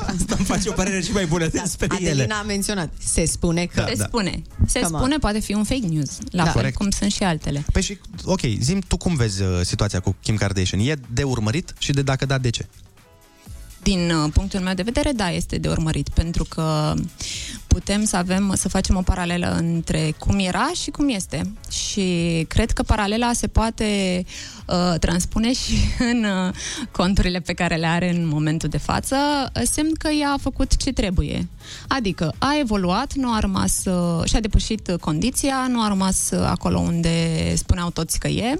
asta îmi face o părere și mai bună despre ele. Adelina a menționat. Se spune că... se spune. Se Come on. spune, poate fi un fake news. La Da. fel Corect. cum sunt și altele. Păi și, ok, zim tu cum vezi uh, situația cu Kim Kardashian? E de urmărit și de dacă da, de ce? Din uh, punctul meu de vedere, da, este de urmărit, pentru că putem să avem, să facem o paralelă între cum era și cum este. Și cred că paralela se poate uh, transpune și <laughs> în uh, conturile pe care le are în momentul de față, uh, semn că ea a făcut ce trebuie. Adică a evoluat, nu a rămas uh, și-a depășit uh, condiția, nu a rămas uh, acolo unde spuneau toți că e.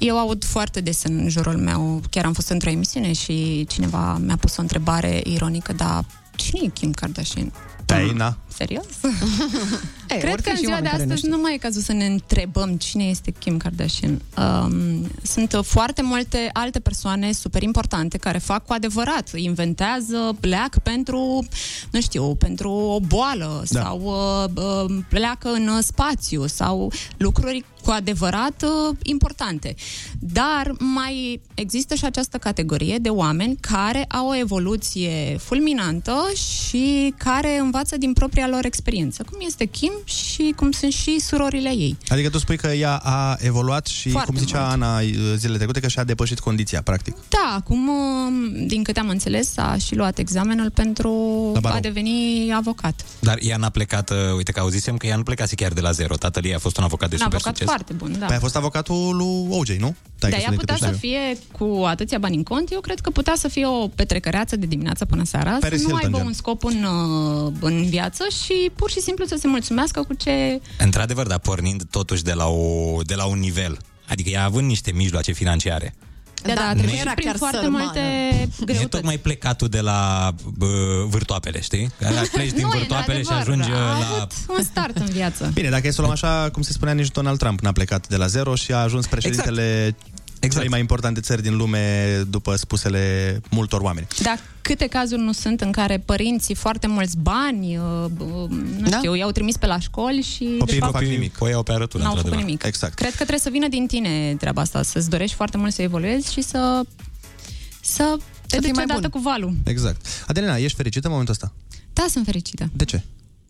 Eu aud foarte des în jurul meu, chiar am fost într-o emisiune și cineva mi-a pus o întrebare ironică, dar cine e Kim Kardashian? Păi, na. Serios? <laughs> Ei, Cred ori că fi în și ziua de oameni care nu astăzi știu. nu mai e cazul să ne întrebăm cine este Kim Kardashian. Um, sunt uh, foarte multe alte persoane super importante care fac cu adevărat, inventează, pleacă pentru, nu știu, pentru o boală Da. sau uh, uh, pleacă în uh, spațiu sau lucruri cu adevărat uh, importante. Dar mai există și această categorie de oameni care au o evoluție fulminantă și care învață din propria lor experiență, cum este Kim și cum sunt și surorile ei. Adică tu spui că ea a evoluat și, Foarte cum zicea mult. Ana uh, zilele trecute, că și-a depășit condiția, practic. Da, acum, uh, din câte am înțeles, a și luat examenul pentru La barou. a deveni avocat. Dar ea n-a plecat, uh, uite că auzisem că ea nu plecase chiar de la zero. Tatăl ei a fost un avocat de Un super avocat succes. foarte bun, da. Păi a fost avocatul lui OJ, nu? Dar că ea din putea câte să știu. fie cu atâția bani în cont, eu cred că putea să fie o petrecăreață de dimineața până seara, Paris să nu Hilton, aibă gen. un scop în, uh, în viață și pur și simplu să se mulțumească cu ce... Într-adevăr, dar pornind totuși de la, o, de la un nivel. Adică ea având niște mijloace financiare. Da, da, a nu trecut era și prin chiar foarte sărmană. multe Nu e greutăți. tocmai plecatul de la bă, vârtoapele, știi? Că <laughs> Pleci din Nu, e vârtoapele și într-adevăr, ajungi a la... avut un start în viață. Bine, dacă e să o luăm așa, cum se spunea, nici Donald Trump n-a plecat de la zero și a ajuns președintele exact. Celei mai importante țări din lume după spusele multor oameni. Dar câte cazuri nu sunt în care părinții foarte mulți bani, uh, uh, nu Da. știu, i-au trimis pe la școli și de Copiii nu fapt, fac nimic. O iau pe arătură, N-au făcut într-adevăr. nimic. Exact. Cred că trebuie să vină din tine treaba asta, să-ți dorești foarte mult să evoluezi și să să te fii duci mai odată bun. cu valul. Exact. Adelina, ești fericită în momentul ăsta? Da, sunt fericită. De ce?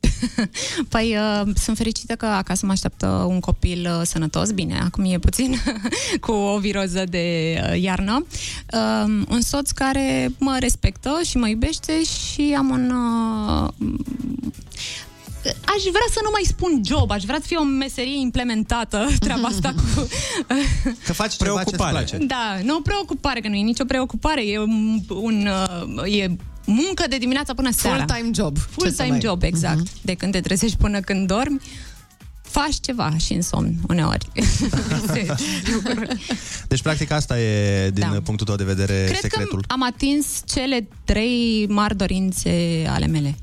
<laughs> Păi uh, sunt fericită că acasă mă așteaptă un copil uh, sănătos, bine, acum e puțin <laughs> cu o viroză de uh, iarnă, uh, un soț care mă respectă și mă iubește și am un... Uh, Aș vrea să nu mai spun job, aș vrea să fie o meserie implementată, <laughs> treaba asta cu... Că faci ceva ce-ți place. Da, nu o preocupare, că nu e nicio preocupare, e un, un uh, e muncă de dimineața până seara. Full-time job. Ce să Full-time mai- job, exact. De când te trezești până când dormi, faci ceva și în somn, uneori. <laughs> Deci, practic, asta e, din Da. punctul tău de vedere, Cred secretul. că am atins cele trei mari dorințe ale mele.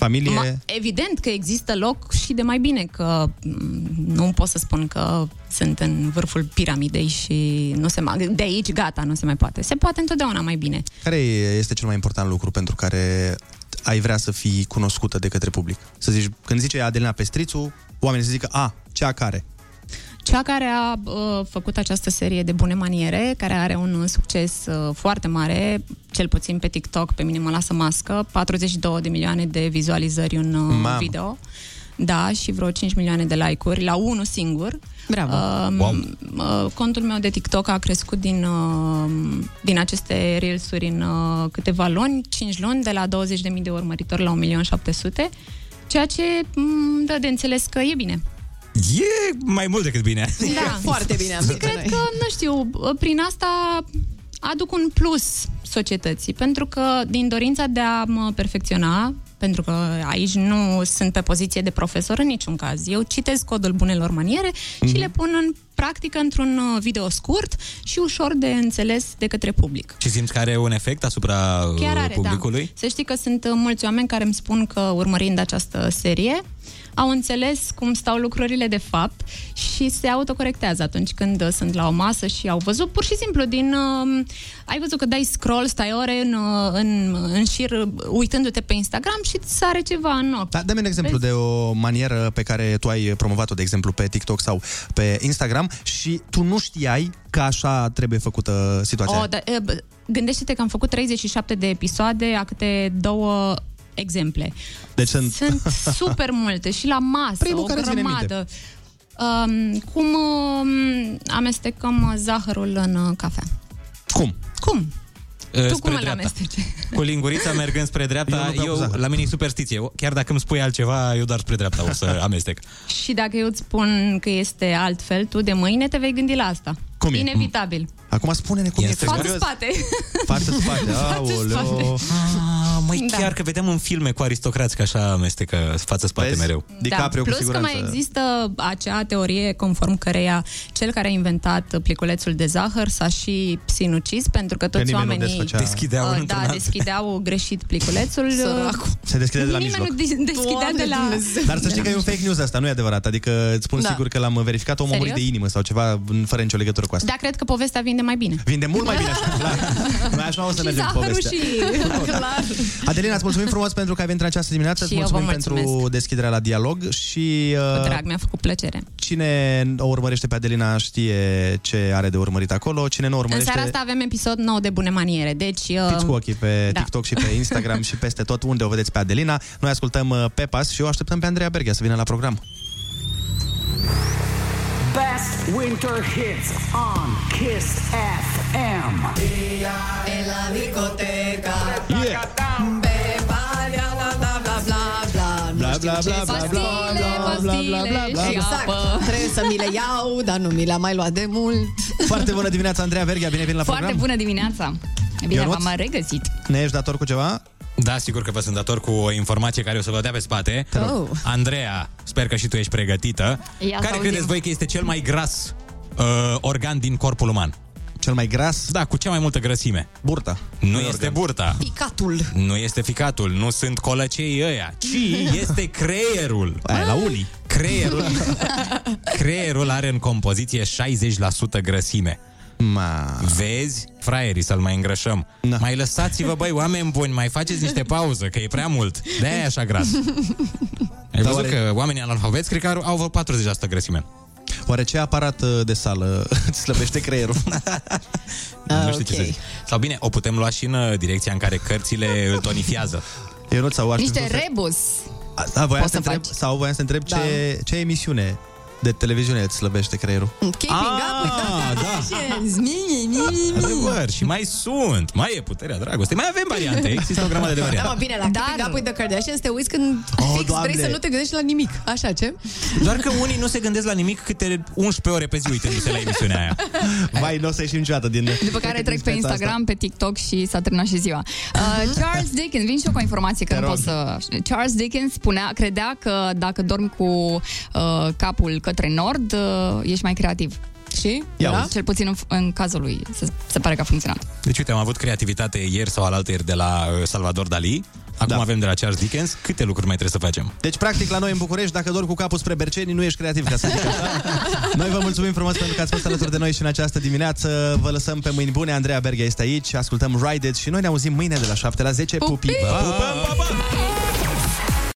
Familie... Ma, evident că există loc și de mai bine, că mm, nu pot să spun că sunt în vârful piramidei și nu se mai, de aici gata, nu se mai poate. Se poate întotdeauna mai bine. Care este cel mai important lucru pentru care ai vrea să fii cunoscută de către public? Să zici, când zice Adelina Pestrițu, oamenii să zică, a, cea care. Cea care a uh, făcut această serie de bune maniere, care are un succes uh, foarte mare, cel puțin pe TikTok, pe mine mă lasă mască, 42 de milioane de vizualizări un uh, Mamă. video. Da, și vreo 5 milioane de like-uri la unul singur. Bravo. Uh, Wow. uh, contul meu de TikTok a crescut din, uh, din aceste reelsuri în uh, câteva luni, 5 luni, de la 20.000 de urmăritori la 1.700.000, ceea ce mm, dă de înțeles că e bine. E mai mult decât bine. Da, <laughs> foarte bine am Și zis cred noi. că, nu știu, prin asta aduc un plus societății, pentru că din dorința de a mă perfecționa, pentru că aici nu sunt pe poziție de profesor în niciun caz. Eu citesc codul bunelor maniere și le pun în practică într-un uh, video scurt și ușor de înțeles de către public. Și simți că are un efect asupra uh, Chiar are, publicului? da. Să știi că sunt uh, mulți oameni care îmi spun că urmărind această serie au înțeles cum stau lucrurile de fapt și se autocorectează atunci când uh, sunt la o masă și au văzut pur și simplu din... Uh, ai văzut că dai scroll, stai ore în, uh, în, în șir uh, uitându-te pe Instagram și îți sare ceva în ochi. Da, dă-mi un exemplu Vezi? de o manieră pe care tu ai promovat-o, de exemplu, pe TikTok sau pe Instagram și tu nu știai că așa trebuie făcută situația. O, da, e, bă, gândește-te că am făcut 37 de episoade, a câte două exemple. Deci sunt... Sunt super multe și la masă, Primul o care îți vine în grămadă. Um, cum um, amestecăm zahărul în uh, cafea? Cum? Cum? Uh, tu spre cum îl dreapta. amesteci? <laughs> Cu lingurița mergând spre Eu dreapta, nu beau eu, cu zahăr. la mine e superstiție. Chiar dacă îmi spui altceva, eu doar spre dreapta o să <laughs> amestec. Și dacă eu îți spun că este altfel, tu de mâine te vei gândi la asta. Cum e? Inevitabil. Acum spune-ne cum Este e. Față serios. spate. Față spate. <laughs> Aoleo. Ah, măi, Da. chiar că vedeam în filme cu aristocrați că așa amestecă față-spate Vezi? mereu. da. Plus că mai există acea teorie conform căreia cel care a inventat pliculețul de zahăr s-a și sinucis pentru că toți nimeni nu oamenii desfăcea- Deschideau uh, într-un da, alt. deschideau greșit pliculețul. Săracul. <laughs> Se deschide de la Nimeni mijloc. nu dis- deschidea Doamne de la... Dumnezeu. Dar să știi că e un fake news asta, nu e adevărat. Adică îți spun Da. sigur că l-am verificat, omul a murit de Serios? inimă sau ceva fără nicio legătură cu asta. Da, cred că povestea vinde mai bine. Vinde mult mai bine așa, <laughs> clar. Noi așa o să și mergem cu zahărul povestea. și... <laughs> Clar. Adelina, îți mulțumim frumos pentru că ai venit în această dimineață. Și Îți eu vă mulțumim pentru mulțumesc. deschiderea la dialog și Cu uh, drag, mi-a făcut plăcere. cine o urmărește pe Adelina știe ce are de urmărit acolo. Cine nu În urmărește, seara asta avem episod nou de bune maniere, deci... uh, fiți cu ochii pe da. TikTok și pe <laughs> Instagram și peste tot unde o vedeți pe Adelina. Noi ascultăm uh, Pepas și o așteptăm pe Andreea Berghia să vină la program. Best winter hits on Kiss FM. En la discoteca. Yeah. Bla, bla, bla. Bla, bla, bla, bla, bla, bla, bla, bla, bla, bla. Exact. Trebuie să mi le iau, dar nu mi le-am mai luat de mult. Foarte bună dimineața, Andreea Berghia, bine venit la Foarte program. bună dimineața! Bine, Ionuț? v-am regăsit. Ne ești dator cu ceva? Da, sigur că vă sunt dator cu o informație care o să vă dea pe spate. Te rog. Oh. Andreea, sper că și tu ești pregătită. Ia să care auzim. credeți voi că este cel mai gras uh, organ din corpul uman? Cel mai gras? Da, cu cea mai multă grăsime. Burta. Nu este burta. Picatul. Nu este ficatul, nu sunt colăcei ăia, ci <laughs> este creierul. Aia, la unii. Creierul, <laughs> creierul are în compoziție 60% grăsime. Ma... Vezi? Fraierii să-l mai îngrășăm. Da. Mai lăsați-vă, băi, oameni buni, mai faceți niște pauză, că e prea mult. de e așa gras. <laughs> Ai Da, văzut oare- că oamenii analfabeți cred că au, au vreo 40% grăsime. Oare ce aparat uh, de sală <laughs> îți slăbește creierul? <laughs> nu știu ce să zic. Sau bine, o putem lua și în uh, direcția în care cărțile îl tonifiază. Eu nu sau Niște rebus. Da, voiam Poți să să întreb, faci. sau voiam să întreb Da. ce, ce emisiune de televiziune îți slăbește creierul? Keeping up with the Kardashians. Mi, mi, mi, mi, mi. Adevăr, și mai sunt. Mai e puterea dragostei. Mai avem variante. Există o grămadă de Da, mă, variante. bine, la Keeping Up with the Kardashians te uiți când Oh, fix Doamne. vrei să nu te gândești la nimic. Așa, ce? Doar că unii nu se gândesc la nimic câte 11 ore pe zi uitându-se la emisiunea aia. Vai, nu o să ieșim niciodată din... După care din trec pe speța Instagram, pe TikTok și s-a terminat și ziua. Uh, Charles Dickens, vin și eu cu o informație că Te nu rog. pot să... Charles Dickens spunea, credea că dacă dormi cu uh, capul către nord, uh, ești mai creativ. Și? Ia Da? uzi. Cel puțin în, în cazul lui se, se pare că a funcționat. Deci, uite, am avut creativitate ieri sau alaltă ieri de la uh, Salvador Dali. Acum Da. avem de la Charles Dickens câte lucruri mai trebuie să facem. Deci, practic, la noi în București, dacă dormi cu capul spre Berceni, nu ești creativ, ca să zic așa. <laughs> Noi vă mulțumim frumos pentru că ați fost alături de noi și în această dimineață. Vă lăsăm pe mâini bune. Andreea Berghia este aici, ascultăm Ride It și noi ne auzim mâine de la 7 la 10. Pupi! Pupi! Pa! Pa, pa, pa!